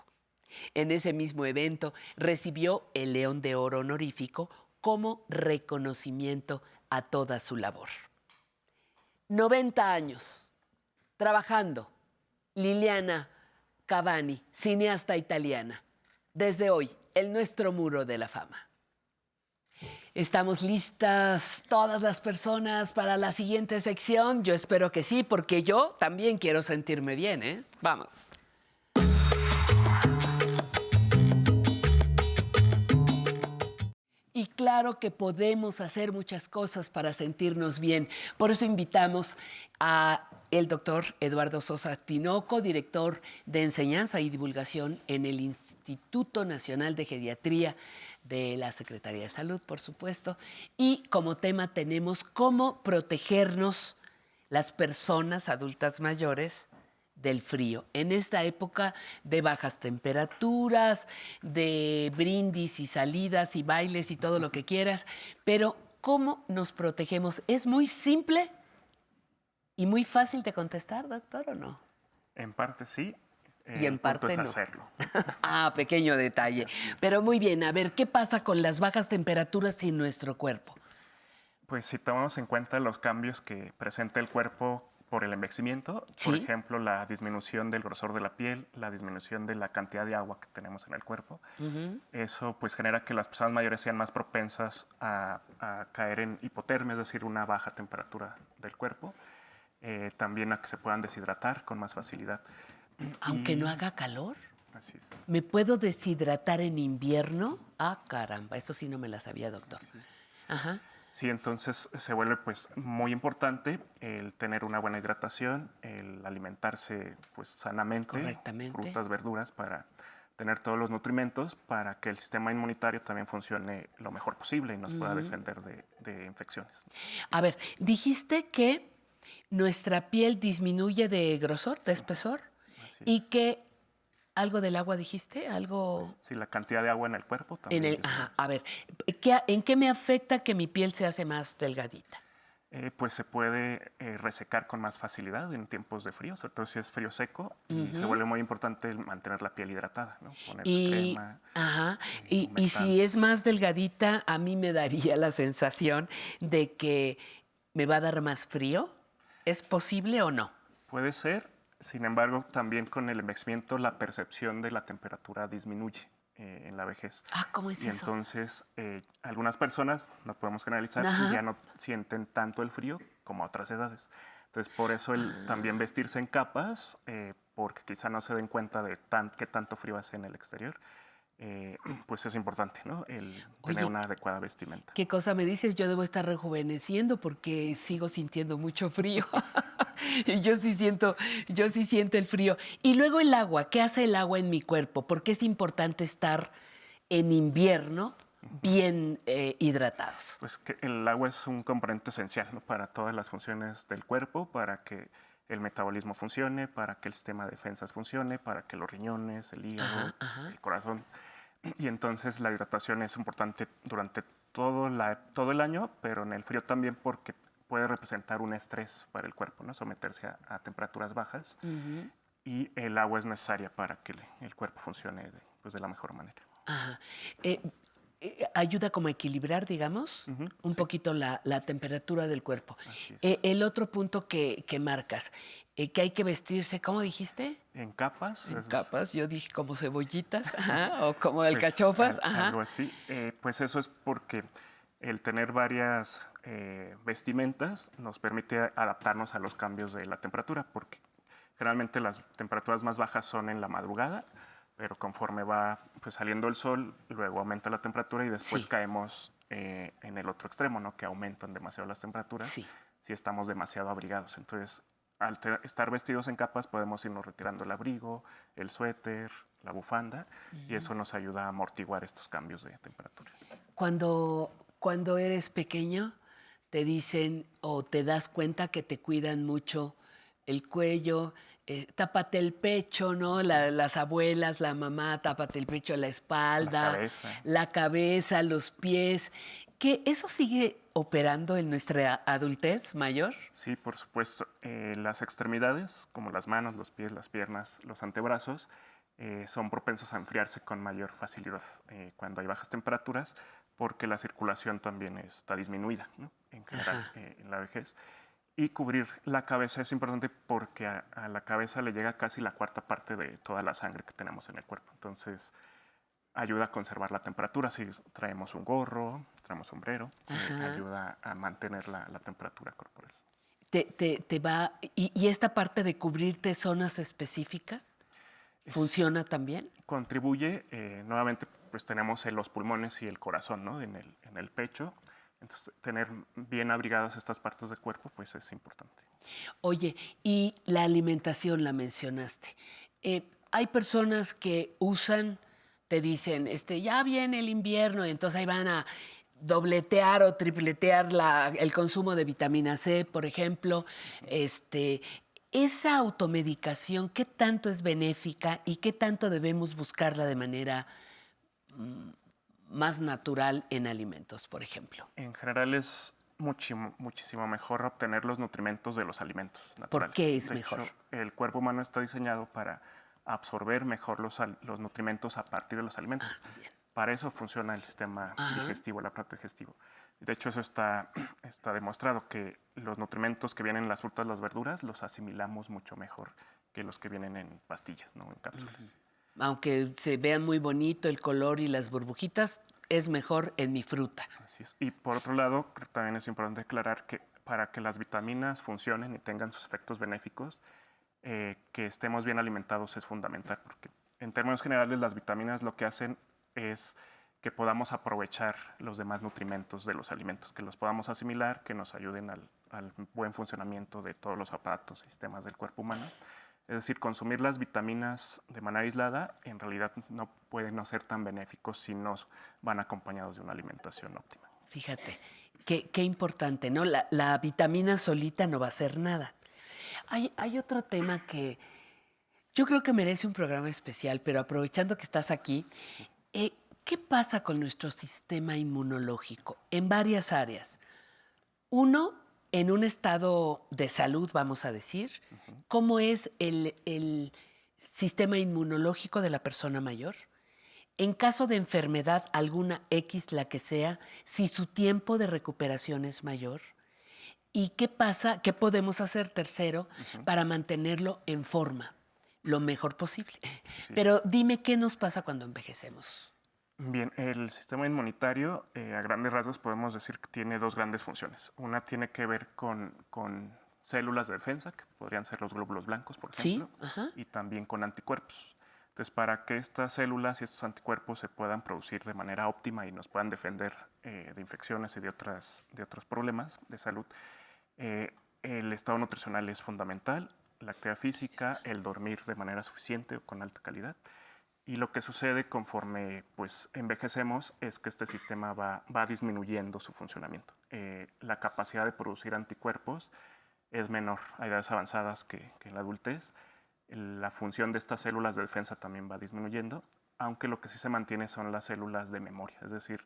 En ese mismo evento recibió el León de Oro honorífico como reconocimiento a toda su labor. 90 años trabajando. Liliana Cavani, cineasta italiana. Desde hoy, el nuestro muro de la fama. ¿Estamos listas todas las personas para la siguiente sección? Yo espero que sí, porque yo también quiero sentirme bien, ¿eh? Vamos. Y claro que podemos hacer muchas cosas para sentirnos bien. Por eso invitamos a el doctor Eduardo Sosa Tinoco, director de enseñanza y divulgación en el Instituto Nacional de Geriatría de la Secretaría de Salud, por supuesto. Y como tema tenemos cómo protegernos las personas adultas mayores del frío. En esta época de bajas temperaturas, de brindis y salidas y bailes y todo lo que quieras, pero ¿cómo nos protegemos? Es muy simple y muy fácil de contestar, doctor, ¿o no? En parte sí. eh, Y en parte es no. hacerlo. ah, pequeño detalle. Pero muy bien, a ver, ¿qué pasa con las bajas temperaturas en nuestro cuerpo? Pues si tomamos en cuenta los cambios que presenta el cuerpo por el envejecimiento, por Sí. ejemplo, la disminución del grosor de la piel, la disminución de la cantidad de agua que tenemos en el cuerpo, eso pues genera que las personas mayores sean más propensas a, a caer en hipotermia, es decir, una baja temperatura del cuerpo, eh, también a que se puedan deshidratar con más facilidad. Aunque Y- no haga calor. Así es. ¿Me puedo deshidratar en invierno? Ah, caramba, eso sí no me la sabía, doctor. Ajá. Sí, entonces se vuelve pues muy importante el tener una buena hidratación, el alimentarse pues sanamente, Correctamente. frutas, verduras para tener todos los nutrimentos para que el sistema inmunitario también funcione lo mejor posible y nos pueda defender de, de infecciones. A ver, dijiste que nuestra piel disminuye de grosor, de espesor, y que algo del agua dijiste, algo Sí, la cantidad de agua en el cuerpo en también. el... disminuye. Ajá, a ver, ¿qué- ¿en qué me afecta que mi piel se hace más delgadita? Eh, pues se puede eh, resecar con más facilidad en tiempos de frío, sobre todo si es frío seco, y se vuelve muy importante el mantener la piel hidratada, ¿no? Poner Y, crema. ajá, y, y si es más delgadita, a mí me daría la sensación de que me va a dar más frío. ¿Es posible o no? Puede ser Sin embargo, también con el envejecimiento la percepción de la temperatura disminuye eh, en la vejez. Ah, ¿cómo es y eso? entonces eh, algunas personas, no podemos generalizar, Ajá. ya no sienten tanto el frío como a otras edades. Entonces, por eso el Ah. también vestirse en capas, eh, porque quizá no se den cuenta de tan, qué tanto frío hace en el exterior, eh, pues es importante, ¿no? El tener una adecuada vestimenta. ¿Qué cosa me dices? Yo debo estar rejuveneciendo porque sigo sintiendo mucho frío. y yo sí siento, yo sí siento el frío. Y luego el agua, ¿qué hace el agua en mi cuerpo? ¿Por qué es importante estar en invierno bien eh, hidratados? Pues que el agua es un componente esencial ¿no? para todas las funciones del cuerpo, para que el metabolismo funcione, para que el sistema de defensas funcione, para que los riñones, el hígado, Ajá, ajá. el corazón. Y entonces la hidratación es importante durante todo, la, todo el año, pero en el frío también porque puede representar un estrés para el cuerpo, ¿no? someterse a, a temperaturas bajas. Y el agua es necesaria para que le- el cuerpo funcione de, pues, de la mejor manera. Ajá. Eh, ayuda como a equilibrar, digamos, un poquito la, la temperatura del cuerpo. Eh, el otro punto que, que marcas, eh, que hay que vestirse, ¿cómo dijiste? En capas. En es- capas, yo dije como cebollitas, ajá, o como el Pues, cachofas, al- ajá. Algo así. Eh, pues eso es porque el tener varias eh, vestimentas nos permite adaptarnos a los cambios de la temperatura, porque generalmente las temperaturas más bajas son en la madrugada, pero conforme va pues, saliendo el sol, luego aumenta la temperatura y después Sí. caemos eh, en el otro extremo, ¿no? que aumentan demasiado las temperaturas si estamos demasiado abrigados. Entonces, al estar vestidos en capas podemos irnos retirando el abrigo, el suéter, la bufanda, y Ujú. eso nos ayuda a amortiguar estos cambios de temperatura. Cuando, cuando eres pequeño, te dicen o te das cuenta que te cuidan mucho el cuello, eh, tápate el pecho, ¿no? La- las abuelas, la mamá, tápate el pecho, la espalda, cabeza. la cabeza, los pies. ¿Que eso sigue operando en nuestra adultez mayor? Sí, por supuesto. Eh, las extremidades, como las manos, los pies, las piernas, los antebrazos, eh, son propensos a enfriarse con mayor facilidad eh, cuando hay bajas temperaturas, porque la circulación también está disminuida ¿no? en general en la vejez. Y cubrir la cabeza es importante porque a, a la cabeza le llega casi la cuarta parte de toda la sangre que tenemos en el cuerpo. Entonces, ayuda a conservar la temperatura. Si traemos un gorro, traemos sombrero, eh, ayuda a mantener la- la temperatura corporal. Te, te- te va, y, y esta parte de cubrirte zonas específicas funciona también? contribuye, eh, nuevamente pues tenemos en los pulmones y el corazón, ¿no? En el, en el pecho. Entonces, tener bien abrigadas estas partes del cuerpo pues es importante. Oye, y la alimentación la mencionaste. Eh, hay personas que usan, te dicen, este, ya viene el invierno, y entonces ahí van a dobletear o tripletear la- el consumo de vitamina C, por ejemplo. Este, esa automedicación, ¿qué tanto es benéfica y qué tanto debemos buscarla de manera mm, más natural en alimentos, por ejemplo? En general es muchimo- muchísimo mejor obtener los nutrimentos de los alimentos naturales. qué es De mejor? hecho, el cuerpo humano está diseñado para absorber mejor los, los nutrimentos a partir de los alimentos. para eso funciona el sistema Ajá. digestivo, el aparato digestivo. De hecho, eso está, está demostrado, que los nutrimentos que vienen en las frutas, las verduras, los asimilamos mucho mejor que los que vienen en pastillas, ¿no? en cápsulas. Aunque se vean muy bonito el color y las burbujitas, es mejor en mi fruta. Y por otro lado, también es importante aclarar que para que las vitaminas funcionen y tengan sus efectos benéficos, eh, que estemos bien alimentados es fundamental, porque en términos generales las vitaminas lo que hacen es que podamos aprovechar los demás nutrimentos de los alimentos, que los podamos asimilar, que nos ayuden al, buen funcionamiento de todos los aparatos sistemas del cuerpo humano. Es decir, consumir las vitaminas de manera aislada en realidad no pueden no ser tan benéficos si no van acompañados de una alimentación óptima. Fíjate, qué, importante, ¿no? La, la vitamina solita no va a hacer nada. Hay, hay otro tema que yo creo que merece un programa especial, pero aprovechando que estás aquí, eh, ¿qué pasa con nuestro sistema inmunológico en varias áreas? Uno, en un estado de salud, vamos a decir, ¿cómo es el, el sistema inmunológico de la persona mayor? En caso de enfermedad, alguna X, la que sea, si su tiempo de recuperación es mayor. ¿Y qué pasa? ¿Qué podemos hacer tercero para mantenerlo en forma lo mejor posible? Pero dime qué nos pasa cuando envejecemos. Bien, el sistema inmunitario, eh, a grandes rasgos, podemos decir que tiene dos grandes funciones. Una tiene que ver con, con células de defensa, que podrían ser los glóbulos blancos, por ejemplo, y también con anticuerpos. Entonces, para que estas células y estos anticuerpos se puedan producir de manera óptima y nos puedan defender eh, de infecciones y de, otras, de otros problemas de salud, eh, el estado nutricional es fundamental, la actividad física, el dormir de manera suficiente o con alta calidad. Y lo que sucede conforme pues, envejecemos es que este sistema va, va disminuyendo su funcionamiento. Eh, la capacidad de producir anticuerpos es menor a edades avanzadas que, en la adultez. La función de estas células de defensa también va disminuyendo, aunque lo que sí se mantiene son las células de memoria, es decir,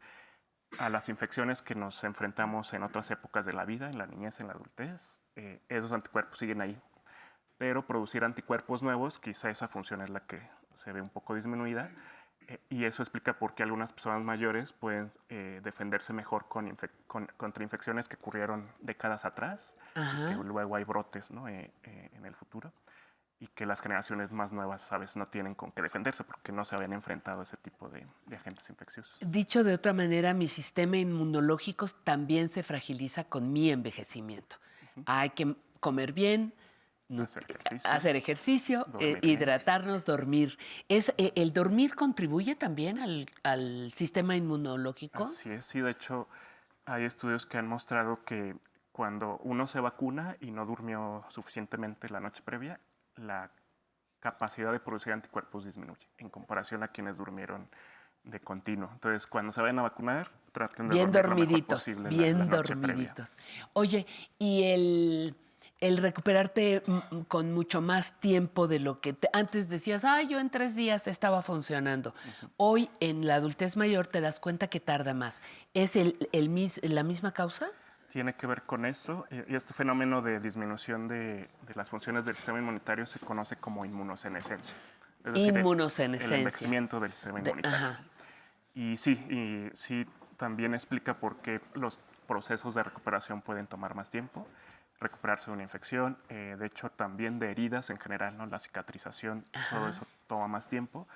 a las infecciones que nos enfrentamos en otras épocas de la vida, en la niñez, en la adultez, eh, esos anticuerpos siguen ahí. Pero producir anticuerpos nuevos, quizá esa función es la que se ve un poco disminuida. eh, y eso explica por qué algunas personas mayores pueden eh, defenderse mejor con infec- con- contra infecciones que ocurrieron décadas atrás, y que luego hay brotes ¿no? Eh, en el futuro, y que las generaciones más nuevas a veces no tienen con qué defenderse porque no se habían enfrentado a ese tipo de, de agentes infecciosos. Dicho de otra manera, mi sistema inmunológico también se fragiliza con mi envejecimiento. Hay que comer bien, Hacer ejercicio. hacer ejercicio, eh, Dormir hidratarnos, dormir. ¿Es, eh, ¿El dormir contribuye también al, al sistema inmunológico? Así es, sí, de hecho hay estudios que han mostrado que cuando uno se vacuna y no durmió suficientemente la noche previa, la capacidad de producir anticuerpos disminuye en comparación a quienes durmieron de continuo. Entonces, cuando se vayan a vacunar, traten de Bien dormir lo mejor dormiditos, posible la- bien la previa. dormiditos. Oye, y el, el recuperarte mm, con mucho más tiempo de lo que te- antes decías, ah, yo en tres días estaba funcionando. Hoy en la adultez mayor te das cuenta que tarda más. ¿Es el, el mis- la misma causa? tiene que ver con eso y este fenómeno de disminución de, de las funciones del sistema inmunitario se conoce como inmunosenescencia. Es decir, el- Inmunosenescencia. El envejecimiento del sistema De- inmunitario. ajá. Y sí, y sí también explica por qué los procesos de recuperación pueden tomar más tiempo, recuperarse de una infección, eh, de hecho también de heridas en general, ¿no? la cicatrización, todo eso toma más tiempo,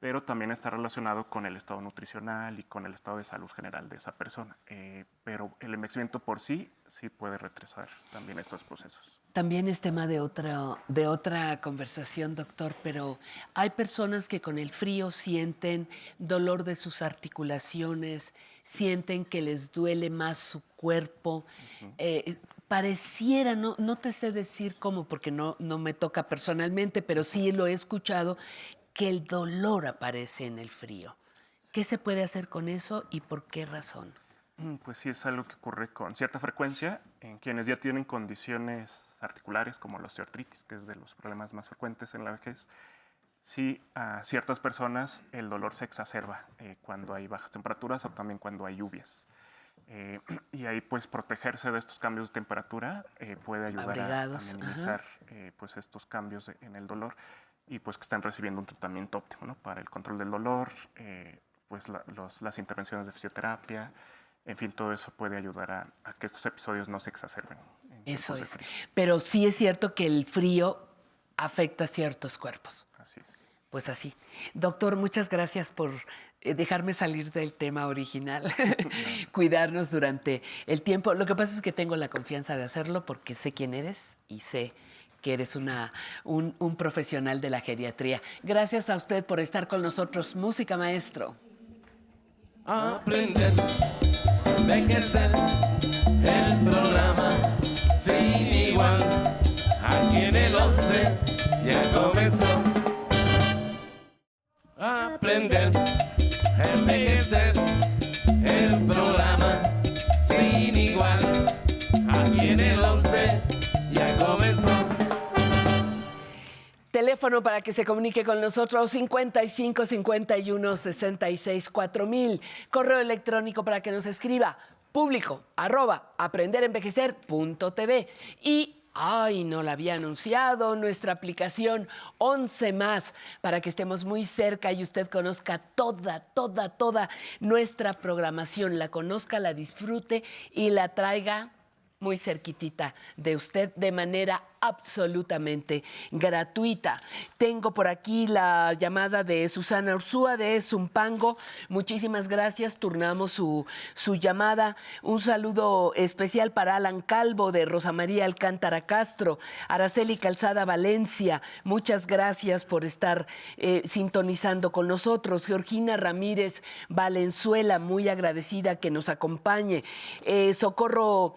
pero también está relacionado con el estado nutricional y con el estado de salud general de esa persona. Eh, pero el envejecimiento por sí sí puede retrasar también estos procesos. También es tema de otra, de otra conversación, doctor, pero hay personas que con el frío sienten dolor de sus articulaciones, sienten que les duele más su cuerpo. Eh, pareciera, no, no te sé decir cómo, porque no, no me toca personalmente, pero sí lo he escuchado, que el dolor aparece en el frío. ¿Qué se puede hacer con eso y por qué razón? Mm, Pues sí, es algo que ocurre con cierta frecuencia en quienes ya tienen condiciones articulares como la osteoartritis, que es de los problemas más frecuentes en la vejez. Sí, a ciertas personas el dolor se exacerba eh, cuando hay bajas temperaturas o también cuando hay lluvias. Eh, y ahí pues protegerse de estos cambios de temperatura eh, puede ayudar a- a, minimizar eh, pues estos cambios de- en el dolor y pues que estén recibiendo un tratamiento óptimo ¿no? para el control del dolor, eh, pues la- los- las intervenciones de fisioterapia, en fin, todo eso puede ayudar a, a que estos episodios no se exacerben. en Eso es. Pero sí es cierto que el frío afecta a ciertos cuerpos. Así es. Pues así. Doctor, muchas gracias por dejarme salir del tema original, cuidarnos durante el tiempo. Lo que pasa es que tengo la confianza de hacerlo porque sé quién eres y sé que eres una, un, un profesional de la geriatría. Gracias a usted por estar con nosotros. Música, maestro. Aprender, envejecer, el programa sin igual. Aquí en el 11 ya comenzó. Aprender, envejecer, el programa sin igual. Aquí en el 11 ya comenzó. Teléfono para que se comunique con nosotros 55 51 66 4000. Correo electrónico para que nos escriba público arroba aprenderenvejecer.tv. Y, ay, no la había anunciado, nuestra aplicación 11 más para que estemos muy cerca y usted conozca toda, toda, toda nuestra programación. La conozca, la disfrute y la traiga muy cerquitita de usted de manera absolutamente gratuita. Tengo por aquí la llamada de Susana Ursúa de Zumpango. Muchísimas gracias. Turnamos su, su llamada. Un saludo especial para Alan Calvo de Rosa María Alcántara Castro, Araceli Calzada Valencia. Muchas gracias por estar eh, sintonizando con nosotros. Georgina Ramírez Valenzuela, muy agradecida que nos acompañe. Eh, Socorro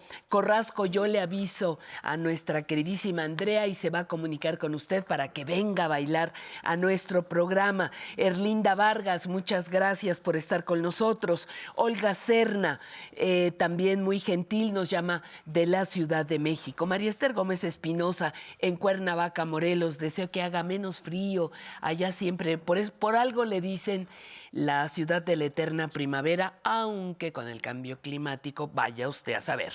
Yo le aviso a nuestra queridísima Andrea y se va a comunicar con usted para que venga a bailar a nuestro programa. Erlinda Vargas, muchas gracias por estar con nosotros. Olga Serna, eh, también muy gentil, nos llama de la Ciudad de México. María Esther Gómez Espinosa, en Cuernavaca, Morelos, deseo que haga menos frío. Allá siempre, por, es- por algo le dicen la ciudad de la eterna primavera, aunque con el cambio climático vaya usted a saber.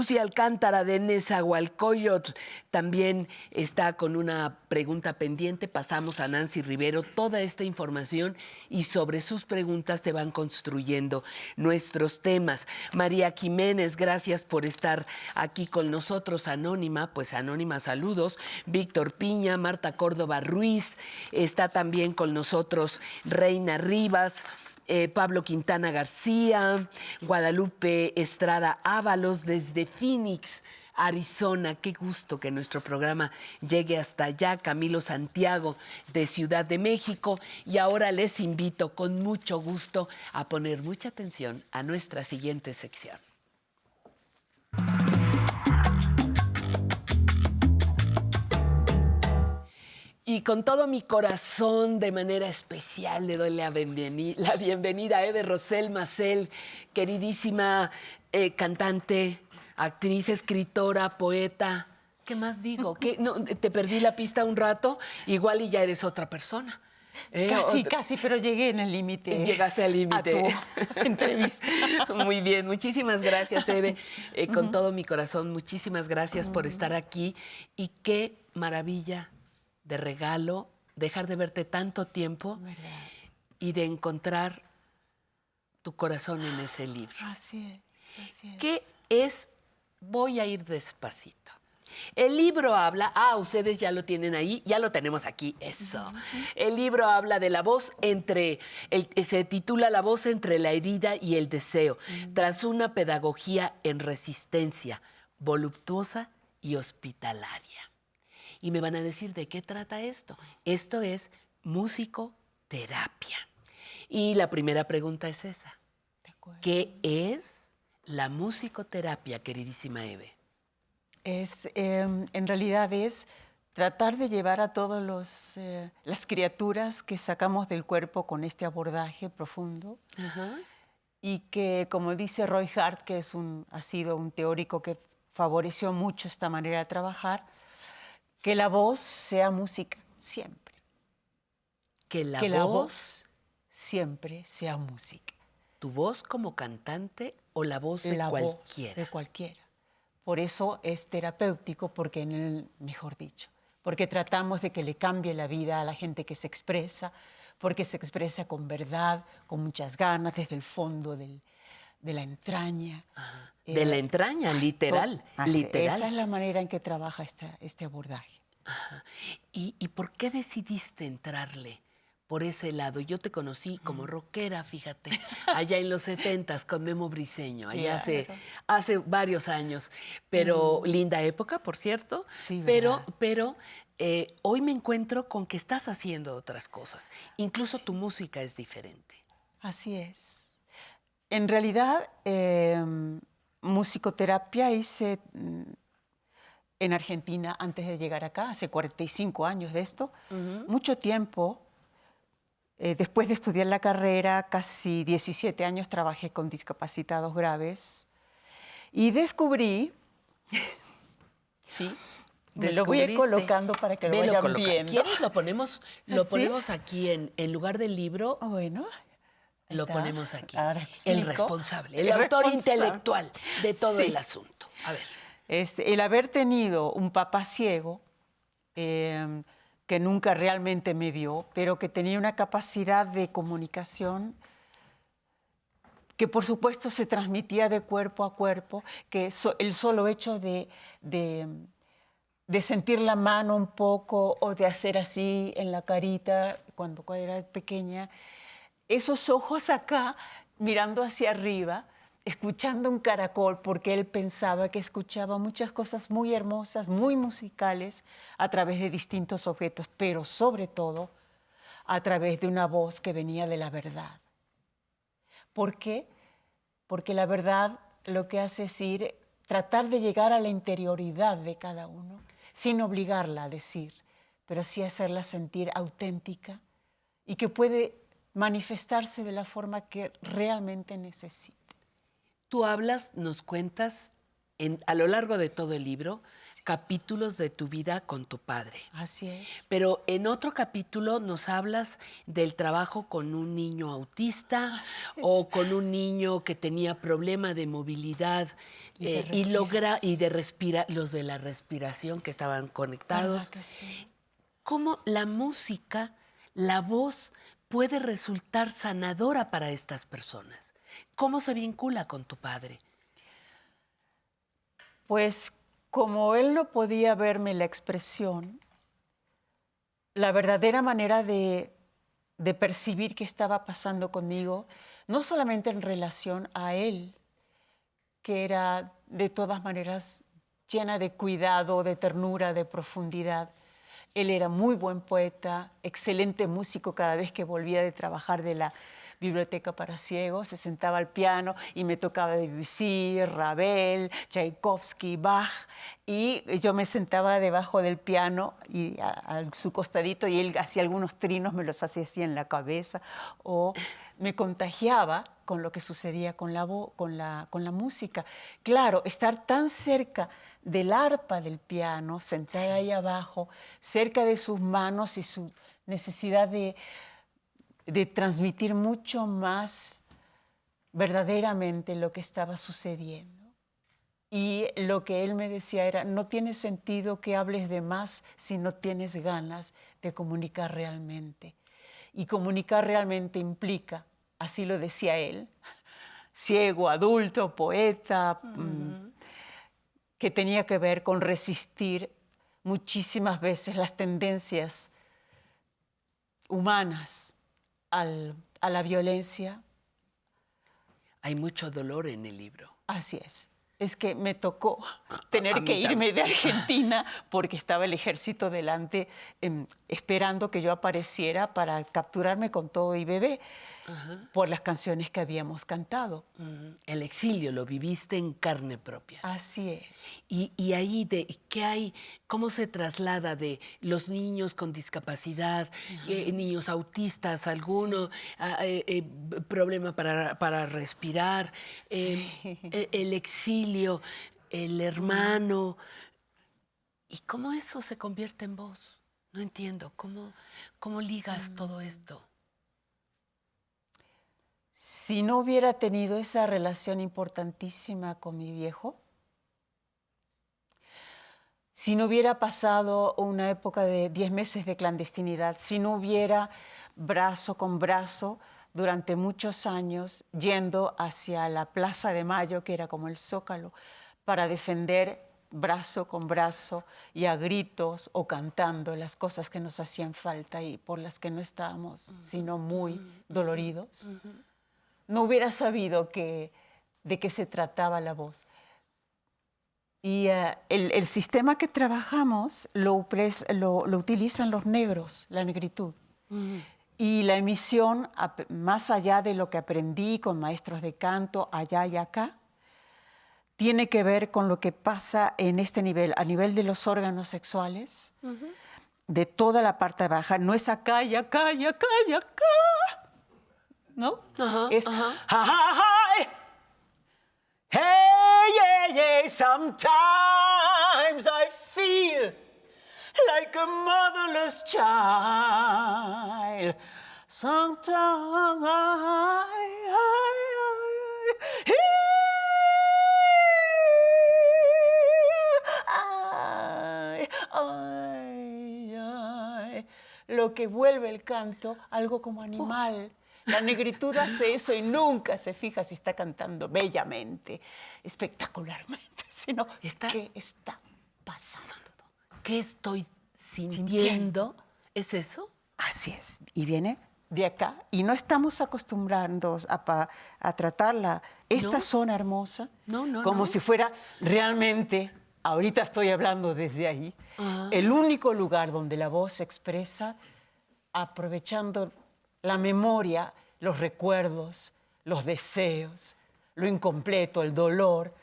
Lucy Alcántara de Nezahualcóyotl también está con una pregunta pendiente. Pasamos a Nancy Rivero toda esta información y sobre sus preguntas se van construyendo nuestros temas. María Jiménez, gracias por estar aquí con nosotros. Anónima, pues Anónima, saludos. Víctor Piña, Marta Córdoba Ruiz, está también con nosotros Reina Rivas. Eh, Pablo Quintana García, Guadalupe Estrada Ábalos desde Phoenix, Arizona. Qué gusto que nuestro programa llegue hasta allá. Camilo Santiago de Ciudad de México. Y ahora les invito con mucho gusto a poner mucha atención a nuestra siguiente sección. Y con todo mi corazón, de manera especial, le doy la, bienveni- la bienvenida a Eve Rosel Macel, queridísima eh, cantante, actriz, escritora, poeta. ¿Qué más digo? ¿Qué? No, te perdí la pista un rato, igual y ya eres otra persona. Eh, Casi, casi, pero llegué en el límite. Llegaste al límite. Entrevista. Muy bien, muchísimas gracias, Eve. Eh, con todo mi corazón, muchísimas gracias por estar aquí. Y qué maravilla de regalo dejar de verte tanto tiempo y de encontrar tu corazón en ese libro. Así es, así es. ¿Qué es? Voy a ir despacito. El libro habla, ah, ustedes ya lo tienen ahí, ya lo tenemos aquí, eso. El libro habla de la voz entre, el, se titula La voz entre la herida y el deseo, tras una pedagogía en resistencia, voluptuosa y hospitalaria. Y me van a decir, ¿de qué trata esto? Esto es musicoterapia. Y la primera pregunta es esa. ¿Qué es la musicoterapia, queridísima Eve? Es, eh, en realidad es tratar de llevar a todas las criaturas que sacamos del cuerpo con este abordaje profundo y que, como dice Roy Hart, que es un, ha sido un teórico que favoreció mucho esta manera de trabajar, que la voz sea música siempre. Que la, que la voz, voz siempre sea música. ¿Tu voz como cantante o la voz de la cualquiera? voz de cualquiera. Por eso es terapéutico, porque en el, mejor dicho, porque tratamos de que le cambie la vida a la gente que se expresa, porque se expresa con verdad, con muchas ganas, desde el fondo del- de la entraña. De la Eh, entraña, esto- literal, literal. Esa es la manera en que trabaja esta- este abordaje. ¿Y, y por qué decidiste entrarle por ese lado? Yo te conocí como rockera, fíjate, allá en los setentas con Memo Briseño, allá hace, Claro. hace varios años. Pero Mm. linda época, por cierto. Sí, pero ¿verdad? pero eh, hoy me encuentro con que estás haciendo otras cosas. Incluso tu música es diferente. Así es. En realidad, eh, musicoterapia hice mm, en Argentina antes de llegar acá, hace 45 años de esto, mucho tiempo. eh, después de estudiar la carrera, casi 17 años trabajé con discapacitados graves y descubrí, Sí. me lo voy a ir Descubriste. colocando para que lo vayan coloca- viendo. ¿Quieres? Lo ponemos, lo ¿Ah, sí? ponemos aquí en, en lugar del libro. Bueno. Lo ponemos aquí. Ahora El responsable, el, El autor responsable. intelectual de todo Sí. el asunto. A ver. Este, el haber tenido un papá ciego, eh, que nunca realmente me vio, pero que tenía una capacidad de comunicación que por supuesto se transmitía de cuerpo a cuerpo, que so- el solo hecho de, de, de sentir la mano un poco o de hacer así en la carita cuando era pequeña, esos ojos acá mirando hacia arriba, escuchando un caracol, porque él pensaba que escuchaba muchas cosas muy hermosas, muy musicales, a través de distintos objetos, pero sobre todo a través de una voz que venía de la verdad. ¿Por qué? Porque la verdad lo que hace es ir, tratar de llegar a la interioridad de cada uno, sin obligarla a decir, pero sí hacerla sentir auténtica y que puede manifestarse de la forma que realmente necesite. Tú hablas, nos cuentas en- a lo largo de todo el libro capítulos de tu vida con tu padre. Así es. Pero en otro capítulo nos hablas del trabajo con un niño autista o con un niño que tenía problema de movilidad Y de eh, y logra y de respira los de la respiración que estaban conectados. ¿Verdad que sí? ¿Cómo la música, la voz puede resultar sanadora para estas personas? ¿Cómo se vincula con tu padre? Pues como él no podía verme la expresión, la verdadera manera de, de percibir qué estaba pasando conmigo, no solamente en relación a él, que era de todas maneras llena de cuidado, de ternura, de profundidad. Él era muy buen poeta, excelente músico cada vez que volvía de trabajar de la biblioteca para ciegos, se sentaba al piano y me tocaba Debussy, Ravel, Tchaikovsky, Bach, y yo me sentaba debajo del piano y a, su costadito y él hacía algunos trinos, me los hacía así en la cabeza, o me contagiaba con lo que sucedía con la música. Claro, estar tan cerca del arpa del piano, sentada ahí abajo, cerca de sus manos y su necesidad de, de transmitir mucho más verdaderamente lo que estaba sucediendo. Y lo que él me decía era, no tiene sentido que hables de más si no tienes ganas de comunicar realmente. Y comunicar realmente implica, así lo decía él, ciego, adulto, poeta, mm, que tenía que ver con resistir muchísimas veces las tendencias humanas al- a la violencia. Hay mucho dolor en el libro. Así es. Es que me tocó tener a que irme de. Argentina porque estaba el ejército delante em, esperando que yo apareciera para capturarme con todo y bebé por las canciones que habíamos cantado. El exilio lo viviste en carne propia. Así es. Y, y ahí, de, ¿qué hay? ¿Cómo se traslada de los niños con discapacidad, eh, niños autistas, alguno, a- eh, eh, problema para, para respirar, eh, e- el exilio, el hermano? ¿Y cómo eso se convierte en voz? No entiendo. ¿Cómo, cómo ligas todo esto? Si no hubiera tenido esa relación importantísima con mi viejo, si no hubiera pasado una época de 10 meses de clandestinidad, si no hubiera brazo con brazo durante muchos años yendo hacia la Plaza de Mayo, que era como el zócalo, para defender brazo con brazo y a gritos o cantando las cosas que nos hacían falta y por las que no estábamos, sino muy doloridos no hubiera sabido que, de qué se trataba la voz. Y eh, el, el sistema que trabajamos lo, upres- lo- lo utilizan los negros, la negritud. Y la emisión, más allá de lo que aprendí con maestros de canto allá y acá, tiene que ver con lo que pasa en este nivel, a nivel de los órganos sexuales, de toda la parte baja. No es acá y acá y acá y acá. ¿No? es "Ja, ja, ja, Hey, yeah, yeah, sometimes I feel like a motherless child. Sometimes I, I, I, ay, ay, lo que vuelve el canto algo como animal, La negritud hace eso y nunca se fija si está cantando bellamente, espectacularmente, sino qué está pasando. ¿Qué estoy sintiendo? ¿Es eso? Así es. Y viene de acá. Y no estamos acostumbrados a, pa- a tratarla, esta No. zona hermosa, No, no, como si fuera realmente, ahorita estoy hablando desde ahí, Ah. el único lugar donde la voz se expresa aprovechando la memoria, los recuerdos, los deseos, lo incompleto, el dolor,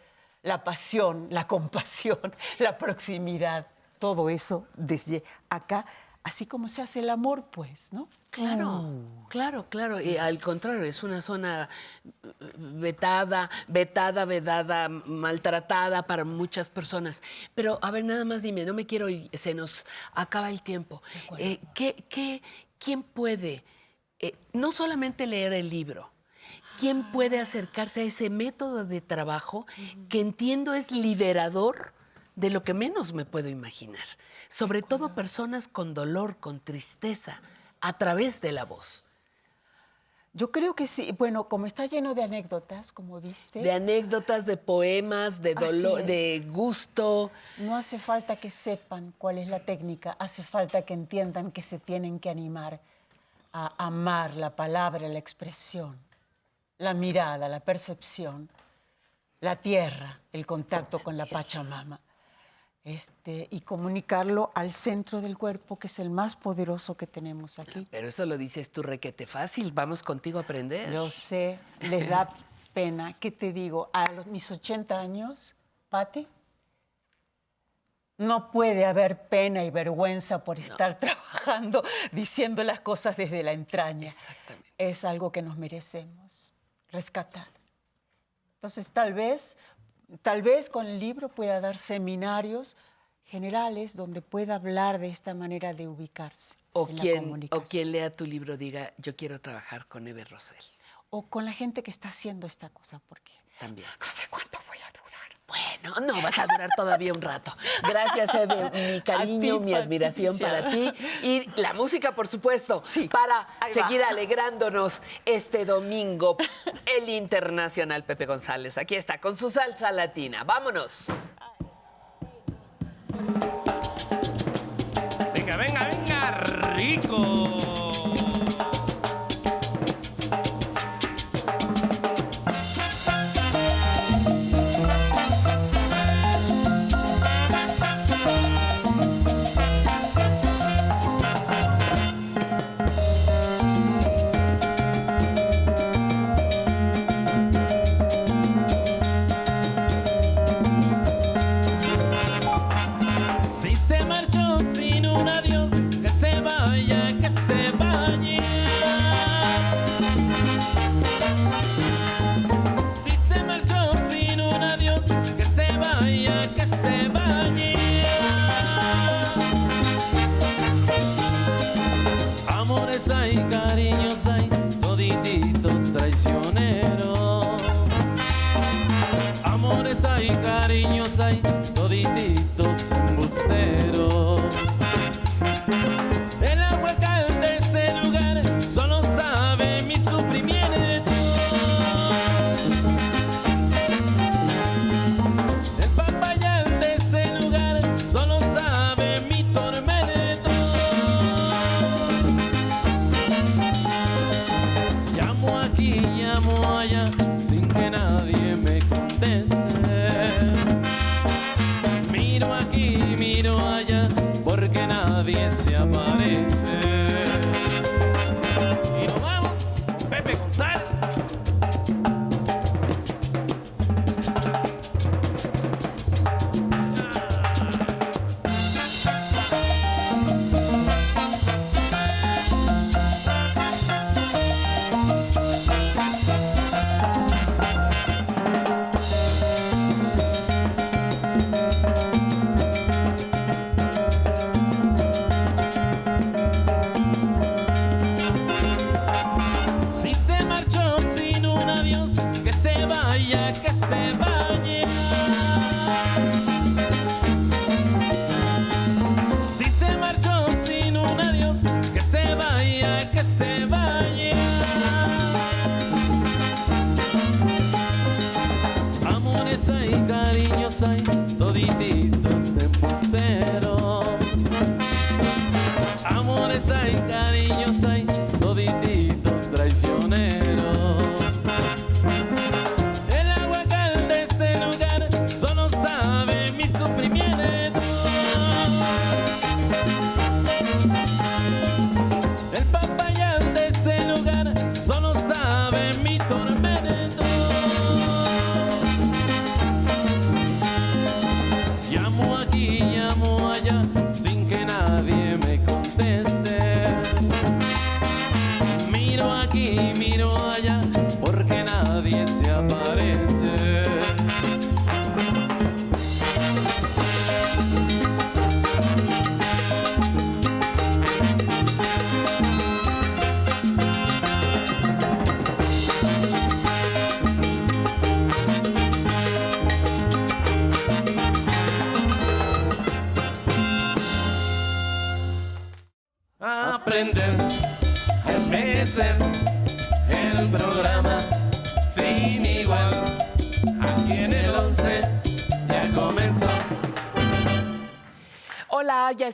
la pasión, la compasión, la proximidad, todo eso desde acá, así como se hace el amor, pues, ¿no? Claro, claro, claro. Y al contrario, es una zona eh, vetada, vetada, vedada, maltratada para muchas personas. Pero, a ver, nada más dime, no me quiero ir, se nos acaba el tiempo. Eh, ¿qué, qué, quién puede, eh, no solamente leer el libro, quién puede acercarse a ese método de trabajo que entiendo es liberador de lo que menos me puedo imaginar? Sobre todo personas con dolor, con tristeza, a través de la voz. Yo creo que sí. Bueno, como está lleno de anécdotas, como viste. De anécdotas, de poemas, de dolor, de gusto. No hace falta que sepan cuál es la técnica, hace falta que entiendan que se tienen que animar a amar la palabra, la expresión, la mirada, la percepción, la tierra, el contacto con la Pachamama. Este, y comunicarlo al centro del cuerpo, que es el más poderoso que tenemos aquí. Pero eso lo dices tú requete fácil. Vamos contigo a aprender. Yo sé, les da pena. ¿Qué te digo? A los, mis 80 años, Pati, no puede haber pena y vergüenza por estar trabajando, diciendo las cosas desde la entraña. Es algo que nos merecemos rescatar. Entonces, tal vez, tal vez con el libro pueda dar seminarios generales donde pueda hablar de esta manera de ubicarse. O en la quien, o comunicación. quien lea tu libro diga, yo quiero trabajar con Eve Rosell. o con la gente que está haciendo esta cosa, porque También. no sé cuánto voy a durar. Bueno, no vas a durar todavía un rato. Gracias, Eve. Mi cariño, ti, mi admiración Patricia. para ti. Y la música, por supuesto, para ahí va. seguir alegrándonos este domingo. El Internacional Pepe González. Aquí está, con su salsa latina. Vámonos. Venga, venga, venga, rico.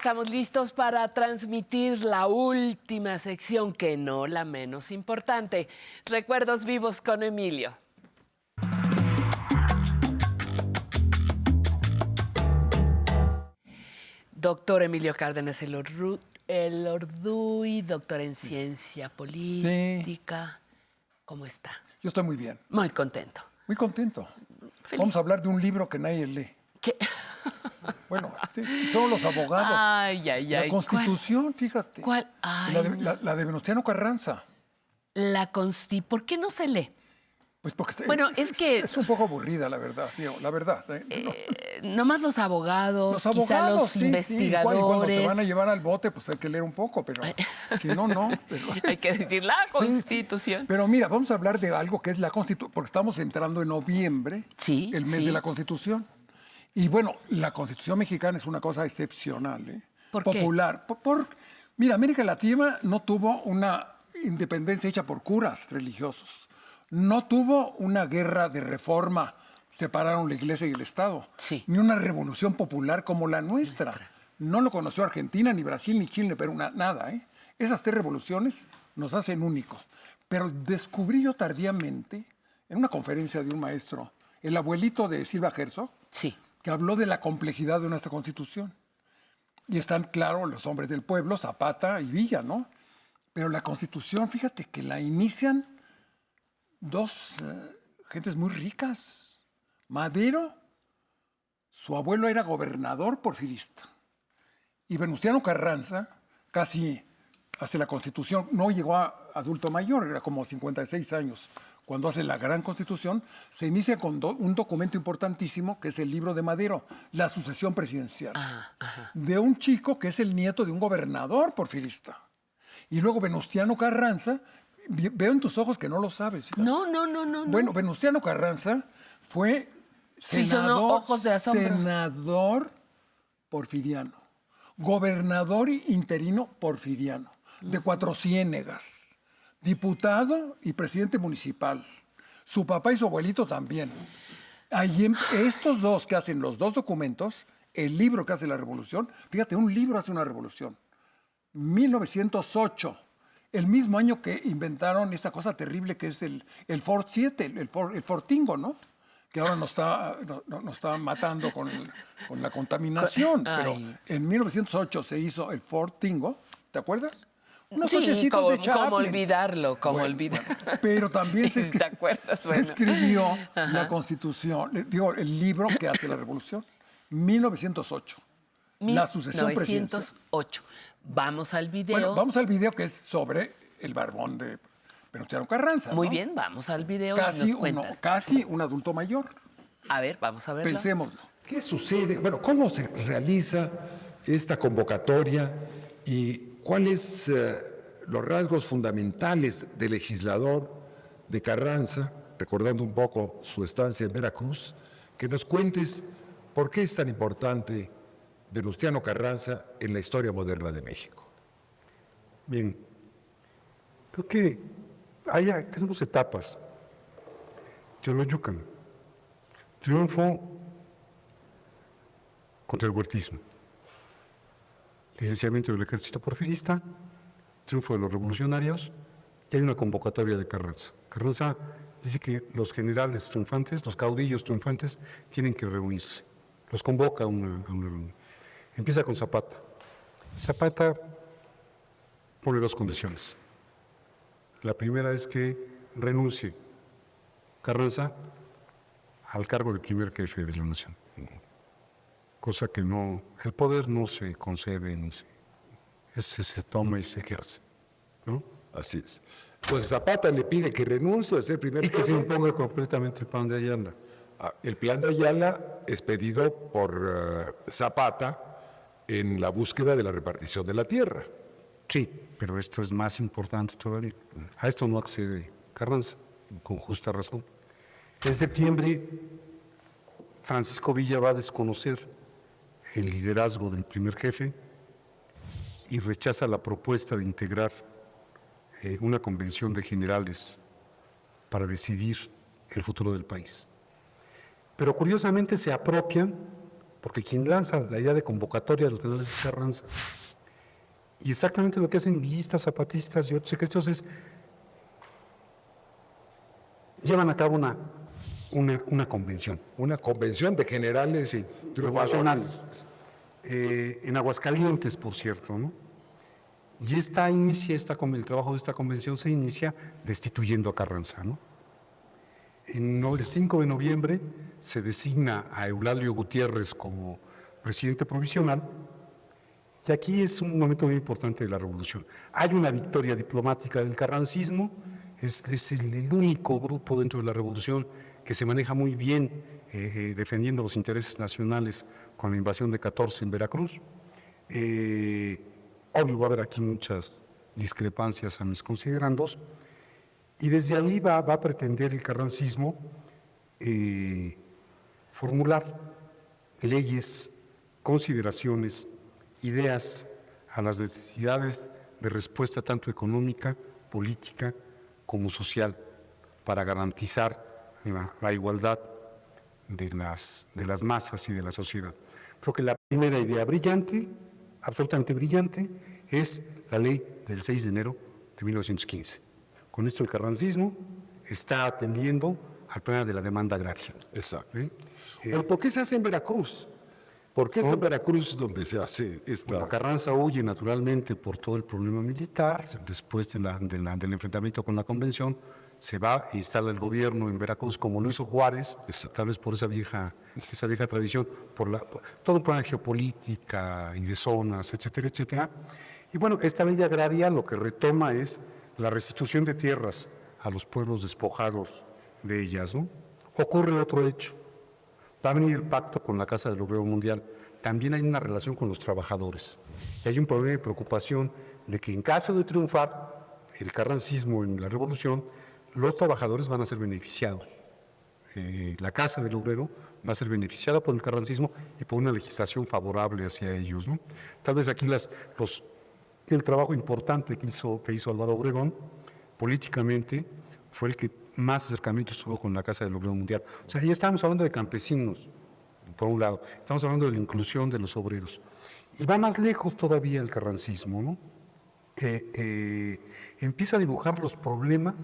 Estamos listos para transmitir la última sección, que no la menos importante. Recuerdos vivos con Emilio. Doctor Emilio Cárdenas el, Orru- el Orduy, doctor en ciencia política. ¿Cómo está? Yo estoy muy bien. Muy contento. Muy contento. Feliz. Vamos a hablar de un libro que nadie lee. ¿Qué? Bueno, sí, son los abogados. Ay, ay, La ay. Constitución, fíjate. ¿Cuál? Ay, la, de, la- la de Venustiano Carranza. La consti... ¿Por qué no se lee? Pues porque Bueno, es que- es un poco aburrida, la verdad. digo, la verdad. ¿eh? No. Eh, nomás los abogados, los quizá abogados, los sí, sí. investigadores. Y cuando te van a llevar al bote, pues hay que leer un poco, pero si no, no. Pero, Hay que decir la Sí, sí. Constitución. Pero mira, vamos a hablar de algo que es la Constitución, porque estamos entrando en noviembre, el mes sí. de la Constitución. Y bueno, la Constitución mexicana es una cosa excepcional, ¿eh? ¿Por qué? Popular. Por, por- mira, América Latina no tuvo una independencia hecha por curas religiosos. No tuvo una guerra de reforma, separaron la iglesia y el Estado. Ni una revolución popular como la nuestra. No lo conoció Argentina, ni Brasil, ni Chile, pero una- nada. ¿eh? Esas tres revoluciones nos hacen únicos. Pero descubrí yo tardíamente, en una conferencia de un maestro, el abuelito de Silva Herzog, que habló de la complejidad de nuestra constitución. Y están, claro, los hombres del pueblo, Zapata y Villa, ¿no? Pero la constitución, fíjate que la inician dos eh, gentes muy ricas. Madero, su abuelo era gobernador porfirista. Y Venustiano Carranza, casi hace la constitución, no llegó a adulto mayor, era como 56 años. Cuando hace la gran constitución, se inicia con do- un documento importantísimo, que es el libro de Madero, la sucesión presidencial, de un chico que es el nieto de un gobernador porfirista. Y luego Venustiano Carranza, veo en tus ojos que no lo sabes. fíjate. No, no, no, no. no. Bueno, Venustiano Carranza fue senador, de senador porfiriano, gobernador interino porfiriano, de Cuatro Ciénegas, diputado y presidente municipal. Su papá y su abuelito también. Ahí en- estos dos que hacen los dos documentos, el libro que hace la revolución, fíjate, un libro hace una revolución. 1908, el mismo año que inventaron esta cosa terrible que es el, el Ford 7, el, Ford- el Fortingo, ¿no? Que ahora nos está, no- no- nos está matando con, el- con la contaminación. Pero en 1908 se hizo el Fortingo, ¿te acuerdas? Unos Sí, cochecitos como, de como Chaplin. olvidarlo, como Bueno, olvidar. Pero también se, ¿Te acuerdas? se Bueno. escribió Ajá. la Constitución, le- digo, el libro que hace la revolución, 1908. La sucesión presidencial. 1908. Vamos al video. Bueno, vamos al video que es sobre el barbón de Venustiano Carranza. Muy ¿no? bien, vamos al video y Casi, nos uno, casi un adulto mayor. A ver, vamos a verlo. Pensémoslo. ¿Qué sucede? Bueno, ¿cómo se realiza esta convocatoria y cuáles eh, los rasgos fundamentales del legislador de Carranza, recordando un poco su estancia en Veracruz, que nos cuentes por qué es tan importante Venustiano Carranza en la historia moderna de México? Bien, creo que hay, tenemos etapas. Teoloyucan triunfo contra el huertismo. Licenciamiento del ejército porfirista, triunfo de los revolucionarios, y hay una convocatoria de Carranza. Carranza dice que los generales triunfantes, los caudillos triunfantes, tienen que reunirse. Los convoca a una, a una reunión. Empieza con Zapata. Zapata pone dos condiciones. La primera es que renuncie Carranza al cargo de primer jefe de la nación. Cosa que no, el poder no se concede, ni se, ese se toma y se ejerce. ¿no? Así es. Pues Zapata le pide que renuncie a ser primer Y que se imponga completamente el plan de Ayala. Ah, El plan de Ayala es pedido por eh, Zapata en la búsqueda de la repartición de la tierra. Sí, pero esto es más importante todavía. A esto no accede Carranza, con justa razón. En septiembre, Francisco Villa va a desconocer el liderazgo del primer jefe y rechaza la propuesta de integrar eh, una convención de generales para decidir el futuro del país. Pero curiosamente se apropian, porque quien lanza la idea de convocatoria de los generales es Carranza. Y exactamente lo que hacen villistas, zapatistas y otros secretos es llevan a cabo una, una, una convención. Una convención de generales triunfales. Eh, en Aguascalientes, por cierto, ¿no? Y esta inicia, esta, el trabajo de esta convención se inicia destituyendo a Carranza, ¿no? En el 5 de noviembre se designa a Eulalio Gutiérrez como presidente provisional y aquí es un momento muy importante de la revolución. Hay una victoria diplomática del carrancismo, es, es el, el único grupo dentro de la revolución que se maneja muy bien eh, eh, defendiendo los intereses nacionales con la invasión de 14 en Veracruz. Eh, obvio va a haber aquí muchas discrepancias a mis considerandos, y desde ahí va, a pretender el carrancismo eh, formular leyes, consideraciones, ideas a las necesidades de respuesta tanto económica, política como social para garantizar la, la igualdad de las, de las masas y de la sociedad. Creo que la primera idea brillante, absolutamente brillante, es la ley del 6 de enero de 1915. Con esto el carrancismo está atendiendo al problema de la demanda agraria. Exacto. ¿Eh? ¿Pero ¿Por qué se hace en Veracruz? ¿Por qué en Veracruz donde se hace esta... Bueno, Carranza huye naturalmente por todo el problema militar, después de la- de la- del enfrentamiento con la convención, se va e instala el gobierno en Veracruz como lo hizo Juárez, tal vez por esa vieja, esa vieja tradición, por, la, por todo un plan geopolítica y de zonas, etcétera, etcétera. Y bueno, esta ley agraria lo que retoma es la restitución de tierras a los pueblos despojados de ellas, ¿no? Ocurre otro hecho. Va a venir el pacto con la Casa del Obrero Mundial. También hay una relación con los trabajadores. Y hay un problema de preocupación de que en caso de triunfar el carrancismo en la revolución, los trabajadores van a ser beneficiados. Eh, la Casa del Obrero va a ser beneficiada por el carrancismo y por una legislación favorable hacia ellos. ¿no? Tal vez aquí las, los, el trabajo importante que hizo, que hizo Álvaro Obregón políticamente fue el que más acercamientos tuvo con la Casa del Obrero Mundial. O sea, ya estamos hablando de campesinos, por un lado, estamos hablando de la inclusión de los obreros. Y va más lejos todavía el carrancismo, ¿no? Que eh, empieza a dibujar los problemas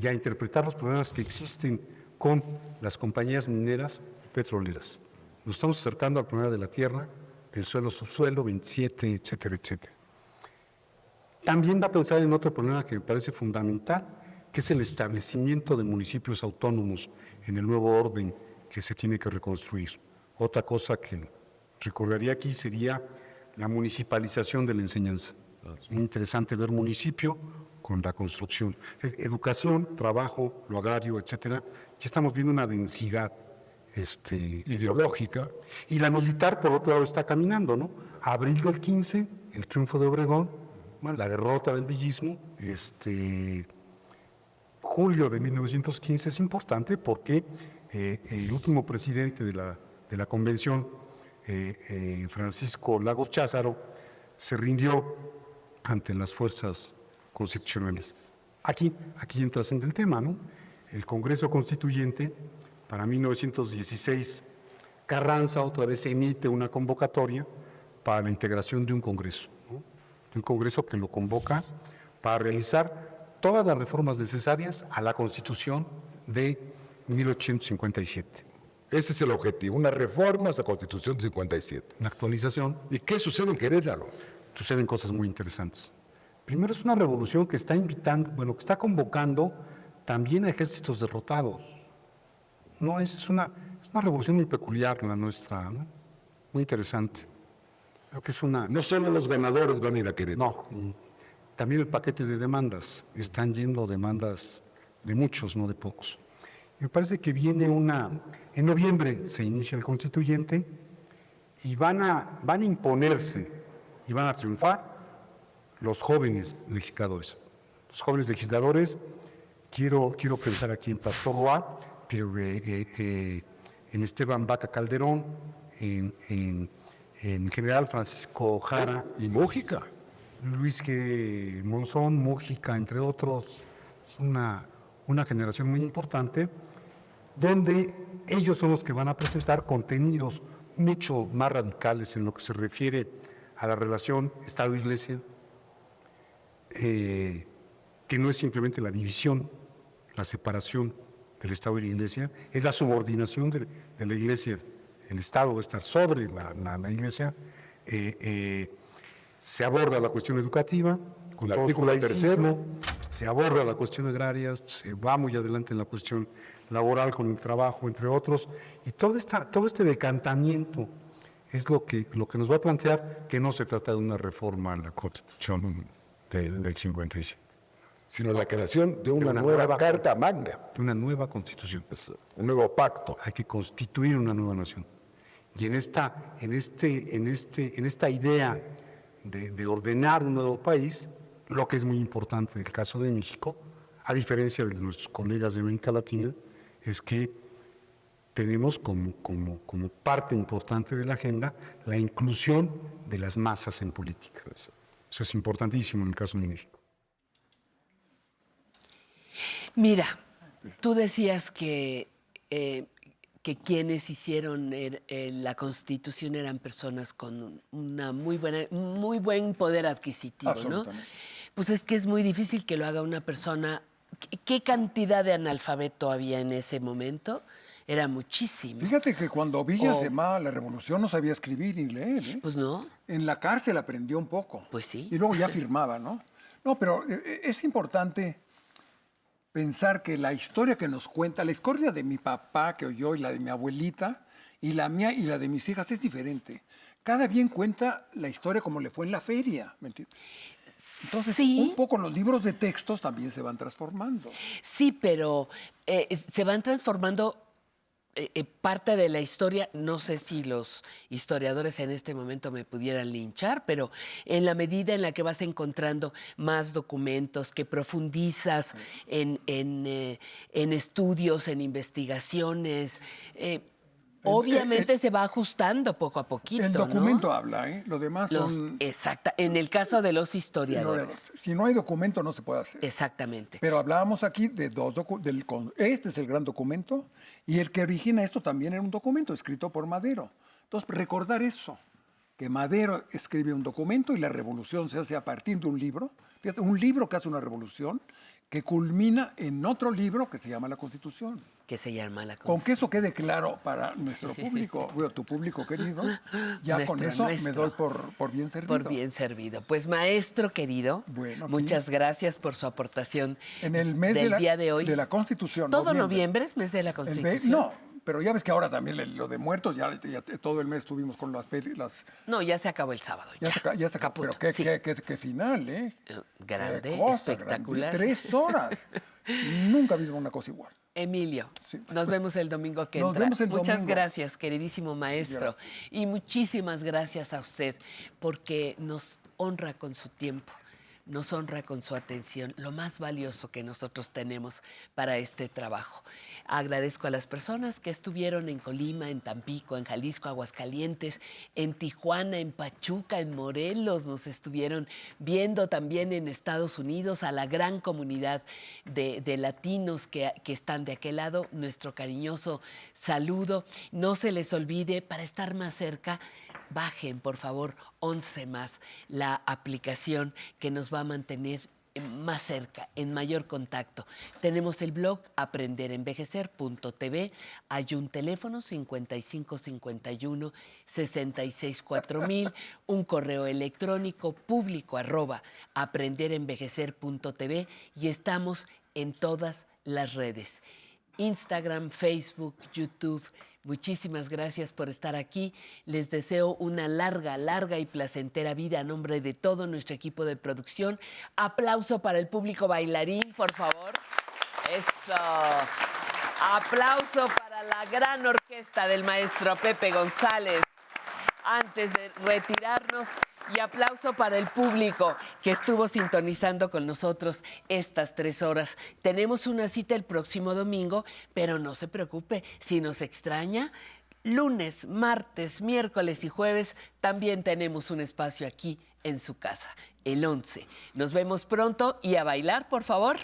y a interpretar los problemas que existen con las compañías mineras y petroleras. Nos estamos acercando al problema de la tierra, el suelo, subsuelo, 27, etcétera, etcétera. También va a pensar en otro problema que me parece fundamental, que es el establecimiento de municipios autónomos en el nuevo orden que se tiene que reconstruir. Otra cosa que recordaría aquí sería la municipalización de la enseñanza. Es muy interesante ver municipio con la construcción. Eh, Educación, trabajo, lo agrario, etcétera. Ya estamos viendo una densidad este, ideológica. Y la militar, por otro lado, está caminando, ¿no? Abril del 15, el triunfo de Obregón, la derrota del villismo, este, julio de 1915 es importante porque eh, el último presidente de la, de la convención, eh, eh, Francisco Lagos Cházaro, se rindió ante las fuerzas constitucionalistas. Aquí, aquí entras en el tema, ¿no? El Congreso Constituyente, para 1916, Carranza otra vez emite una convocatoria para la integración de un Congreso, ¿no? de un Congreso que lo convoca para realizar todas las reformas necesarias a la Constitución de 1857. Ese es el objetivo, una reforma a la Constitución de 57. La actualización. ¿Y qué sucede en Querétaro? Suceden cosas muy interesantes. Primero es una revolución que está invitando, bueno, que está convocando también a ejércitos derrotados. No, es, es una, es una revolución muy peculiar la nuestra, ¿no? muy interesante. Creo que es una... No solo los ganadores van a ir a Querétaro. No, también el paquete de demandas. Están yendo demandas de muchos, no de pocos. Me parece que viene una... En noviembre se inicia el constituyente y van a, van a imponerse y van a triunfar los jóvenes legisladores. Los jóvenes legisladores, quiero, quiero pensar aquí en Pastor pero eh, eh, en Esteban Vaca Calderón, en, en, en general Francisco Jara. Y Mújica. Luis G. Monzón, Mújica, entre otros. Es una, una generación muy importante, donde ellos son los que van a presentar contenidos mucho más radicales en lo que se refiere a la relación Estado-Iglesia, eh, que no es simplemente la división, la separación del Estado y la Iglesia, es la subordinación de, de la Iglesia. El Estado va a estar sobre la, la- la Iglesia. eh, eh, se aborda la cuestión educativa, con El artículo laicismo, se aborda la cuestión agraria, se va muy adelante en la cuestión laboral con el trabajo, entre otros, y todo, esta, todo este decantamiento es lo que, lo que nos va a plantear que no se trata de una reforma a la Constitución del, del 57. Sino la creación de una, nueva, Carta Magna. De una nueva Constitución. Un nuevo pacto. Hay que constituir una nueva nación. Y en esta, en este, en este, en esta idea de, de ordenar un nuevo país, lo que es muy importante en el caso de México, a diferencia de nuestros colegas de América Latina, es que tenemos como, como, como parte importante de la agenda la inclusión de las masas en política. Eso es importantísimo en el caso de México. Mira, tú decías que, eh, que quienes hicieron er- eh, la Constitución eran personas con una muy buena, muy buen poder adquisitivo, ¿no? Absolutamente. Pues es que es muy difícil que lo haga una persona. ¿Qué, qué cantidad de analfabeto había en ese momento? Era muchísimo. Fíjate que cuando Villa O- se llamaba la revolución no sabía escribir ni leer. ¿eh? Pues no. En la cárcel aprendió un poco. Pues sí. Y luego ya firmaba, ¿no? No, pero eh, es importante pensar que la historia que nos cuenta, la historia de mi papá que oyó y la de mi abuelita, y la mía y la de mis hijas es diferente. Cada bien cuenta la historia como le fue en la feria, ¿me entiendes? Entonces, un poco los libros de textos también se van transformando. Sí, pero eh, se van transformando eh, eh, parte de la historia. No sé si los historiadores en este momento me pudieran linchar, pero en la medida en la que vas encontrando más documentos, que profundizas en, en, eh, en estudios, en investigaciones, eh, obviamente se va ajustando poco a poquito. El ¿no? documento habla, ¿eh? Lo demás Los- son... Exacta, en el caso de los historiadores. Si no hay documento no se puede hacer. Exactamente. Pero hablábamos aquí de dos documentos. Este es el gran documento y el que origina esto también era un documento escrito por Madero. Entonces, recordar eso, que Madero escribe un documento y la revolución se hace a partir de un libro. Fíjate, un libro que hace una revolución que culmina en otro libro que se llama La Constitución. Que se llama la Con que eso quede claro para nuestro público, bueno, tu público querido, ya con Nuestro, eso me doy por, por bien servido. Por bien servido. Pues maestro querido, Bueno, muchas gracias por su aportación En el mes del de la, día de hoy. de la Constitución. Todo noviembre es mes de la Constitución. no, pero ya ves que ahora también lo de muertos, ya, ya todo el mes estuvimos con las ferias. Las, No, ya se acabó el sábado. ya, se, ya se acabó. Pero qué, qué- qué- qué final, ¿eh? Grande, Qué cosa, espectacular. grande. Tres horas. Nunca he visto una cosa igual. Emilio, nos vemos el domingo que Nos entra. vemos el Muchas domingo. gracias, queridísimo maestro. Y muchísimas gracias a usted porque nos honra con su tiempo, nos honra con su atención, lo más valioso que nosotros tenemos para este trabajo. Agradezco a las personas que estuvieron en Colima, en Tampico, en Jalisco, Aguascalientes, en Tijuana, en Pachuca, en Morelos, nos estuvieron viendo también en Estados Unidos, a la gran comunidad de, de latinos que, que están de aquel lado, nuestro cariñoso saludo. No se les olvide, para estar más cerca, bajen por favor 11 más, la aplicación que nos va a mantener más cerca, en mayor contacto. Tenemos el blog aprenderenvejecer.tv, hay un teléfono 5551 664000, un correo electrónico público arroba aprenderenvejecer.tv y estamos en todas las redes. Instagram, Facebook, YouTube. Muchísimas gracias por estar aquí. Les deseo una larga, larga y placentera vida a nombre de todo nuestro equipo de producción. Aplauso para el público bailarín, por favor. Eso. Aplauso para la gran orquesta del maestro Pepe González. Antes de retirarnos, y aplauso para el público que estuvo sintonizando con nosotros estas tres horas. Tenemos una cita el próximo domingo, pero no se preocupe, si nos extraña, lunes, martes, miércoles y jueves también tenemos un espacio aquí en su casa, el 11. Nos vemos pronto y a bailar, por favor.